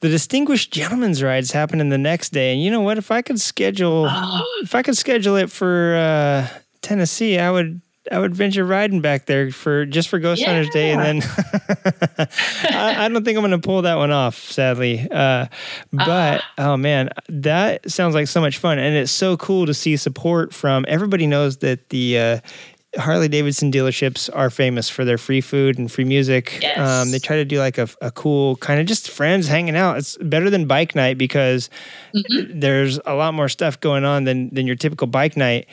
the distinguished gentleman's rides happening the next day. And you know what? If I could schedule, Oh, if I could schedule it for uh, Tennessee, I would. I would venture riding back there for just for Ghost Hunters Day, and then I, I don't think I'm going to pull that one off, sadly. Uh, but oh man, that sounds like so much fun, and it's so cool to see support from everybody. Knows that the uh, Harley Davidson dealerships are famous for their free food and free music. Yes. Um, they try to do like a, a cool kind of just friends hanging out. It's better than bike night because there's a lot more stuff going on than than your typical bike night.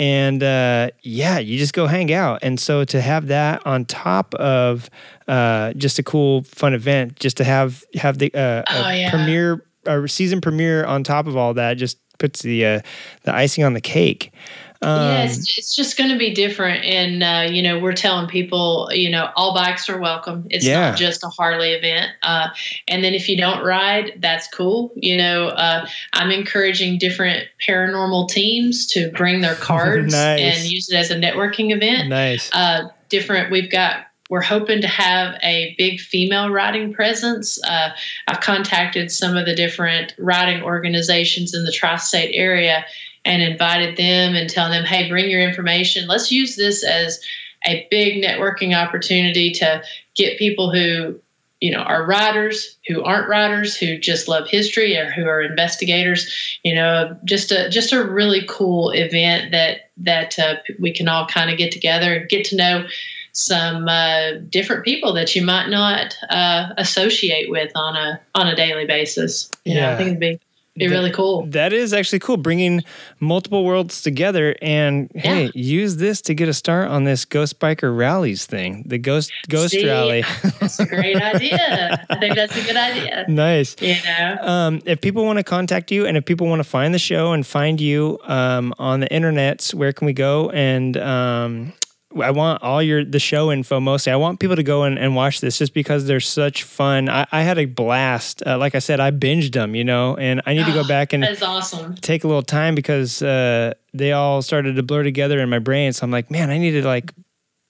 And uh, yeah, you just go hang out. And so to have that on top of uh, just a cool, fun event, just to have have the uh, Oh, yeah. premiere, a season premiere on top of all that, just puts the uh, the icing on the cake. Um, yeah, it's, it's just going to be different. And, uh, you know, we're telling people, you know, all bikes are welcome. It's Yeah. not just a Harley event. Uh, and then if you don't ride, that's cool. You know, uh, I'm encouraging different paranormal teams to bring their cards Nice. and use it as a networking event. nice. uh, different. We've got. We're hoping to have a big female riding presence. Uh, I've contacted some of the different riding organizations in the tri-state area and invited them and telling them, "Hey, bring your information. Let's use this as a big networking opportunity to get people who." You know, are writers who aren't writers who just love history or who are investigators. You know, just a just a really cool event that that uh, we can all kind of get together and get to know some uh, different people that you might not uh, associate with on a on a daily basis. You know, Yeah. I think it'd be be really cool. That is actually cool, bringing multiple worlds together. And Yeah. hey, use this to get a start on this Ghost Biker Rallies thing, the Ghost Ghost See? Rally. That's a great idea. I think that's a good idea. nice. You know, Um, if people want to contact you and if people want to find the show and find you um, on the internets, where can we go? And um, I want all your the show info mostly. I want people to go and, and watch this just because they're such fun. I, I had a blast. Uh, like I said, I binged them, you know, and I need to go back and that's awesome. take a little time because uh, they all started to blur together in my brain. So I'm like, man, I need to like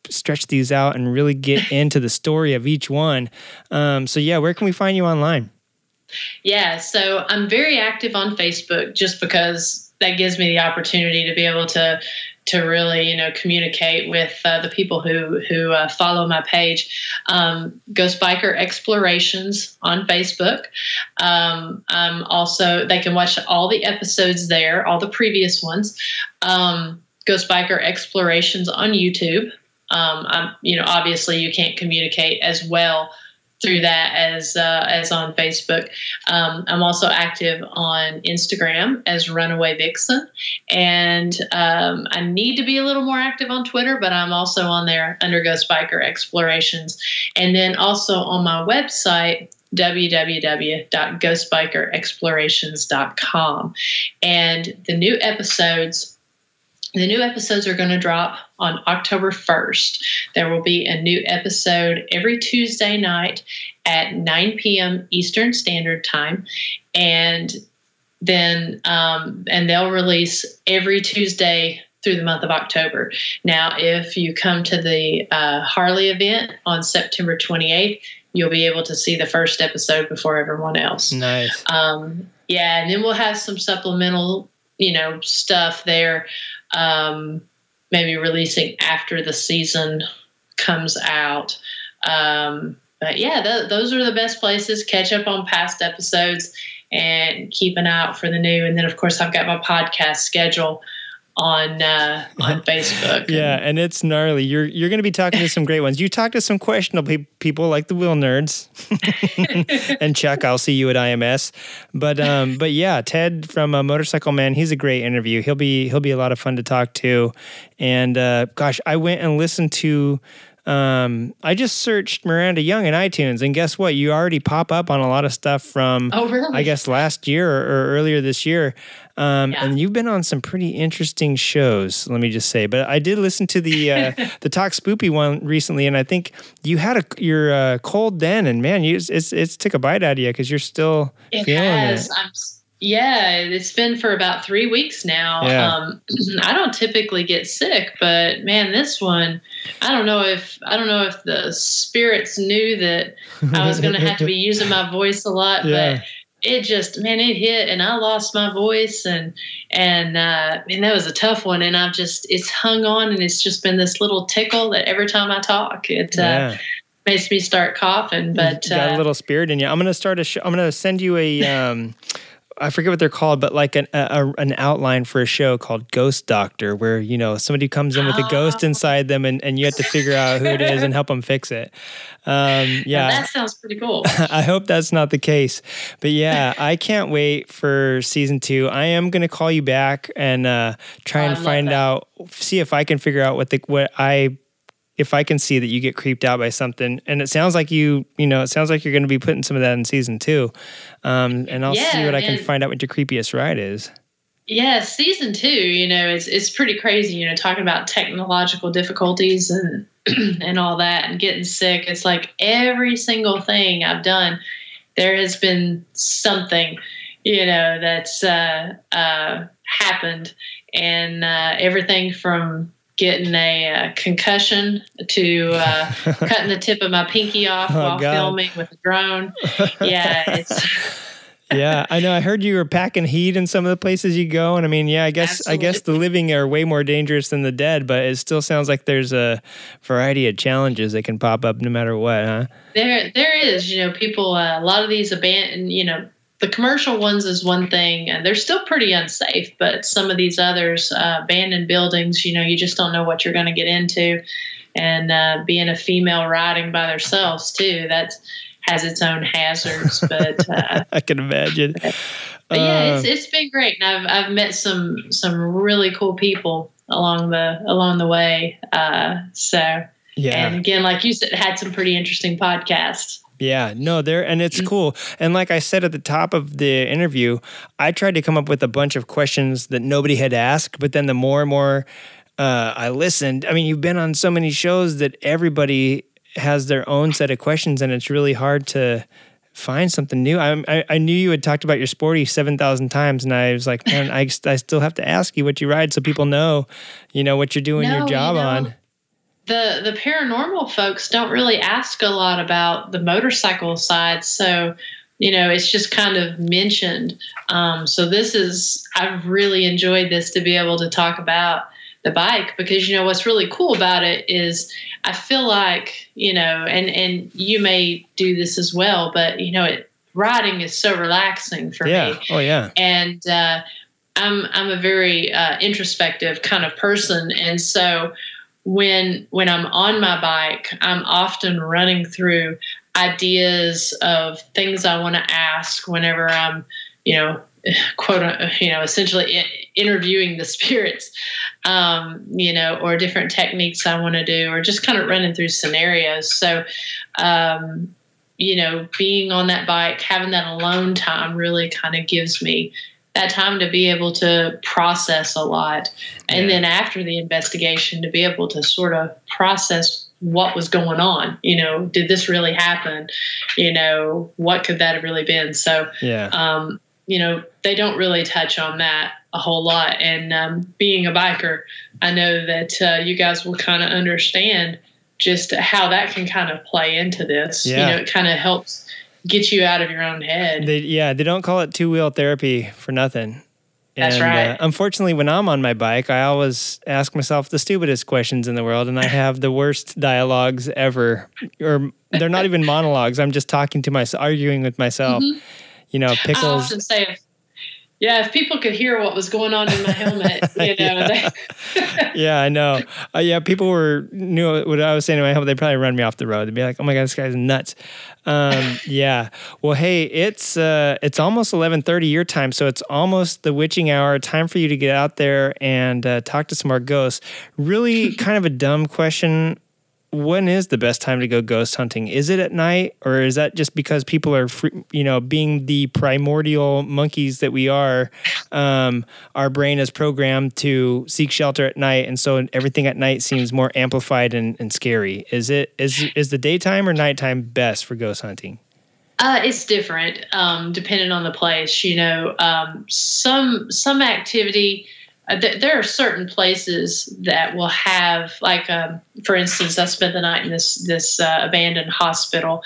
stretch these out and really get into the story of each one. Um, so yeah, where can we find you online? Yeah, so I'm very active on Facebook just because that gives me the opportunity to be able to to really you know communicate with uh, the people who who uh, follow my page. Um, Ghost Biker Explorations on Facebook. Um, I'm also they can watch all the episodes there, all the previous ones. Um, Ghost Biker Explorations on YouTube. Um, I'm, you know, obviously you can't communicate as well through that as uh, as on Facebook. Um, I'm also active on Instagram as Runaway Vixen, and um, I need to be a little more active on Twitter, but I'm also on there under Ghost Biker Explorations, and then also on my website www.ghostbikerexplorations.com and the new episodes the new episodes are going to drop on October 1st. There will be a new episode every Tuesday night at 9 p.m. Eastern Standard Time. And then, um, and they'll release every Tuesday through the month of October. Now, if you come to the uh, Harley event on September 28th, you'll be able to see the first episode before everyone else. Nice. Um, yeah, and then we'll have some supplemental, you know, stuff there. Um, maybe releasing after the season comes out. Um, but yeah, th- those are the best places. Catch up on past episodes and keep an eye out for the new. And then, of course, I've got my podcast schedule on uh, on Facebook. Yeah, and it's gnarly. You're you're going to be talking to some great ones. You talk to some questionable pe- people like the Wheel Nerds and Chuck. I'll see you at IMS. But um, but yeah, Ted from uh, Motorcycle Man. He's a great interview. He'll be he'll be a lot of fun to talk to. And uh, gosh, I went and listened to. Um, I just searched Miranda Young in iTunes, and guess what? You already pop up on a lot of stuff from Oh, really? I guess last year or, or earlier this year. Um, Yeah. And you've been on some pretty interesting shows, let me just say. But I did listen to the uh, the Talk Spoopy one recently, and I think you had a your uh, cold then, and man, you it's it's took a bite out of you because you're still It feeling has. it. I'm, yeah, it's been for about three weeks now. Yeah. Um, I don't typically get sick, but man, this one, I don't know if I don't know if the spirits knew that I was going to have to be using my voice a lot, Yeah. but it just man, it hit, and I lost my voice, and and uh, and that was a tough one, and I've just it's hung on, and it's just been this little tickle that every time I talk, it uh, makes me start coughing, but You got uh, a little spirit in you. I'm gonna start a show. I'm gonna send you a. Um, I forget what they're called, but like an a, an outline for a show called Ghost Doctor, where you know somebody comes in with a ghost Oh. inside them, and, and you have to figure out who it is and help them fix it. Um, yeah, that sounds pretty cool. I hope that's not the case. But yeah, I can't wait for season two. I am going to call you back and uh, try Oh, and find that. out, see if I can figure out what the what I. If I can see that you get creeped out by something, and it sounds like you, you know, it sounds like you're going to be putting some of that in season two, um, and I'll see what I can find out what your creepiest ride is. Yeah, season two, you know, it's it's pretty crazy, you know, talking about technological difficulties and and all that and getting sick. It's like every single thing I've done, there has been something, you know, that's uh, uh, happened, and uh, everything from getting a uh, concussion to uh, cutting the tip of my pinky off Oh, while God. filming with a drone. Yeah, it's. yeah, I know. I heard you were packing heat in some of the places you go, and I mean, yeah, I guess I guess the living are way more dangerous than the dead, but it still sounds like there's a variety of challenges that can pop up no matter what, huh? There, there is. You know, people. Uh, a lot of these abandoned. You know, the commercial ones is one thing, and they're still pretty unsafe. But some of these others, uh, abandoned buildings. You know, you just don't know what you're going to get into, and uh, being a female riding by themselves too. That's has its own hazards. But uh, I can imagine. But yeah, it's Uh, it's been great, and I've I've met some some really cool people along the along the way. Uh, so yeah. and again, like you said, had some pretty interesting podcasts. Yeah, no, there, and it's cool. And like I said at the top of the interview, I tried to come up with a bunch of questions that nobody had asked. But then the more and more uh, I listened, I mean, you've been on so many shows that everybody has their own set of questions, and it's really hard to find something new. I, I, I knew you had talked about your sporty 7,000 times, and I was like, man, I, I still have to ask you what you ride so people know, you know, what you're doing No, your you job know, on. The the paranormal folks don't really ask a lot about the motorcycle side so you know it's just kind of mentioned um, so this is i've really enjoyed this to be able to talk about the bike because you know what's really cool about it is i feel like you know and and you may do this as well but you know it riding is so relaxing for Yeah. me Oh, yeah. and uh, I'm I'm a very uh, introspective kind of person, and so when when I'm on my bike, I'm often running through ideas of things I want to ask whenever I'm, you know, quote, you know, essentially interviewing the spirits, um, you know, or different techniques I want to do, or just kind of running through scenarios. So, um, you know, being on that bike, having that alone time really kind of gives me that time to be able to process a lot. And Yeah. then after the investigation, to be able to sort of process what was going on. You know, did this really happen? You know, what could that have really been? So, Yeah. um, you know, they don't really touch on that a whole lot. And um, being a biker, I know that uh, you guys will kind of understand just how that can kind of play into this. Yeah. You know, it kind of helps get you out of your own head. They, yeah, they don't call it two wheel therapy for nothing. That's And, right. Uh, unfortunately, when I'm on my bike, I always ask myself the stupidest questions in the world, and I have the worst dialogues ever. Or they're not even monologues. I'm just talking to myself, arguing with myself. Mhm. You know, I pickles. often say, yeah, if people could hear what was going on in my helmet, you know, they, yeah, I know. Uh, yeah, people were knew what I was saying to my helmet. They'd probably run me off the road. They'd be like, "Oh my god, this guy's nuts." Um, yeah. Well, hey, it's uh, it's almost eleven thirty your time, so it's almost the witching hour. Time for you to get out there and uh, talk to some more ghosts. Really, kind of a dumb question. When is the best time to go ghost hunting? Is it at night, or is that just because people are, you know, being the primordial monkeys that we are? um, our brain is programmed to seek shelter at night, and so everything at night seems more amplified and, and scary. Is it is is the daytime or nighttime best for ghost hunting? Uh, it's different, um, depending on the place. You know, um, some some activity. Uh, th- there are certain places that will have, like, um, for instance, I spent the night in this this uh, abandoned hospital,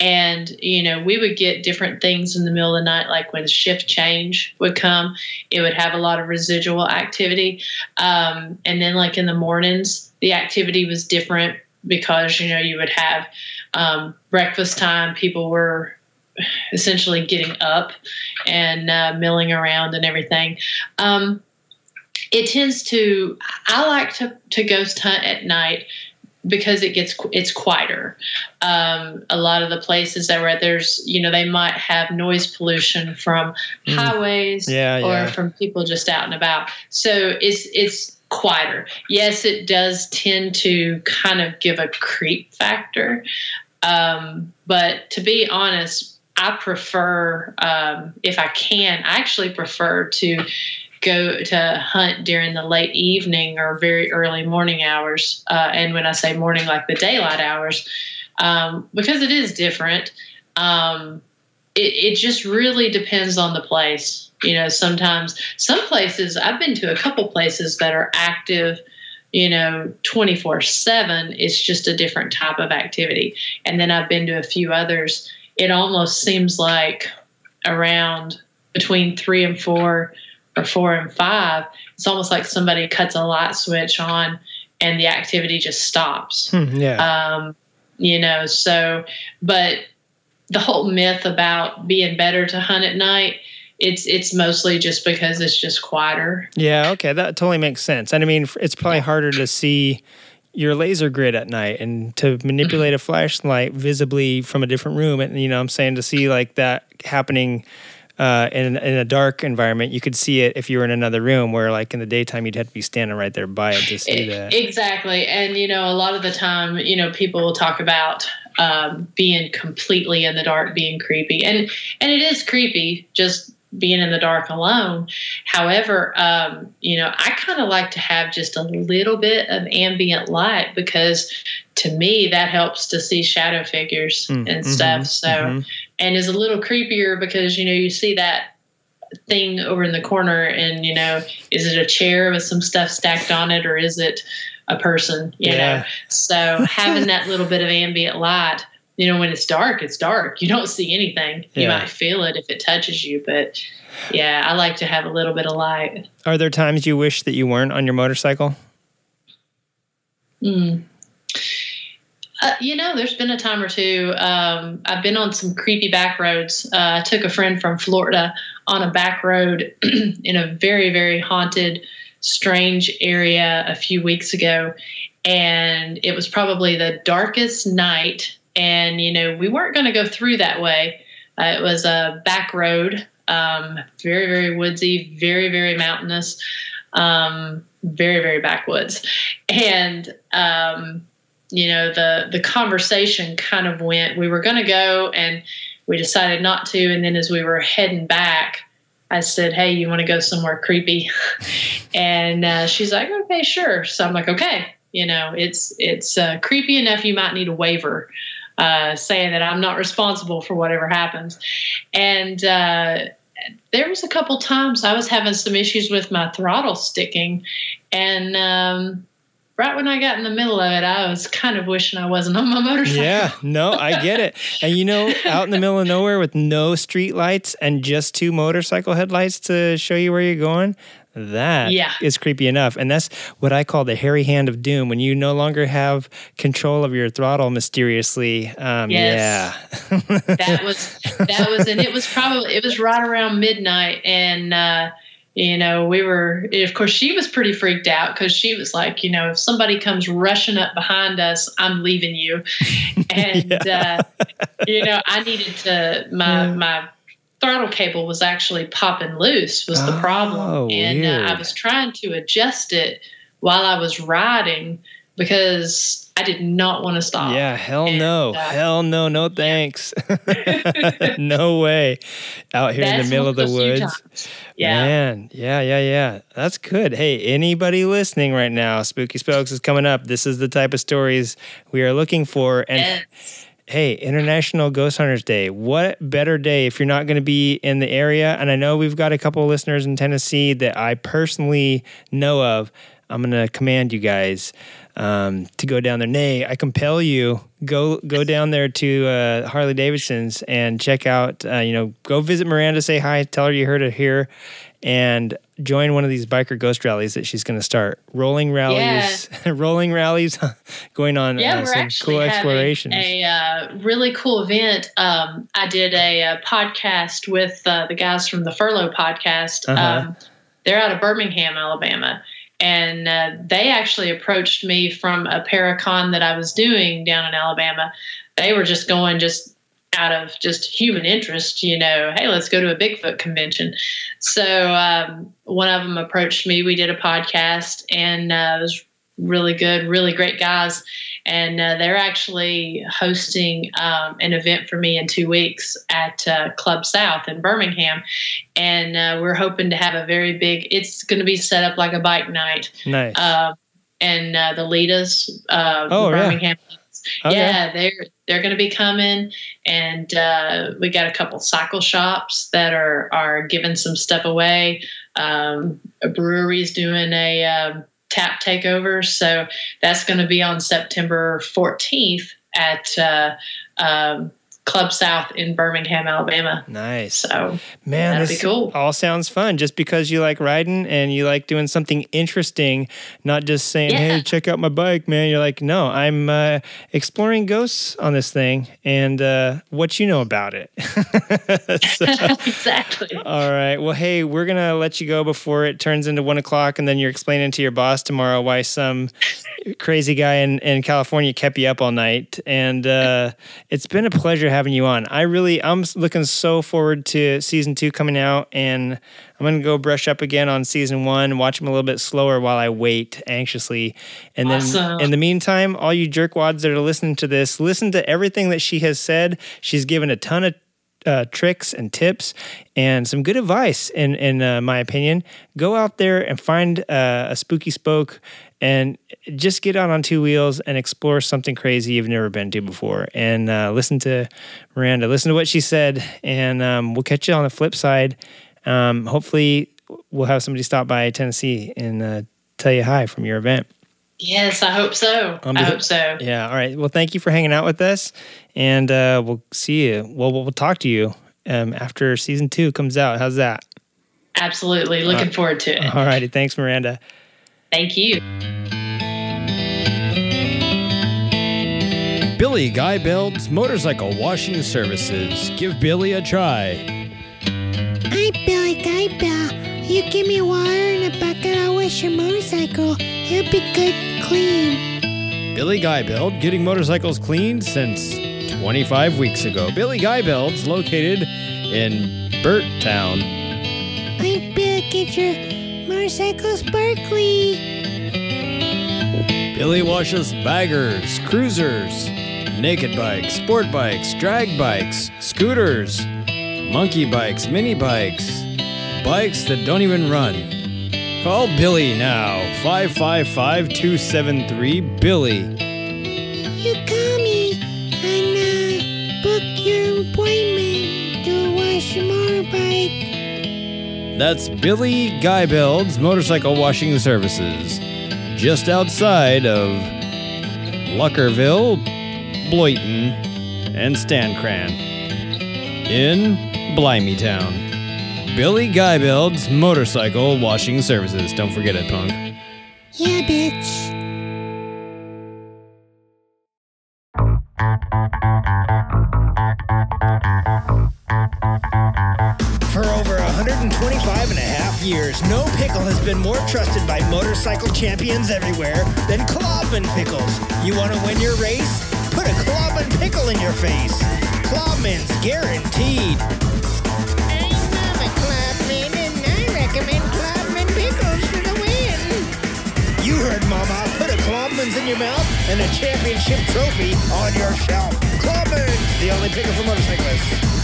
and you know, we would get different things in the middle of the night, like when shift change would come, it would have a lot of residual activity, um, and then like in the mornings, the activity was different because you know you would have um, breakfast time, people were essentially getting up and uh, milling around and everything. Um, it tends to. I like to to ghost hunt at night because it gets it's quieter. Um, a lot of the places that where there's you know they might have noise pollution from Mm. highways Yeah, or yeah. from people just out and about. So it's it's quieter. Yes, it does tend to kind of give a creep factor. Um, but to be honest, I prefer, um, if I can, I actually prefer to go to hunt during the late evening or very early morning hours. Uh, and when I say morning, like the daylight hours, um, because it is different. Um, it, it just really depends on the place. You know, sometimes some places I've been to a couple places that are active, you know, 24 7. It's just a different type of activity. And then I've been to a few others. It almost seems like around between three and four or four and five, it's almost like somebody cuts a light switch on and the activity just stops Hmm, yeah, um, you know so but the whole myth about being better to hunt at night it's it's mostly just because it's just quieter yeah. Okay, that totally makes sense. And I mean, it's probably harder to see, your laser grid at night and to manipulate a flashlight visibly from a different room. And, you know, I'm saying to see like that happening uh, in, in a dark environment, you could see it if you were in another room where like in the daytime, you'd have to be standing right there by it to see that. Exactly. And, you know, a lot of the time, you know, people will talk about um, being completely in the dark, being creepy. And, and it is creepy just being in the dark alone. However, um, you know, I kind of like to have just a little bit of ambient light because to me that helps to see shadow figures mm, and mm-hmm, stuff. So, mm-hmm. And is a little creepier because you know you see that thing over in the corner, and you know, is it a chair with some stuff stacked on it, or is it a person? You yeah. know, so having that little bit of ambient light you know, when it's dark, it's dark. You don't see anything. You might feel it if it touches you, but yeah, I like to have a little bit of light. Are there times you wish that you weren't on your motorcycle? Hmm. Uh, you know, there's been a time or two. Um, I've been on some creepy back roads. Uh, I took a friend from Florida on a back road in a very, very haunted, strange area a few weeks ago. And it was probably the darkest night and you know we weren't going to go through that way. Uh, it was a back road, um, very very woodsy, very very mountainous, um, very very backwoods, and um, you know the the conversation kind of went. We were going to go, and we decided not to. And then as we were heading back. I said, "Hey, you want to go somewhere creepy?" and uh, she's like, "Okay, sure." So I'm like, "Okay." You know, it's it's uh, creepy enough. You might need a waiver uh, saying that I'm not responsible for whatever happens. And uh, there was a couple times I was having some issues with my throttle sticking, and um, right when I got in the middle of it, I was kind of wishing I wasn't on my motorcycle. Yeah, no, I get it. And you know, out in the middle of nowhere with no street lights and just two motorcycle headlights to show you where you're going, that yeah. is creepy enough. And that's what I call the hairy hand of doom when you no longer have control of your throttle mysteriously. Um, yes. Yeah. that was, that was, and it was probably, it was right around midnight. And, uh, you know, we were, of course, she was pretty freaked out because she was like, you know, if somebody comes rushing up behind us, I'm leaving you. And, yeah. uh, you know, I needed to, my, yeah. my, throttle cable was actually popping loose was the problem oh, and uh, i was trying to adjust it while i was riding because i did not want to stop. Yeah hell and, no. uh, hell no no thanks. No way. Out here in the middle of the woods. Yeah. Man yeah yeah yeah. That's good. Hey anybody listening right now spooky spokes is coming up. This is the type of stories we are looking for. And yes. hey, International Ghost Hunters Day. What better day if you're not going to be in the area? And I know we've got a couple of listeners in Tennessee that I personally know of. I'm going to command you guys um, to go down there. Nay, I compel you go go down there to uh, Harley Davidson's and check out. Uh, you know, go visit Miranda, say hi, tell her you heard it here, and join one of these biker ghost rallies that she's going to start. Rolling rallies, yeah. rolling rallies going on. Yeah, uh, we're actually cool explorations. A uh, really cool event. Um, I did a, a podcast with uh, the guys from the Furlough podcast. Uh-huh. Um, they're out of Birmingham, Alabama. And uh, they actually approached me from a Paracon that I was doing down in Alabama. They were just going just out of just human interest, you know, hey, let's go to a Bigfoot convention. So um, one of them approached me. We did a podcast, and uh, it was really good, really great guys. And uh, they're actually hosting um, an event for me in two weeks at uh, Club South in Birmingham. And uh, we're hoping to have a very big, it's going to be set up like a bike night. Nice. Um, and uh, the Litas, uh, oh, Birmingham. Yeah. Okay. Yeah, they're they're going to be coming, and uh, we got a couple cycle shops that are are giving some stuff away. Um, a brewery's doing a um, tap takeover, so that's going to be on September 14th at uh, um, Club South in Birmingham, Alabama. Nice. So Man, That'd this be cool. all sounds fun. Just because you like riding and you like doing something interesting, not just saying, "Hey, check out my bike, man." You're like, "No, I'm uh, exploring ghosts on this thing and uh, what you know about it." So- exactly. all right. Well, hey, we're gonna let you go before it turns into one o'clock, and then you're explaining to your boss tomorrow why some crazy guy in, in California kept you up all night. And uh, it's been a pleasure having you on. I really, I'm looking so forward to season two coming out, and I'm gonna go brush up again on season one, watch them a little bit slower while I wait anxiously. And then Awesome. in the meantime, all you jerkwads that are listening to this, listen to everything that she has said. She's given a ton of uh, tricks and tips and some good advice in in uh, my opinion go out there and find uh, a spooky spoke and just get out on two wheels and explore something crazy you've never been to before and uh, listen to miranda listen to what she said and um, we'll catch you on the flip side um, hopefully we'll have somebody stop by tennessee and uh, tell you hi from your event Yes, I hope so. On I hope so. yeah. All right. Well, thank you for hanging out with us, and uh, we'll see you. Well, we'll talk to you um, after season two comes out. How's that? Absolutely. Looking forward to it. All righty. Thanks, Miranda. Thank you. Billy Guy builds motorcycle washing services. Give Billy a try. Hi, Billy Guy Bell. You give me water and a bucket, I'll wash your motorcycle. It'll be good clean. Billy Guy Build, getting motorcycles cleaned since 25 weeks ago. Billy Guy Build's located in Burt Town. I'm Bill, get your motorcycle sparkly. Billy washes baggers, cruisers, naked bikes, sport bikes, drag bikes, scooters, monkey bikes, mini bikes, bikes that don't even run. Call Billy now, 555 273 Billy. You call me and uh, book your appointment to wash your motorbike. That's Billy Guybeld's Motorcycle Washing Services, just outside of Luckerville, Bloyton, and Stancran in Blimeytown. Billy Guybeld's Motorcycle Washing Services. Don't forget it, punk. Yeah, bitch. Years, no pickle has been more trusted by motorcycle champions everywhere than Klobman Pickles. You want to win your race? Put a Klobman pickle in your face. Klobman's guaranteed. I'm a clubman and I recommend clubman pickles for the win. You heard, Mama. Put a Klobman's in your mouth and a championship trophy on your shelf. Klobman's, the only pickle for motorcyclists.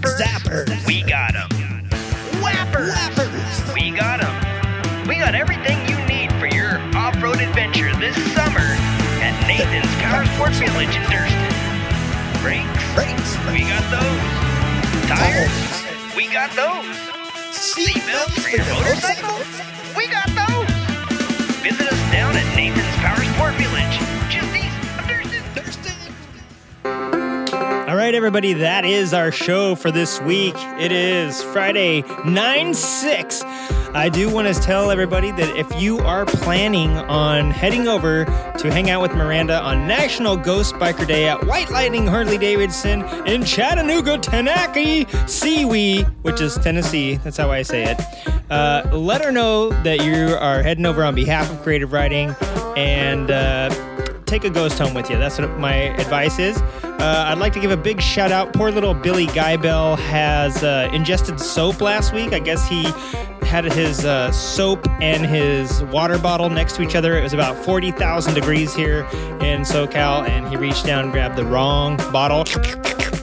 Zappers? Zappers. We got them. Whappers? Whappers. We got them. We got everything you need for your off-road adventure this summer at Nathan's Power Sport Village in Durston. Brakes? Brakes. We got those. Tires? We got those. Seatbelts for your motorcycle? Right, everybody, that is our show for this week. It is Friday, 9 6. I do want to tell everybody that if you are planning on heading over to hang out with Miranda on National Ghost Biker Day at White Lightning Harley Davidson in Chattanooga, Tennessee, Seawee, which is Tennessee, that's how I say it, uh, let her know that you are heading over on behalf of Creative Riding and uh, take a ghost home with you. That's what my advice is. Uh, I'd like to give a big shout out. Poor little Billy Guybell has uh, ingested soap last week. I guess he had his uh, soap and his water bottle next to each other. It was about 40,000 degrees here in SoCal, and he reached down and grabbed the wrong bottle.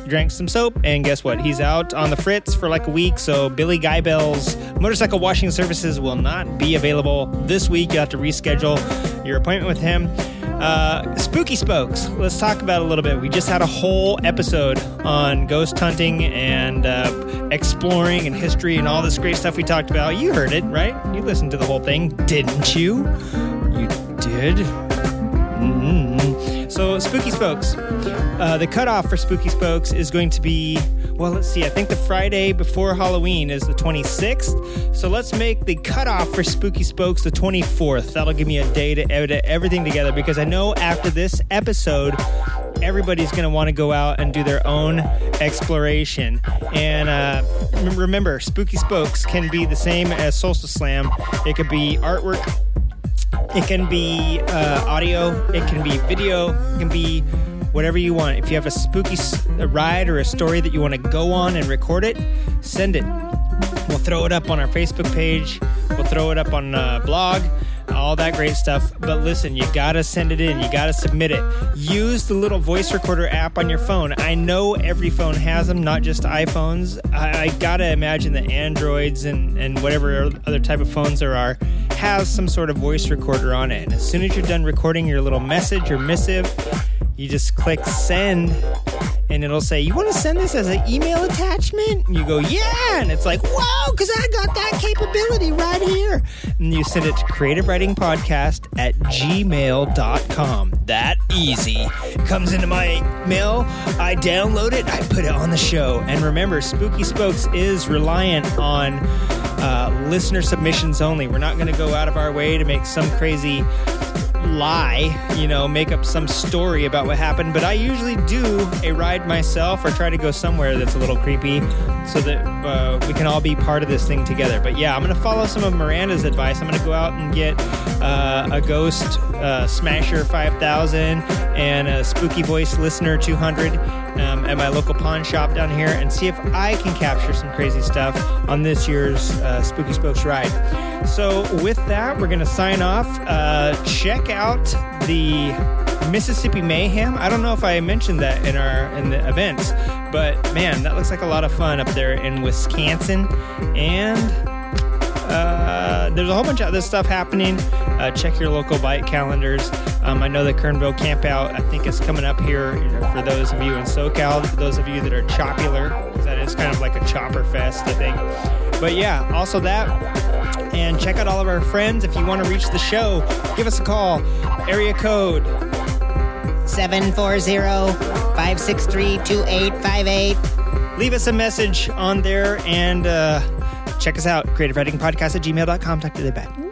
Drank some soap, and guess what? He's out on the fritz for like a week. So, Billy Guybell's motorcycle washing services will not be available this week. You have to reschedule your appointment with him. Uh, spooky spokes. Let's talk about a little bit. We just had a whole episode on ghost hunting and uh, exploring and history and all this great stuff we talked about. You heard it, right? You listened to the whole thing, didn't you? You did. Mm-hmm. So, Spooky Spokes. Uh, the cutoff for Spooky Spokes is going to be, well, let's see. I think the Friday before Halloween is the 26th. So, let's make the cutoff for Spooky Spokes the 24th. That'll give me a day to edit everything together because I know after this episode, everybody's going to want to go out and do their own exploration. And uh, remember, Spooky Spokes can be the same as Solstice Slam, it could be artwork it can be uh, audio, it can be video, it can be whatever you want. If you have a spooky a ride or a story that you want to go on and record it, send it. We'll throw it up on our Facebook page. We'll throw it up on uh, blog, all that great stuff. But listen, you gotta send it in. You gotta submit it. Use the little voice recorder app on your phone. I know every phone has them, not just iPhones. I, I gotta imagine that Androids and, and whatever other type of phones there are has some sort of voice recorder on it. And as soon as you're done recording your little message or missive, you just click send and it'll say, You want to send this as an email attachment? And you go, Yeah. And it's like, Whoa, because I got that capability right here. And you send it to creative riding podcast at gmail.com. That easy. Comes into my mail, I download it, I put it on the show. And remember, Spooky Spokes is reliant on uh, listener submissions only. We're not going to go out of our way to make some crazy lie, you know, make up some story about what happened, but I usually do a ride myself or try to go somewhere that's a little creepy so that uh, we can all be part of this thing together. But yeah, I'm going to follow some of Miranda's advice. I'm going to go out and get uh, a Ghost uh, Smasher 5000 and a Spooky Voice Listener 200 um, at my local pawn shop down here and see if I can capture some crazy stuff on this year's uh, Spooky Spokes ride. So, with that, we're going to sign off. Uh, check out the Mississippi Mayhem. I don't know if I mentioned that in our in the events, but man, that looks like a lot of fun up there in Wisconsin. And uh, there's a whole bunch of other stuff happening. Uh, check your local bike calendars. Um, I know the Kernville Campout, I think, is coming up here you know, for those of you in SoCal, for those of you that are chopular, because that is kind of like a chopper fest, I think. But yeah, also that. And check out all of our friends. If you want to reach the show, give us a call. Area code 740-563-2858. leave us a message on there and uh, check us out. Creative Riding Podcast at gmail.com. Talk to you later. Bye.